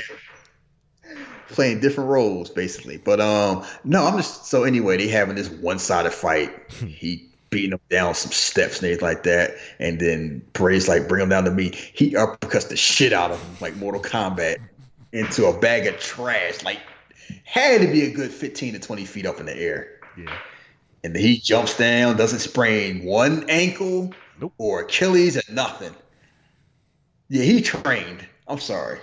Playing different roles, basically. But um, no, I'm just so anyway. They having this one-sided fight. he beating him down some steps and everything like that. And then Bray's like, bring him down to me. He uppercuts the shit out of him, like Mortal Kombat, into a bag of trash. Like, had to be a good 15 to 20 feet up in the air. Yeah. And then he jumps down, doesn't sprain one ankle nope. or Achilles or nothing. Yeah, he trained. I'm sorry.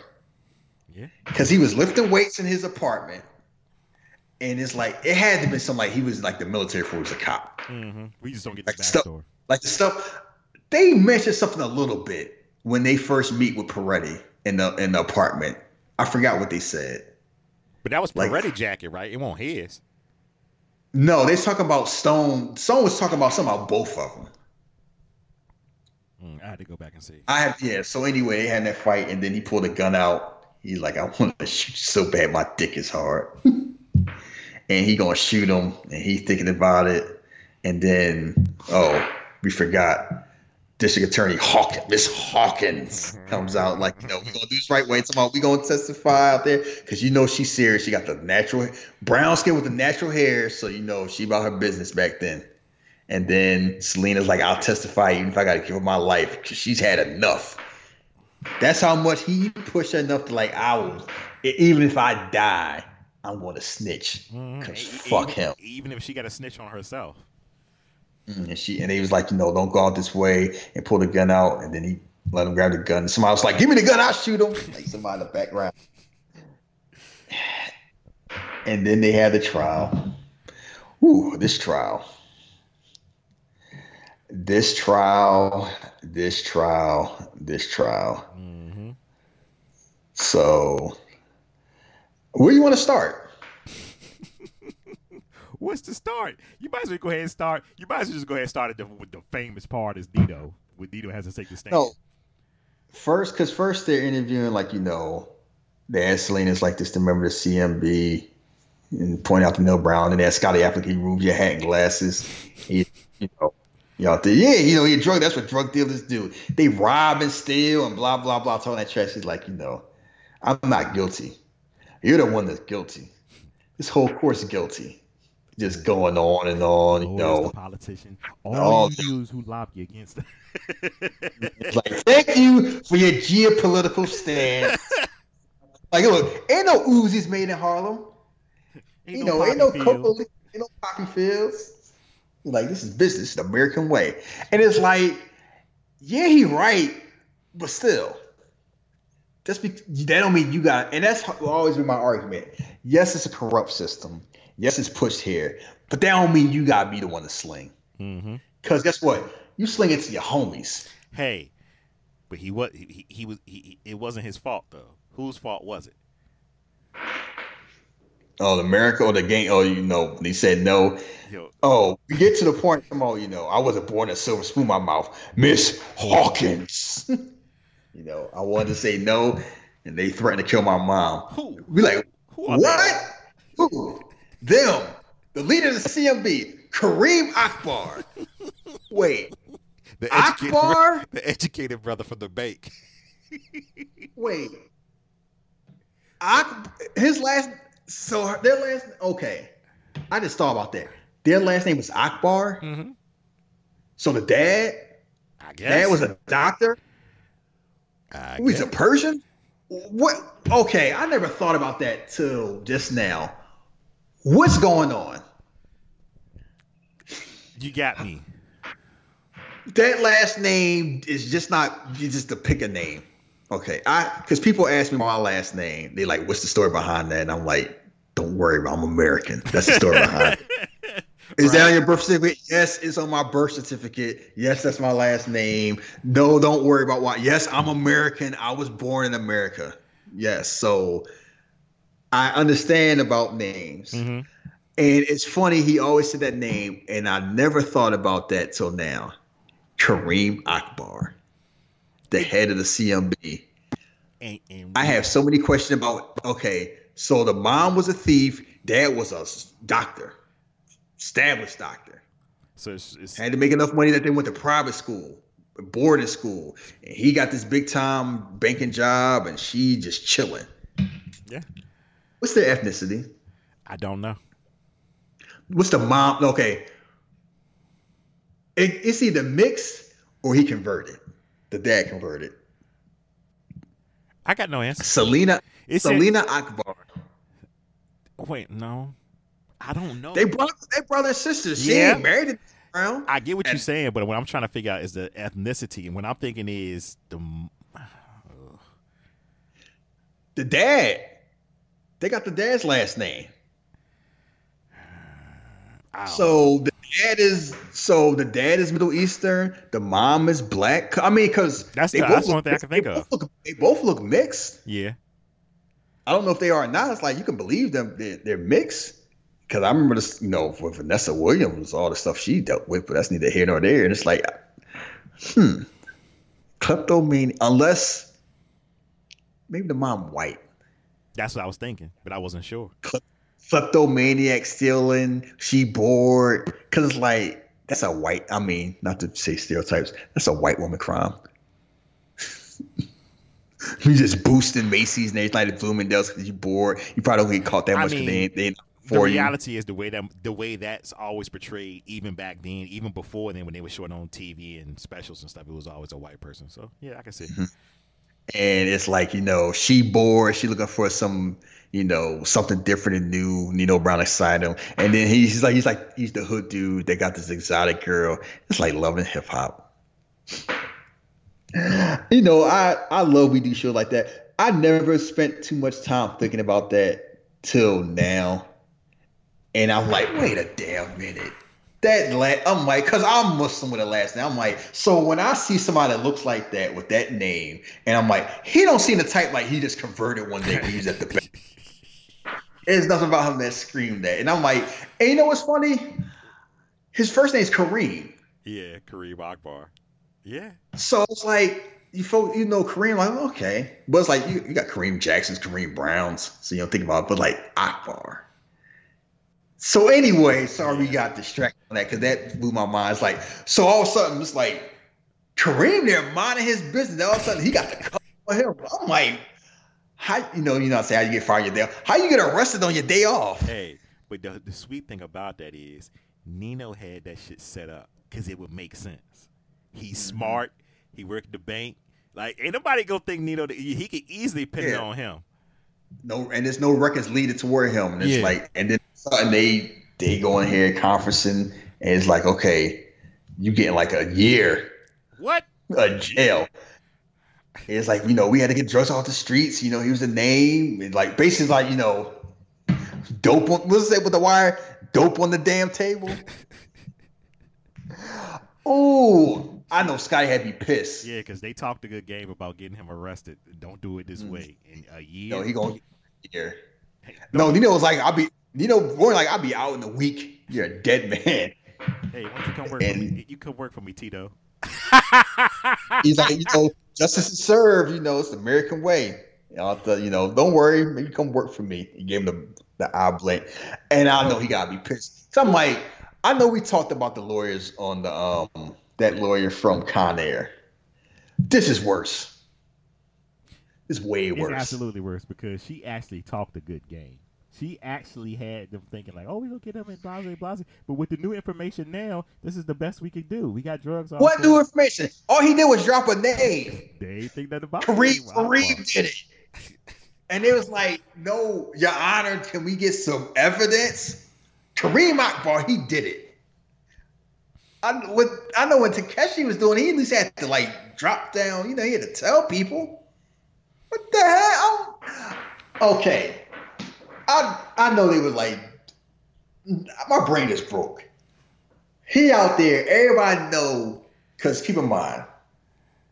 Yeah. Because he was lifting weights in his apartment and it's like it had to be something like he was like the military before he was a cop. Mm-hmm. We just don't get like the stuff, backstory. like the stuff they mentioned something a little bit when they first meet with Peretti in the in the apartment. I forgot what they said. But that was Like- jacket, right? It won't his. No, they talking about Stone. Stone was talking about something about both of them. Mm, I had to go back and see. I have yeah. So anyway, they had that fight, and then he pulled a gun out. He's like, I want to shoot you so bad, my dick is hard. and he gonna shoot him, and he's thinking about it. And then, oh, we forgot. District Attorney Hawkins, Miss Hawkins mm-hmm. comes out like, you know, we gonna do this right way. Tomorrow we gonna testify out there because you know she's serious. She got the natural brown skin with the natural hair, so you know she about her business back then. And then Selina's like, I'll testify even if I got to give her my life because she's had enough. That's how much he pushed enough to like, I will, even if I die, I'm going to snitch. Mhm. Cause E- fuck even, him. Even if she got a snitch on herself. And she and he was like, you know, don't go out this way and pull the gun out. And then he let him grab the gun. Somebody was like, give me the gun, I'll shoot him. Like somebody in the background. And then they had the trial. Ooh, this trial. This trial, this trial, this trial. Mm-hmm. So, where do you want to start? What's the start? You might as well go ahead and start. You might as well just go ahead and start at the, with the famous part is Dito. With Dito has to take the stand. No, first, because first they're interviewing, like, you know, they asked Selina's like this to remember the CMB and point out to Nino Brown and they asked Scotty Appleton, remove your hat and glasses. He, you know, You know, yeah, you know, he a drug. That's what drug dealers do. They rob and steal and blah blah blah. Talking that trash. He's like, you know, I'm not guilty. You're the one that's guilty. This whole course guilty. Just going on and on. You Oh, know, the politician. All you use who lobby against it. Like, thank you for your geopolitical stance. like, look, ain't no Uzis made in Harlem. Ain't you no know, ain't no cocoa, ain't no poppy fields. Like, this is business, the American way. And it's like, yeah, he right, but still, just be, that don't mean you got. And that's always been my argument. Yes, it's a corrupt system. Yes, it's pushed here, but that don't mean you gotta be the one to sling. Mhm. Because guess what? You sling it to your homies. Hey, but he was he, he, was he, it wasn't his fault though. Whose fault was it? Oh, the America or the game? Oh, you know, he said no. Yo, Oh, we get to the point. Come on, you know, I wasn't born a silver spoon in my mouth, Miss Hawkins. you know, I wanted to say no, and they threatened to kill my mom. who? We like, Who are they? what? Who? Them, the leader of the CMB, Kareem Akbar. Wait, The educated, Akbar? the educated brother from the bank. Wait. Ak- his last, so their last, okay. I just thought about that. Their last name was Akbar. Mm-hmm. So the dad, I guess. dad was a doctor. I is a. Persian? What? Okay, I never thought about that till just now. What's going on? You got me. That last name is just not you just to pick a name. Okay, I because people ask me my last name, they like, "What's the story behind that?" And I'm like, "Don't worry, I'm American. That's the story behind it." Is that on your birth certificate? Yes, it's on my birth certificate. Yes, that's my last name. No, don't worry about why. Yes, I'm American. I was born in America. Yes, so I understand about names. Mhm. And it's funny, he always said that name, and I never thought about that till now. Kareem Akbar, the head of the CMB. I have so many questions about okay, so the mom was a thief, dad was a doctor, established doctor. so it's, it's Had to make enough money that they went to private school, boarding school. And he got this big time banking job, and she just chilling. yeah. What's their ethnicity? I don't know. What's the mom? Okay. It, it's either mixed or he converted. The dad converted. I got no answer. Selina It said- Selina Akbar. Wait, no, I don't know. They brother they brother and sister. She Yeah. ain't married to Brown. I get what you're saying, but what I'm trying to figure out is the ethnicity, and what I'm thinking is the. The dad. They got the dad's last name. I don't know. So the dad is so the dad is Middle Eastern. The mom is black. I mean, because That's the- that's the only thing I can think of. Look, they both look mixed. yeah, I don't know if they are or not. It's like you can believe them. They're, they're mixed. Because I remember this, you know, with Vanessa Williams, all the stuff she dealt with, but that's neither here nor there. And it's like, hmm, kleptomania, unless maybe the mom white. that's what I was thinking, but I wasn't sure. Kleptomaniac stealing, she bored. Because it's like, that's a white, I mean, not to say stereotypes, that's a white woman crime. you just boosting Macy's and everything like Bloomingdale's because you bored. You probably don't get caught that much because they mean, ain't, they ain't The for you. reality is the way that the way that's always portrayed, even back then, even before then, when they were showing on TV and specials and stuff, it was always a white person. So yeah, I can see. Mm-hmm. and it's like you know she bored she looking for some you know something different and new nino brown excited him and then he's, he's like he's like he's the hood dude they got this exotic girl it's like loving hip-hop you know i i love we do shows like that i never spent too much time thinking about that till now and i'm like wait a damn minute that la- I'm like, cause I'm Muslim with a last name. I'm like, so when I see somebody that looks like that with that name, and I'm like, he don't seem the type like he just converted one day when he was at the bank. There's nothing about him that screamed that, and I'm like, and you know what's funny? His first name's Kareem, Yeah, Kareem Akbar. Yeah, so it's like you folk, you know Kareem, like okay, but it's like you, you got Kareem Jacksons, Kareem Browns, so you don't think about, it, but like Akbar. So anyway, sorry we got distracted on that because that blew my mind. It's like so all of a sudden it's like Kareem there minding his business. All of a sudden he got the cut on him. I'm like, how you know you know say how you get fired your day off? How you get arrested on your day off? Hey, but the, the sweet thing about that is Nino had that shit set up because it would make sense. He's Mm-hmm. smart. He worked the bank. Like ain't nobody gonna think Nino. He could easily pin it on him. No, and there's no records leading toward him. And it's Yeah. like, and then sudden they they go in here conferencing, and it's like, okay, you getting like a year What? a jail. It's like, you know, we had to get drugs off the streets. You know, he was a name. And like, basically, like, you know, dope on, what's that with the wire? Dope on the damn table. Oh, I know Scotty had me pissed. Yeah, because they talked a good game about getting him arrested. Don't do it this Mm. way. In a year. No, he gonna get. Hey, No, Nino was like, I'll be, Nino, more like, I'll be out in a week. You're a dead man. Hey, why don't you come work for and- me? You come work for me, Tito. He's like, you know, justice is served. You know, it's the American way. You know, the, you know, don't worry. Maybe come work for me. He gave him the, the eye blink. And I know he got to be pissed. So I'm like, I know we talked about the lawyers on the, um, that lawyer from Con Air. This is worse. It's way It's worse. absolutely worse because she actually talked a good game. She actually had them thinking like, "Oh, we gonna get them in blase blase." But with the new information now, this is the best we could do. We got drugs. What new information? All he did was drop a name. They think that about Kareem. Kareem did it. And it was like, no, Your Honor, can we get some evidence? Kareem Akbar, he did it. I what I know what Takeshi was doing. He at least had to like drop down. You know, he had to tell people. What the hell? Okay, I I know they were like, my brain is broke. He out there, everybody know, because keep in mind,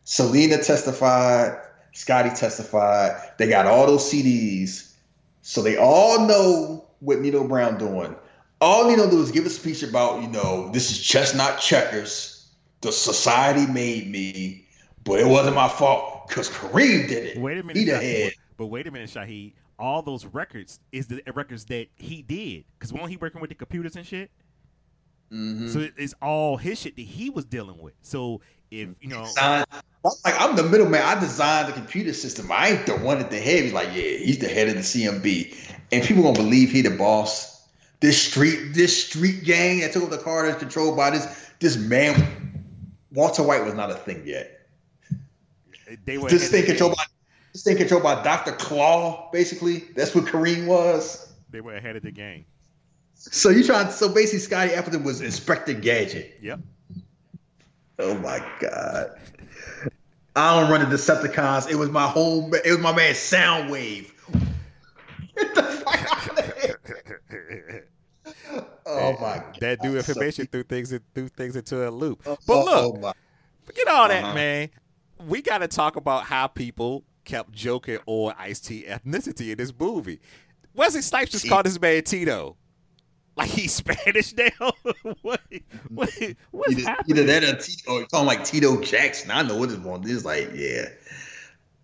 Selina testified, Scotty testified. They got all those CDs, so they all know what Nino Brown doing. All Nino do is give a speech about, you know, this is chestnut checkers. The society made me, but it wasn't my fault because Kareem did it. Wait a minute, He the head. But wait a minute, Shahid. All those records is the records that he did. Because when he working with the computers and shit, Mhm. so it's all his shit that he was dealing with. So if you know, Design- I'm like I'm the middleman. I designed the computer system. I ain't the one at the head. He's like, yeah, he's the head of the CMB, and people gonna believe he the boss. This street, this street gang that took over the car is controlled by this this man. Walter White was not a thing yet. they were This thing controlled by this thing controlled by Dr. Claw. Basically, that's what Kareem was. They were ahead of the game. So you trying? So basically, Scotty Appleton was Inspector Gadget. Yep. Oh my god. I don't run the Decepticons. It was my home. It was my man Soundwave. Get the fuck out of here. Oh my god. That new So- information threw things in, threw things into a loop. Oh, But oh, look, oh Forget all that, Uh-huh. man. We got to talk about how people kept joking on Ice T ethnicity in this movie. Wesley Snipes just T- called this man Tito. Like he's Spanish now? what, what, what's either, happening? either that or Tito. Or talking like Tito Jackson. I know what this one is like. Yeah.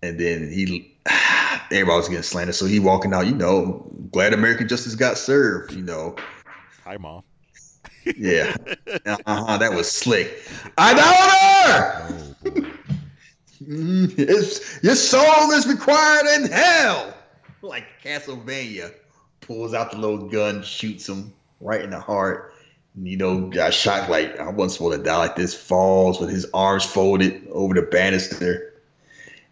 And then he, everybody was getting slandered. So he walking out. You know, glad American justice got served. You know. Hi, mom. Yeah. uh-huh, that was slick. I know boy. Mm, it's, your soul is required in hell. Like Castlevania pulls out the little gun, shoots him right in the heart. You know, got shot like I wasn't supposed to die like this. Falls with his arms folded over the banister,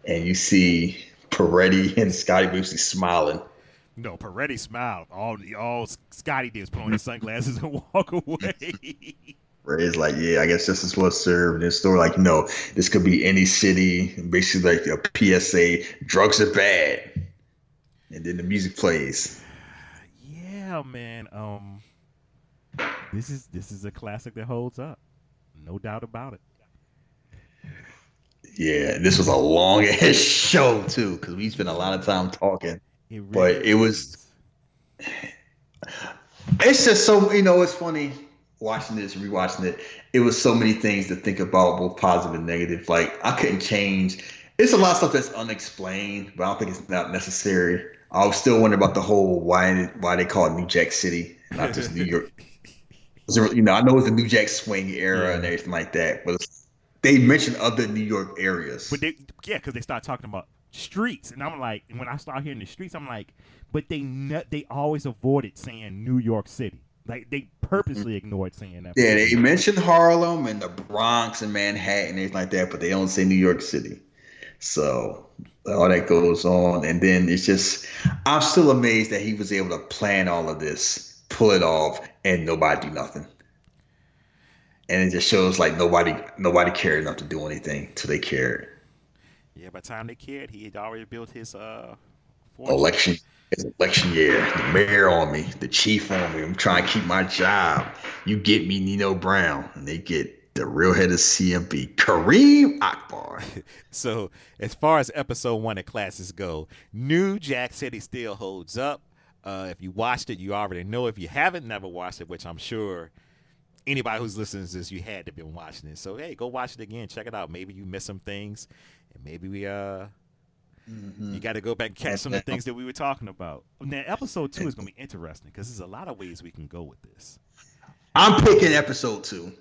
and you see Peretti and Scotty basically smiling. No, Peretti smiled. All, all Scotty did was put on his sunglasses and walk away. Red's like, yeah, I guess justice was served. And the story like, no, this could be any city. Basically, like a PSA, drugs are bad. And then the music plays. yeah, man. Um, this is this is a classic that holds up. No doubt about it. Yeah, this was a long ass show too, because we spent a lot of time talking. It But it was- It's just so you know, it's funny watching this, rewatching it. It was so many things to think about, both positive and negative. Like I couldn't change it's a lot of stuff that's unexplained, but I don't think it's not necessary. I was still wondering about the whole why why they call it New Jack City, not just New York. You know, I know it's the New Jack Swing era Yeah. and everything like that, but they mentioned other New York areas. But they, yeah, because they start talking about streets, and I'm like, when I start hearing the streets, I'm like, but they ne- they always avoided saying New York City. Like they purposely mm-hmm. ignored saying that. yeah, they mentioned Harlem and the Bronx and Manhattan and everything like that, but they don't say New York City. So all that goes on, and then it's just I'm still amazed that he was able to plan all of this, pull it off, and nobody do nothing. And it just shows like nobody nobody cared enough to do anything till they cared. Yeah, by the time they cared, he had already built his uh fortune. Election it's election year. The mayor on me, the chief on me. I'm trying to keep my job. You get me Nino Brown, and they get the real head of CMB, Kareem Akbar. So, as far as episode one of classes go, New Jack City still holds up. Uh, if you watched it, you already know. If you haven't never watched it, which I'm sure anybody who's listening to this, you had to been watching it. So, hey, go watch it again. Check it out. Maybe you missed some things, and maybe we uh you got to go back and catch some of the things that we were talking about. Now, episode two is going to be interesting because there's a lot of ways we can go with this. I'm picking episode two.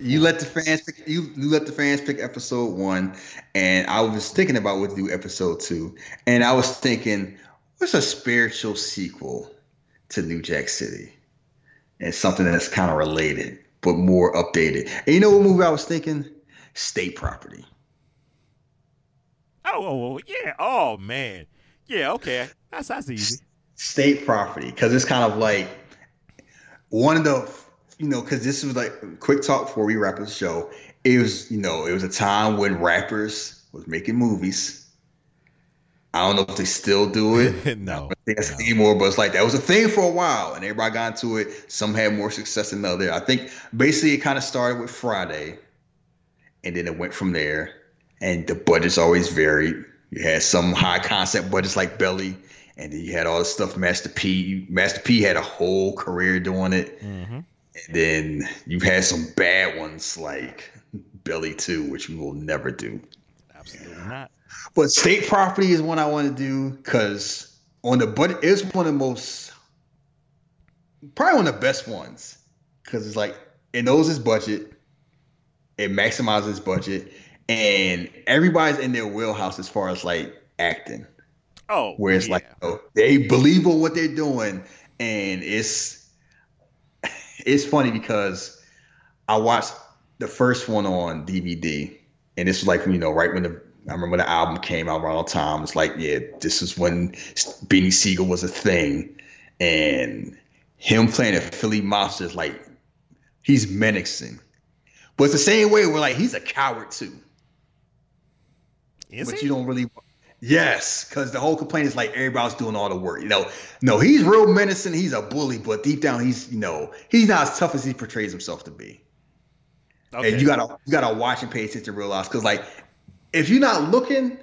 You let the fans pick. You, you let the fans pick episode one, and I was thinking about what to do episode two, and I was thinking, what's a spiritual sequel to New Jack City, and something that's kind of related but more updated. And you know what movie I was thinking? State Property. Oh, oh, oh, yeah. Oh, man. Yeah, okay. That's that's easy. State Property, because it's kind of like one of the, you know, because this was like quick talk before we wrap up the show. It was, you know, it was a time when rappers was making movies. I don't know if they still do it. no. I think that's anymore, but it's like that was a thing for a while, and everybody got into it. Some had more success than other. I think basically it kind of started with Friday, and then it went from there. And the budgets always varied. You had some high concept budgets like Belly, and then you had all the stuff Master P. Master P had a whole career doing it, Mm-hmm. and then you had some bad ones like Belly Two, which we will never do. Absolutely not. But state property is one I want to do because on the budget, it's one of the most probably one of the best ones because it's like it knows its budget, it maximizes its budget, and everybody's in their wheelhouse as far as like acting. Oh, Where it's yeah. like know, they believe in what they're doing, and it's it's funny because I watched the first one on DVD, and this was like you know right when the I remember the album came out around the time. It's like yeah, this is when Beanie Sigel was a thing, and him playing a Philly monster is like he's menacing, but it's the same way where like he's a coward too is but you don't really. Yes, because the whole complaint is like everybody's doing all the work. You know, no, he's real menacing. He's a bully, but deep down, he's you know he's not as tough as he portrays himself to be. okay. And you gotta you gotta watch and pay attention to realize because like if you're not looking,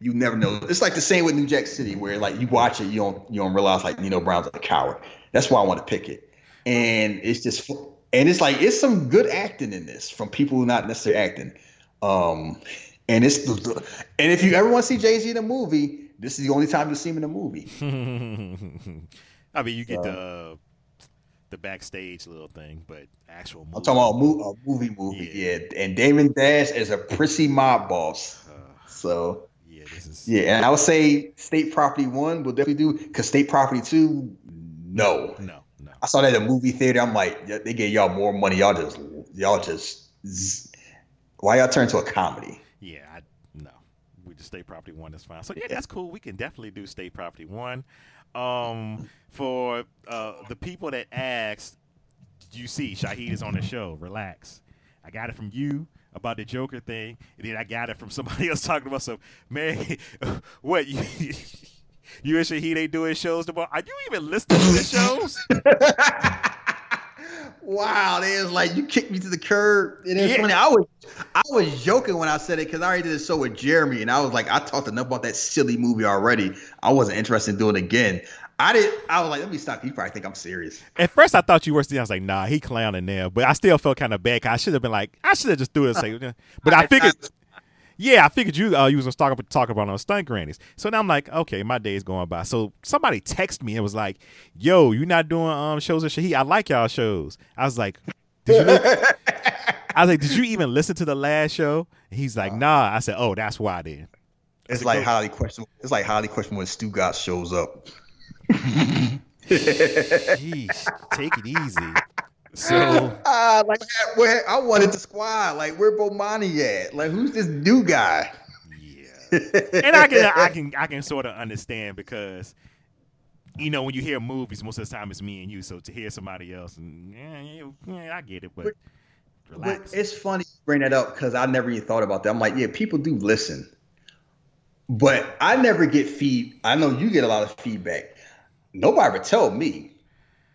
you never know. It's like the same with New Jack City, where like you watch it, you don't you don't realize like Nino Brown's a coward. That's why I want to pick it, and it's just and it's like it's some good acting in this from people who are not necessarily acting. Um, and it's and if you ever want to see Jay Z in a movie, this is the only time you'll see him in a movie. I mean, you get the the backstage little thing, but actual. Movie. I'm talking about a, mo- a movie, movie, Yeah. yeah. And Damon Dash is a prissy mob boss, Uh, so. yeah, this is. Yeah, and I would say State Property One will definitely do because State Property Two, no. No, no. I saw that at a movie theater. I'm like, they gave y'all more money. Y'all just, y'all just, why y'all turn to a comedy? Yeah, I, no. We just state property one is fine. So yeah, that's cool. We can definitely do state property one. Um, for uh, the people that asked, you see, Shahid is on the show. Relax. I got it from you about the Joker thing, and then I got it from somebody else talking about some man. what you? You and Shahid ain't doing shows tomorrow. Are you even listening to the shows? Wow, it is like you kicked me to the curb. It is Yeah. funny. I was, I was joking when I said it because I already did a show with Jeremy, and I was like, I talked enough about that silly movie already. I wasn't interested in doing it again. I did. I was like, let me stop. You probably think I'm serious. At first, I thought you were. I was like, nah, he clowning there. But I still felt kind of bad. I should have been like, I should have just threw it. and say, But I figured, Yeah, I figured you uh, you was gonna talk about talk about on stunt grannies. So now I'm like, okay, my day is going by. So somebody texted me and was like, "Yo, you not doing um shows at Shahid? I like y'all shows." I was like, "Did you?" li- I was like, "Did you even listen to the last show?" And he's like, "Nah." I said, "Oh, that's why then." It's like highly questionable. It's like highly questionable when Stu Gotts shows up. Jeez, take it easy. So Ah, like where I wanted the squad. Like where Bomani at? Like who's this new guy? yeah, and I can I can I can sort of understand because you know when you hear movies, most of the time it's me and you. So to hear somebody else, and yeah, yeah, yeah I get it, but But- relax. But it's funny you bring that up because I never even thought about that. I'm like, yeah, people do listen, but I never get feed. I know you get a lot of feedback. Nobody ever tell me.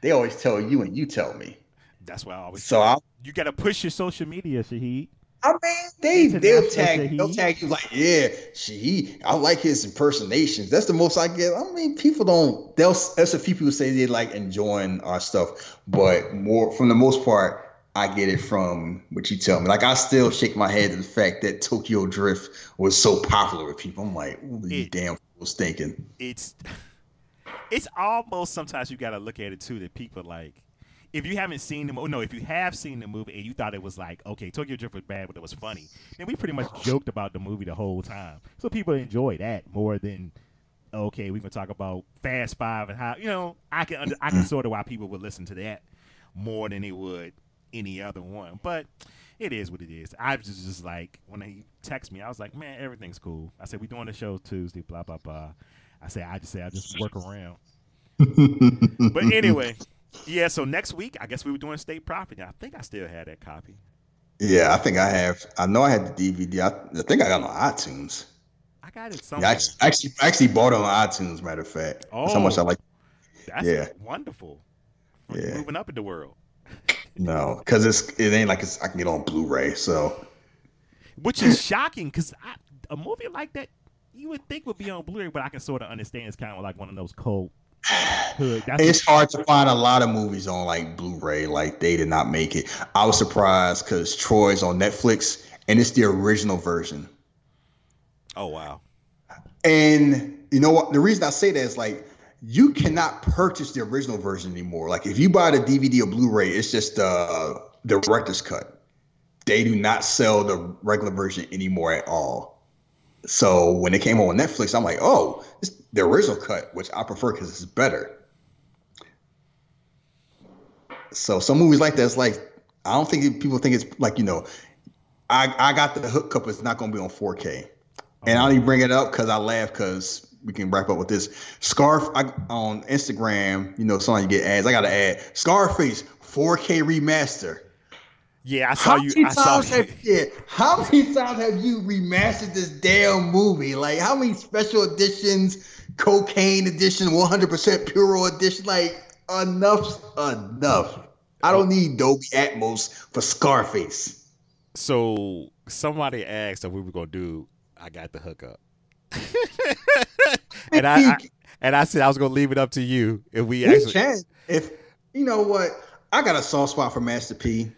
They always tell you, and you tell me. That's why I always So I, you got to push your social media, Shahid. I mean, they they'll International tag they'll tag you like, yeah, she. I like his impersonations. That's the most I get. I mean, people don't. They'll. That's a few people say they like enjoying our stuff, but more from the most part, I get it from what you tell me. Like I still shake my head at the fact that Tokyo Drift was so popular with people. I'm like, what are you It- damn fools thinking? It's it's almost sometimes you got to look at it too that people like. If you haven't seen the movie, no, if you have seen the movie and you thought it was like, okay, Tokyo Drift was bad, but it was funny, then we pretty much joked about the movie the whole time. So people enjoy that more than, okay, we can talk about Fast Five and how, you know, I can under, I can sort of why people would listen to that more than they would any other one. But it is what it is. I was just, just like, when he text me, I was like, man, everything's cool. I said, we doing the show Tuesday, blah, blah, blah. I said, I just say, I just work around. But anyway, yeah. So next week, I guess we were doing state property. I think I still had that copy. Yeah, I think I have. I know I had the DVD. I, I think I got it on iTunes. I got it Yeah. I actually, actually, I actually bought it on iTunes. Matter of fact, that's how much I Oh. like. That's yeah. wonderful. Yeah. Moving up in the world, No, because it's it ain't like it's, I can get on Blu-ray. So which is shocking because a movie like that you would think would be on Blu-ray, but I can sort of understand it's kind of like one of those cold it's hard to find a lot of movies on like Blu-ray. Like they did not make it. I was surprised because Troy's on Netflix and it's the original version. oh wow. And you know what? The reason I say that is like you cannot purchase the original version anymore. Like if you buy the DVD or Blu-ray, it's just uh, the director's cut. They do not sell the regular version anymore at all. So when it came on Netflix, I'm like, oh, it's the original cut, which I prefer because it's better. So some movies like that, it's like I don't think people think it's like you know, I I got the hookup. It's not going to be on 4K. And I uh-huh. only bring it up because I laugh because we can wrap up with this. Scarf I, on Instagram, you know, sometimes you get ads. I got to add Scarface 4K remaster. Yeah, I saw How you. many I saw times have yeah, How many times have you remastered this damn movie? Like how many special editions, cocaine edition, 100% pure edition? Like enough's enough. I don't need Dolby Atmos for Scarface. So somebody asked if we were gonna do I got the hookup. and I, I and I said I was gonna leave it up to you if we We actually can. If you know what, I got a soft spot for Master P.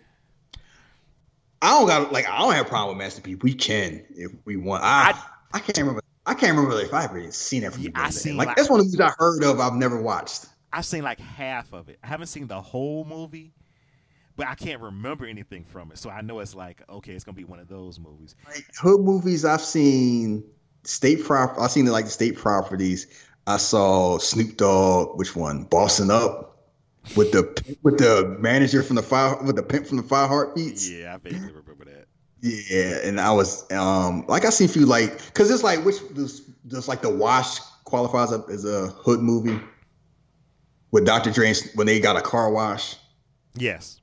I don't got like I don't have a problem with Master P. We can if we want. I I, can't remember. I can't remember if I've really seen that from Yeah, the I beginning. seen, like, like- that's one of the movies I heard of. I've never watched. I've seen like half of it. I haven't seen the whole movie, but I can't remember anything from it. So I know it's like okay, it's gonna be one of those movies. Like hood movies, I've seen state prop. I've seen like the state properties. I saw Snoop Dogg. Which one? Bossing Up with the with the manager from the fire with the pimp from the Five Heartbeats. Yeah, I vaguely remember that. Yeah, and I was um like I see a few like because it's like which does does like the Wash qualifies up as a hood movie with Dr. Dre when they got a car wash. Yes.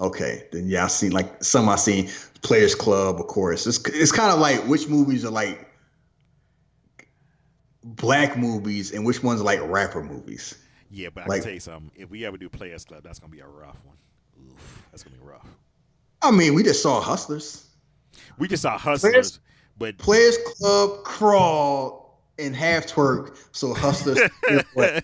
Okay, then yeah, I seen like some I seen Players Club, of course. It's it's kind of like which movies are like black movies and which ones are like rapper movies. Yeah, but I Like- can tell you something. If we ever do Players Club, that's gonna be a rough one. Oof, that's gonna be rough. I mean, we just saw Hustlers, We just saw Hustlers, but Players Club, Crawl, and Half Twerk. So Hustlers.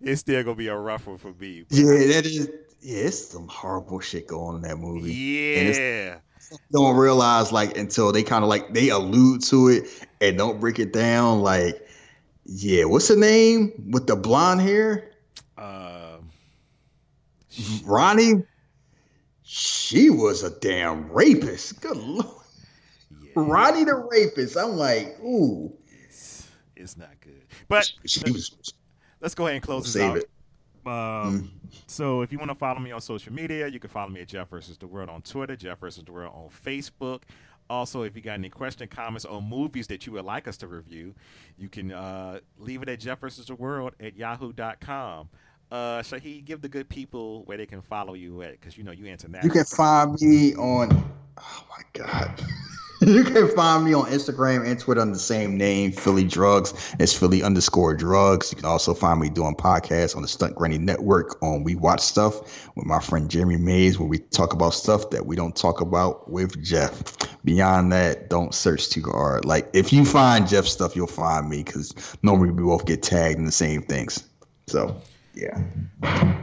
it's still gonna be a rough one for me. Yeah, that is. yeah, it's some horrible shit going on in that movie. Yeah. Don't realize like until they kind of like they allude to it and don't break it down. Like, yeah, what's her name with the blonde hair? Uh, Ronnie. She was a damn rapist. Good lord. yeah. Ronnie the rapist. I'm like, ooh. It's, it's not good. But she was let's go ahead and close this save out. it. Um, So if you want to follow me on social media, you can follow me at Jeff versus the World on Twitter, Jeff versus the World on Facebook. Also, if you got any question, comments, or movies that you would like us to review, you can uh, leave it at Jeff versus the World at yahoo.com. Uh, Shahid, give the good people where they can follow you at, because you know you international. You can find me on. Oh my god. you can find me on Instagram and Twitter under the same name, Philly Drugs. It's Philly underscore drugs. You can also find me doing podcasts on the Stunt Granny Network on We Watch Stuff with my friend Jeremy Mays, where we talk about stuff that we don't talk about with Jeff. Beyond that, don't search too hard. Like if you find Jeff stuff, you'll find me because normally we both get tagged in the same things. So yeah.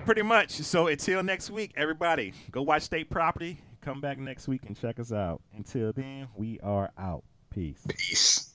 Pretty much. So until next week, everybody, go watch State Property. Come back next week and check us out. Until then, we are out. Peace. Peace.